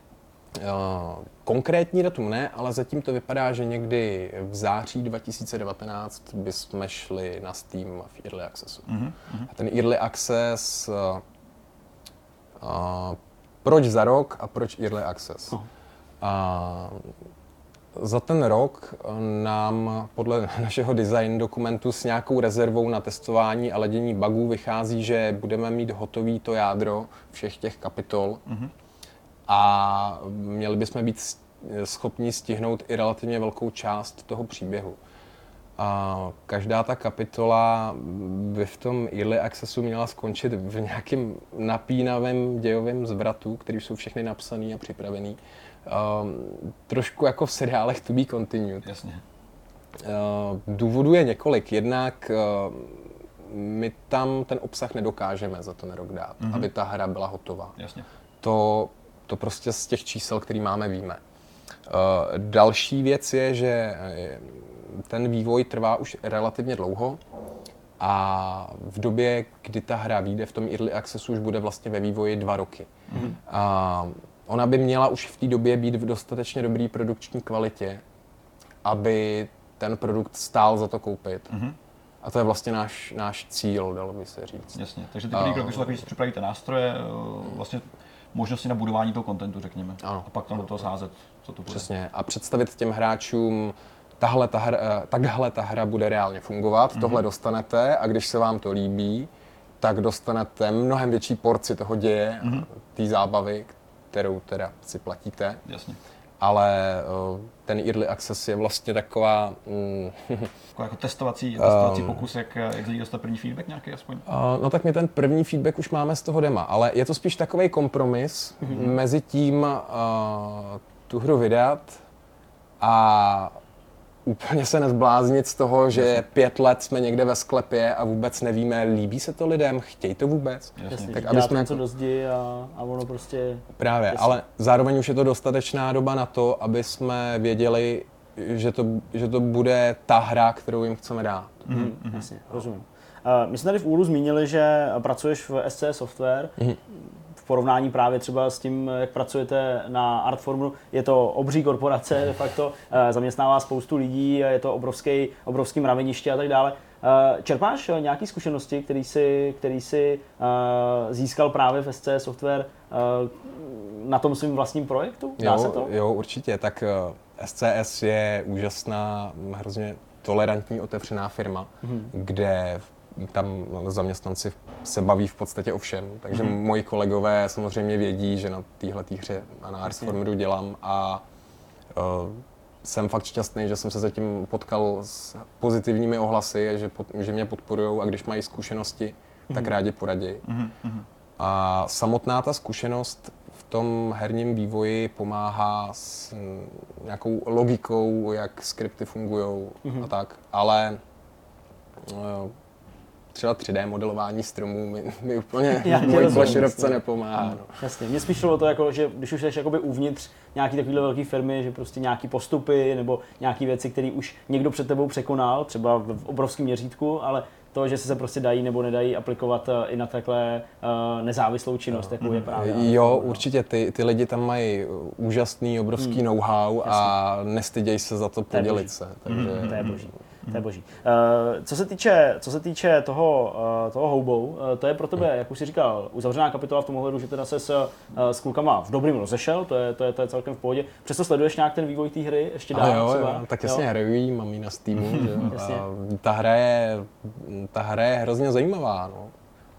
Uh, Konkrétní datum ne, ale zatím to vypadá, že někdy v září 2019 bychom šli na Steam v Early Accessu. A ten Early Access, uh, uh, proč za rok a proč Early Access? Uh, za ten rok eh, nám podle našeho design dokumentu s nějakou rezervou na testování a ladění bugů vychází, že budeme mít hotový to jádro všech těch kapitol a měli bychom být schopni stihnout i relativně velkou část toho příběhu. A každá ta kapitola by v tom Early Accessu měla skončit v nějakém napínavém dějovém zvratu, který jsou všechny napsaný a připravený. Um, trošku jako v seriálech To Be Continued. Jasně. Uh, důvodů je několik. Jednak uh, my tam ten obsah nedokážeme za ten rok dát, mm-hmm. aby ta hra byla hotová. Jasně. To, to prostě z těch čísel, který máme, víme. Uh, další věc je, že eh, ten vývoj trvá už relativně dlouho a v době, kdy ta hra vyjde v tom Early Accessu, už bude vlastně ve vývoji dva roky. Mm-hmm. A ona by měla už v té době být v dostatečně dobré produkční kvalitě, aby ten produkt stál za to koupit. Mm-hmm. A to je vlastně náš, náš cíl, dalo by se říct. Jasně. Takže ty první kroky jsou takový, že si připravíte nástroje, eh, vlastně možnosti na budování toho kontentu, řekněme. Ano. A pak tam do toho sázet, co to bude. Přesně. A představit těm hráčům, tahle ta hra, eh, takhle ta hra bude reálně fungovat, mm-hmm. tohle dostanete a když se vám to líbí, tak dostanete mnohem větší porci toho děje, mm-hmm. té zábavy, kterou teda si platíte. Jasně. Ale eh, ten Early Access je vlastně taková... Mm, Jako, testovací, testovací Ehm. pokus, jak, jak z lidí dostat první feedback nějaký aspoň. Uh, no tak my ten první feedback už máme z toho dema, ale je to spíš takový kompromis mm-hmm. mezi tím uh, tu hru vydat a úplně se nezbláznit z toho, že pět let jsme někde ve sklepě a vůbec nevíme, líbí se to lidem, chtějí to vůbec. Jasně. Jasně, Tak aby jsme něco do zdi a, a ono prostě... Právě, Jasně. ale zároveň už je to dostatečná doba na to, aby jsme věděli, že to, že to bude ta hra, kterou jim chceme dát. Mm, jasně, rozumím. My jsme tady v úru zmínili, že pracuješ v SC Software. Mhm. Porovnání právě třeba s tím, jak pracujete na Artformu, je to obří korporace de facto, eh, zaměstnává spoustu lidí, je to obrovský, obrovský mraveniště a tak dále. Eh, Čerpáš eh, nějaké zkušenosti, který jsi, který jsi eh, získal právě v SC Software na tom svým vlastním projektu? Dá jo, se to? Jo, určitě. Tak SCS je úžasná, hrozně tolerantní, otevřená firma, mm-hmm. kde tam zaměstnanci se baví v podstatě o všem. Takže mm-hmm. moji kolegové samozřejmě vědí, že na téhle hře a na Artformeru dělám a uh, jsem fakt šťastný, že jsem se zatím potkal s pozitivními ohlasy, že, pod, že mě podporují a když mají zkušenosti, mm-hmm. tak rádi poradí. Mhm, A samotná ta zkušenost v tom herním vývoji pomáhá s nějakou logikou, jak skripty fungují mm-hmm. a tak, ale eh, třeba 3D modelování stromů mi, mi úplně Já mojí jasně. nepomáhá. No. Jasně, mě spíš šlo o to, jako, že když už jsi jakoby uvnitř nějaký takovýhle velké firmy, že prostě nějaký postupy nebo nějaké věci, které už někdo před tebou překonal, třeba v obrovském měřítku, ale to, že se prostě dají nebo nedají aplikovat eh, i na takhle uh, nezávislou činnost, jako je právě. Jo, určitě, ty, ty lidi tam mají úžasný, obrovský Hmm. know-how a nestydějí se za to podělit se. Takže, To je boží. To je boží. Uh, co se týče, co se týče toho, uh, toho houbou, uh, to je pro tebe, jak už jsi říkal, uzavřená kapitola v tom ohledu, že teda se s, uh, s klukama v dobrým rozešel, to je, to, je, to je celkem v pohodě. Přesto sleduješ nějak ten vývoj té hry ještě dál? Jo, třeba? jo, tak jasně hraju mám ji na Steamu, že. A ta hra je, ta hra je hrozně zajímavá, no.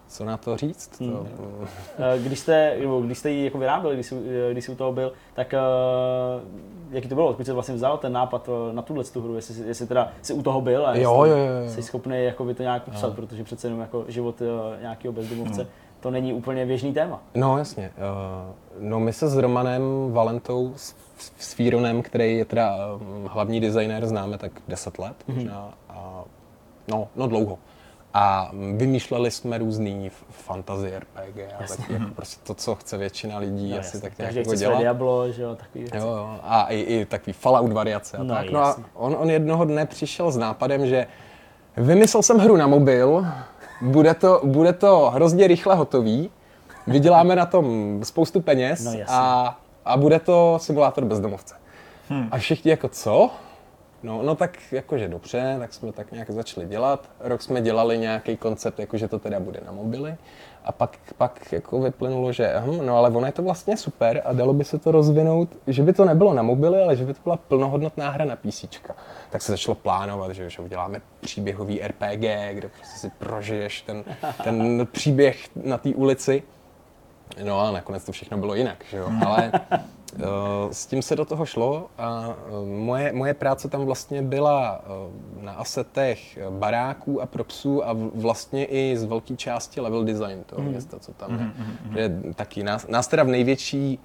Co na to říct? To, Hmm. Eh, Když jste, když jste ji jako vyráběli, když jsi, eh, když jsi u toho byl, tak jaký to bylo? Odkud jsi vlastně vzal ten nápad eh, na tuhle tu hru? Jestli, jestli teda jsi u toho byl a Jo, jestli jo, jo, jo. jsi schopný jako by to nějak popsat, Jo. protože přece jenom jako život uh, nějakého bezdomovce, Hmm. to není úplně běžný téma. No jasně. Uh, no my se s Romanem Valentou, s, s Fíronem, který je teda hlavní designér, známe tak 10 let možná. A, no, no dlouho. A vymýšleli jsme různý fantasy RPG a taky jako prostě to, co chce většina lidí No, asi tak nějak jako dělat. Diablo, že jo, takový věci. Jo, jo. A i, i takový Fallout variace a No, tak. No a on, on jednoho dne přišel s nápadem, že vymyslel jsem hru na mobil, bude to, bude to hrozně rychle hotový, vyděláme na tom spoustu peněz No, a, a bude to simulátor bezdomovce. Hmm. A všichni jako co? No, no tak jakože dobře, tak jsme tak nějak začali dělat. Rok jsme dělali nějaký koncept, jakože to teda bude na mobily. A pak, pak jako vyplynulo, že hm, no ale ono je to vlastně super a dalo by se to rozvinout, že by to nebylo na mobily, ale že by to byla plnohodnotná hra na PC. Tak se začalo plánovat, že, že uděláme příběhový RPG, kde prostě si prožiješ ten, ten příběh na té ulici. No a nakonec to všechno bylo jinak, že jo. Ale uh, s tím se do toho šlo a uh, moje, moje práce tam vlastně byla uh, na asetech baráků a propsů a vlastně i z velké části level design toho města, co tam je. Že taky nás, nás teda v největší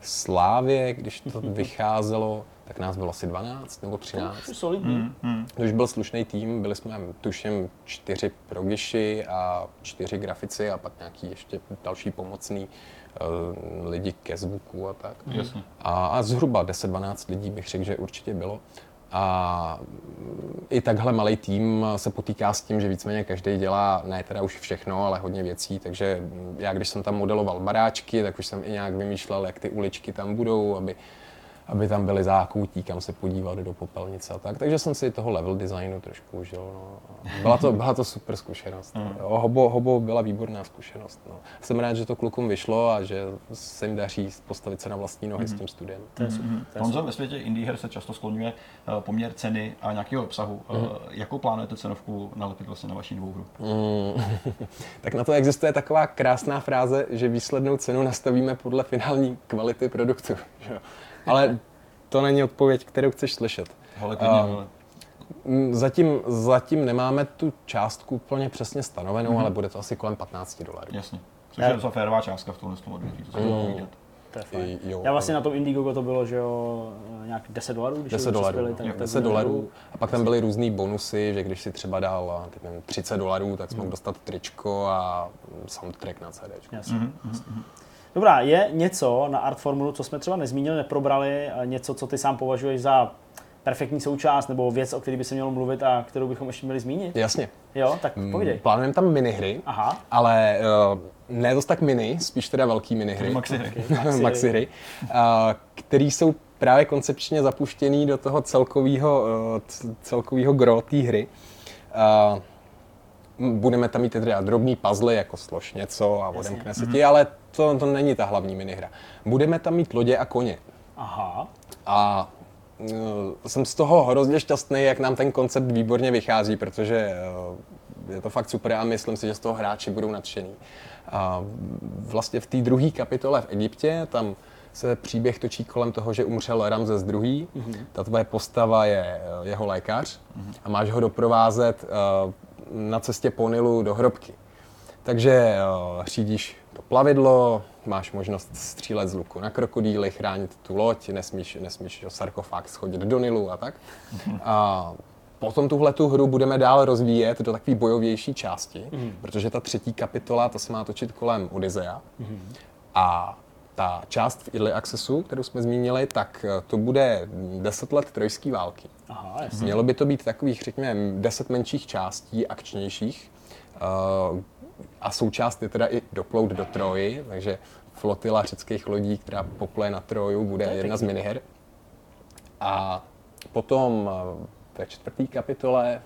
slávě, když to vycházelo, tak nás bylo asi 12 nebo 13. Už solidní. To už byl slušný tým, byli jsme tuším čtyři progiši a čtyři grafici a pak nějaký ještě další pomocný uh, lidi ke zvuku a tak. Jasně. A, a zhruba 10-12 lidí bych řekl, že určitě bylo. A mm, i takhle malý tým se potýká s tím, že víceméně každý dělá, ne teda už všechno, ale hodně věcí, takže mm, já když jsem tam modeloval baráčky, tak už jsem i nějak vymýšlel, jak ty uličky tam budou, aby, aby tam byly zákoutí, kam se podívat do popelnice a tak. Takže jsem si toho level designu trošku užil. No. Byla, to, byla to super zkušenost. Jo, hobo, hobo byla výborná zkušenost. No. Jsem rád, že to klukům vyšlo a že se jim daří postavit se na vlastní nohy s tím studiem. To je super. To je Honzo, ve světě indie her se často skloňuje eh, poměr ceny a nějakého obsahu. Eh, Jakou plánujete cenovku nalepit vlastně na vaší novou hru? Mm, tak na to existuje taková krásná fráze, že výslednou cenu nastavíme podle finální kvality produktu. Ale to není odpověď, kterou chceš slyšet. Hele, klidně, Um, Mm, Zatím, zatím nemáme tu částku úplně přesně stanovenou, Mhm. ale bude to asi kolem 15 dolarů. jasně. Což Já- je docela férová částka v tomhle tom odvětví, to se dá povídat. To je fajn. Jo. Já vlastně na tom Indiegogo to bylo, že jo, nějak 10 dolarů, když 10 to dolarů, přispěli, no. tak- Jo, tak 10 bylo- dolarů. A pak tam byly různý bonusy, že když si třeba dal a, teď nevím, 30 dolarů, tak jsi mohl dostat tričko a soundtrack na CD. Jasně. Mhm, Dobrá, je něco na Art Formulu, co jsme třeba nezmínili, neprobrali, a něco, co ty sám považuješ za perfektní součást nebo věc, o které by se mělo mluvit a kterou bychom ještě měli zmínit? Jasně. Jo, tak povídej. Plánujeme tam minihry, Aha. ale uh, ne dost tak mini, spíš teda velký minihry. Maxi hry. Maxi maxi hry, uh, který jsou právě koncepčně zapuštěný do toho celkového uh, celkového gro té hry. Uh, budeme tam mít teda drobný puzzle, jako slož něco a odemkne se ti, ale to, to není ta hlavní minihra. Budeme tam mít lodě a koně. Aha. A uh, jsem z toho hrozně šťastný, jak nám ten koncept výborně vychází, protože uh, je to fakt super a myslím si, že z toho hráči budou nadšený. A vlastně v té druhé kapitole v Egyptě, tam se příběh točí kolem toho, že umřel Ramzes II. Mm-hmm. Ta tvoje postava je eh, jeho lékař mm-hmm. a máš ho doprovázet uh, na cestě po Nilu do hrobky. Takže uh, řídíš to plavidlo, máš možnost střílet z luku na krokodýly, chránit tu loď, nesmíš, nesmíš jo, sarkofág schodit do Nilu a tak. A potom tuhle tu hru budeme dál rozvíjet do takové bojovější části, mm. protože ta třetí kapitola, to se má točit kolem Odyssea. Mm. A ta část v Early Accessu, kterou jsme zmínili, tak eh, to bude 10 let trojské války. Aha, jasně. Mělo by to být takových, řekněme, deset menších částí, akčnějších. A součást je teda i doplout do Troji, takže flotila řeckých lodí, která popluje na Troju, bude je jedna z pěkný. miniher. A potom uh, té čtvrté kapitole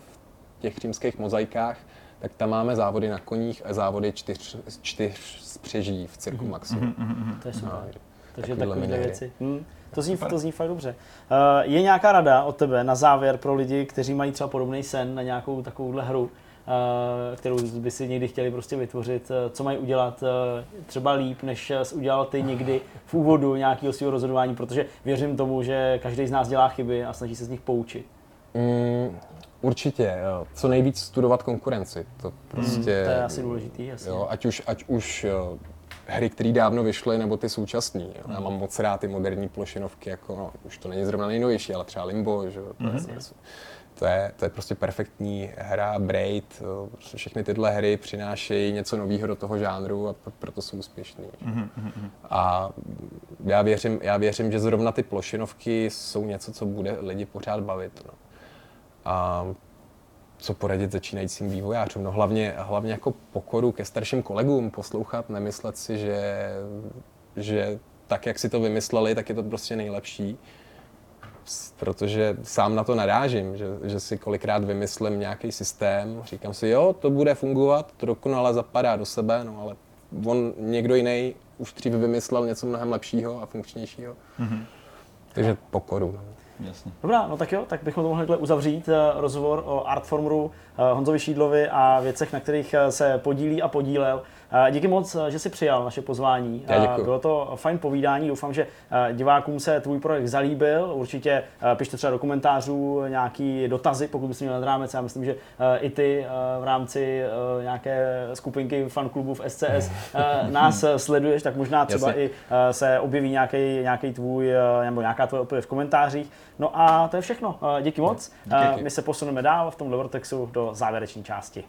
v těch římských mozaikách, tak tam máme závody na koních a závody čtyř, čtyř spřeží v Cirku Maxu. To je super. No, Takže minihry. věci. Hm. To zní, to zní fakt dobře. Uh, je nějaká rada od tebe na závěr pro lidi, kteří mají třeba podobný sen na nějakou takovouhle hru, kterou by si někdy chtěli prostě vytvořit, uh, co mají udělat uh, třeba líp, než jsi udělal ty někdy v úvodu nějakého svého rozhodování, protože věřím tomu, že každý z nás dělá chyby a snaží se z nich poučit. Mm, určitě, jo. co nejvíc studovat konkurenci. To prostě, To je asi důležitý, jasně. Jo, ať už, ať už jo, hry, které dávno vyšly, nebo ty současné. Já mám moc rád ty moderní plošinovky, jako no, už to není zrovna nejnovější, ale třeba Limbo, že? jo, To, je, to, je, prostě perfektní hra, Braid, jo, prostě všechny tyhle hry přinášejí něco nového do toho žánru a pr- proto jsou úspěšný. že? A já věřím, já věřím, že zrovna ty plošinovky jsou něco, co bude lidi pořád bavit. No. A co poradit začínajícím vývojářům? No hlavně, hlavně jako pokoru ke starším kolegům, poslouchat, nemyslet si, že, že tak, jak si to vymysleli, tak je to prostě nejlepší. Protože sám na to narážím, že, že si kolikrát vymyslím nějaký systém, říkám si, jo, to bude fungovat, to dokonale zapadá do sebe, no ale on někdo jiný už dřív vymyslel něco mnohem lepšího a funkčnějšího. Mm-hmm. Takže pokoru. No. Jasně. Dobrá, no tak jo, tak bychom to mohli takhle uzavřít eh, rozhovor o Artformeru, eh, Honzovi Šídlovi a věcech, na kterých eh, se podílí a podílel. Díky moc, eh, že jsi přijal naše pozvání. Já. Eh, Bylo to fajn povídání, doufám, že eh, divákům se tvůj projekt zalíbil. Určitě pište třeba do komentářů nějaký dotazy, pokud byste měli nad rámec. Já myslím, že i ty v rámci nějaké skupinky fanklubů v SCS nás sleduješ, tak možná třeba Jasně. i se objeví nějaký, nějaký tvůj, nebo nějaká tvoje odpověď v komentářích. No a to je všechno. Díky moc. Díky, díky. My se posuneme dál v tomhle Vortexu do závěrečné části.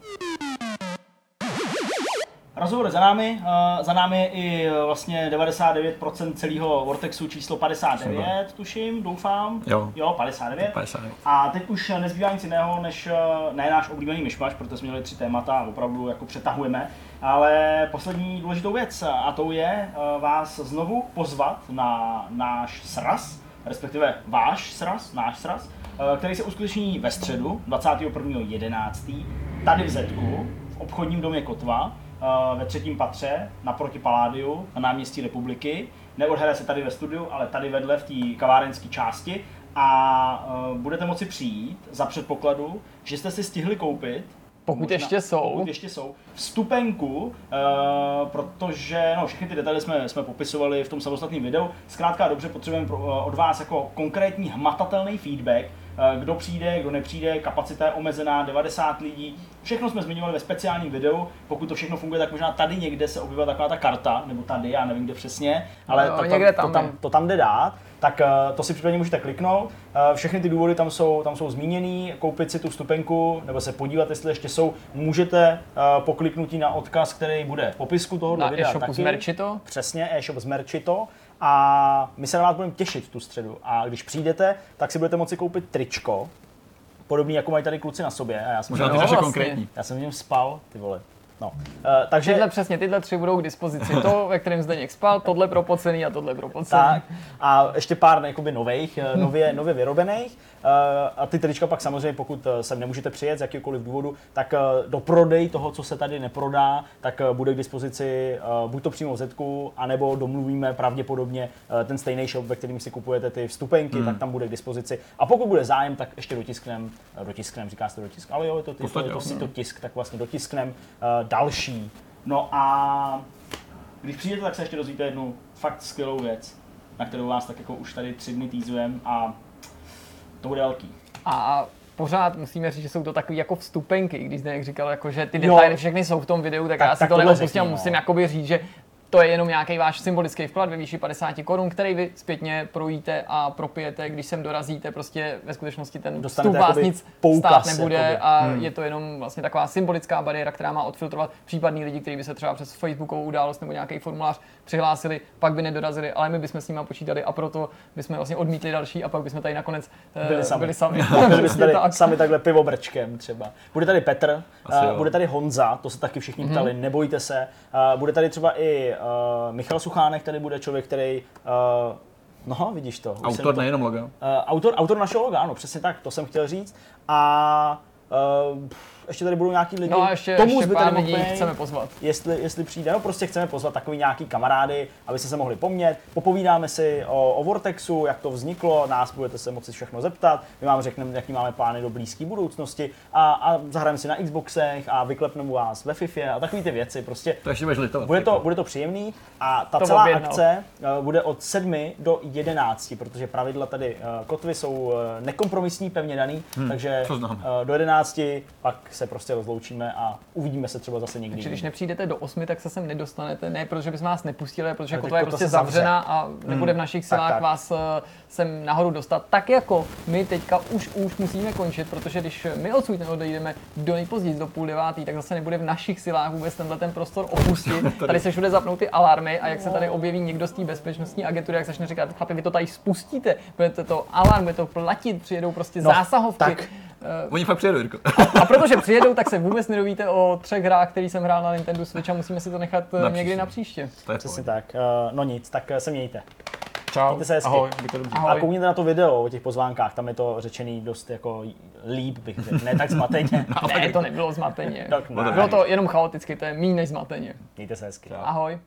Rozhovor za námi, eh, za námi je i eh, vlastně 99% celého Vortexu číslo 59, tuším, doufám. Jo. Jo, 59. 59. A teď už nezbývá nic jiného, než eh, ne náš oblíbený myšmaš, protože jsme měli tři témata a opravdu jako přetahujeme. Ale poslední důležitou věc a to je eh, vás znovu pozvat na náš sraz, respektive váš sraz, náš sraz, eh, který se uskuteční ve středu 21.11. tady v Zetku, v obchodním domě Kotva, eh, ve třetím patře, naproti Paládiu, na náměstí Republiky. Neodhraje se tady ve studiu, ale tady vedle v té kavárenské části. A uh, budete moci přijít za předpokladu, že jste si stihli koupit Pokud ještě jsou. Pokud ještě jsou. Vstupenku, uh, protože no, všechny ty detaily jsme, jsme popisovali v tom samostatném videu. Zkrátka dobře potřebujeme pro, uh, od vás jako konkrétní hmatatelný feedback, kdo přijde, kdo nepřijde, kapacita je omezená, 90 lidí. Všechno jsme zmiňovali ve speciálním videu. Pokud to všechno funguje, tak možná tady někde se objevila taková ta karta, nebo tady, já nevím kde přesně, ale No, to, to, někde to, tam tam, je. to tam jde dát, tak eh, to si případně můžete kliknout. Eh, Všechny ty důvody tam jsou, tam jsou zmíněný, koupit si tu vstupenku nebo se podívat, jestli ještě jsou. Můžete eh, po kliknutí na odkaz, který bude v popisku toho Na videa e-shopu taky. z Merchito. Přesně, e-shop z Merchito. A my se na vás budeme těšit tu středu. A když přijdete, tak si budete moci koupit tričko, podobný jako mají tady kluci na sobě. A já jsem, Možná ty No, naše vlastně. konkrétní. já jsem v něm spal, ty vole. No. Uh, takže Tyhle přesně, tyhle tři budou k dispozici. To, ve kterém Zdeněk spal, tohle pro pocený a tohle pro pocený. Tak. A ještě pár jakoby nových, eh, nově, nově vyrobených. Eh, A ty trička pak samozřejmě, pokud sem nemůžete přijet z jakýkoliv důvodu, tak eh, do prodej toho, co se tady neprodá, tak eh, bude k dispozici eh, buď to přímo v Zetku, anebo domluvíme pravděpodobně eh, ten stejný shop, ve kterým si kupujete ty vstupenky, tak tam bude k dispozici. A pokud bude zájem, tak ještě dotisknem, dotisknem, říká se to dotisk, ale jo, je to, ty, to, je to, si to tisk, tak vlastně dotisknem eh, další. No a když přijdete, tak se ještě dozvíte jednu fakt skvělou věc, na kterou vás tak jako už tady tři dny týzujem a to bude velký. A pořád musíme říct, že jsou to takové jako vstupenky, když Zdeněk říkal, jako, že ty Jo. detaily všechny jsou v tom videu, tak, Tak- já si tak to neopustím a no. musím jakoby říct, že to je jenom nějaký váš symbolický vklad ve výši 50 korun, který vy zpětně projíte a propijete, když sem dorazíte, prostě ve skutečnosti ten Dostanete vstup vás nic poukaz, stát nebude jakoby. a je to jenom vlastně taková symbolická bariéra, která má odfiltrovat případný lidi, kteří by se třeba přes Facebookovou událost nebo nějaký formulář přihlásili, pak by nedorazili, ale my bychom s nimi počítali a proto bychom vlastně odmítli další a pak bychom tady nakonec eh, Byli sami. Byli sami. Byli Přesně tady tak. sami takhle pivobrčkem třeba. Bude tady Petr, Asi uh, bude tady Honza, to se taky všichni ptali, nebojte se. Uh, bude tady třeba i uh, Michal Suchánek, tady bude člověk, který uh, No, vidíš to. Autor to, nejenom loga. Uh, autor, autor našeho loga, ano, přesně tak, to jsem chtěl říct. A uh, ještě tady budou nějaký lidi. No a ještě, Tomu ještě zbytek pár lidí chceme pozvat. jestli, jestli přijde, no prostě chceme pozvat takový nějaký kamarády, aby se se mohli pomět, popovídáme si o, o Vortexu, jak to vzniklo, nás budete se moci všechno zeptat, my vám řekneme, jaký máme plány do blízké budoucnosti a, a zahrajeme si na Xboxech a vyklepneme vás ve FIFA a takové ty věci, prostě To ještě litovat. bude to, jako. bude to příjemný a ta To celá objednal. akce uh, bude od 7 do 11, protože pravidla tady uh, kotvy jsou uh, nekompromisní, pevně daný, takže známe. uh, do 11 pak se prostě rozloučíme a uvidíme se třeba zase někdy. Takže když nepřijdete do 8, tak se sem nedostanete, ne protože bychom vás nepustili, ale protože kotva je prostě se zavře. zavřená a nebude v našich silách tak. vás eh, sem nahoru dostat. Tak jako my teďka už už musíme končit, protože když my odsud odejdeme do nejpozději do půl devátý, tak zase nebude v našich silách vůbec tenhle ten prostor opustit. Tady se všude zapnou ty alarmy a jak se tady objeví někdo z té bezpečnostní agentury, jak začne říkat, chlapi, vy to tady spustíte, budete to alarm, bude to platit, přijedou prostě No, zásahovky. tak. Oni fakt přijedou, Jirko. A protože přijedou, tak se vůbec nedovíte o třech hrách, který jsem hrál na Nintendo Switch a musíme si to nechat eh, Na někdy na příště. To je Přesně tak, uh, no nic, tak uh, se mějte. Čau. Mějte se hezky. Ahoj, buďte dobří. Ahoj. A koukněte na to video o těch pozvánkách, tam je to řečený dost jako líp, bych řekl, ne tak zmateně. Ne, to nebylo zmateně. tak ne. Bylo to jenom chaoticky, to je méně než zmateně. Mějte se hezky. Ahoj.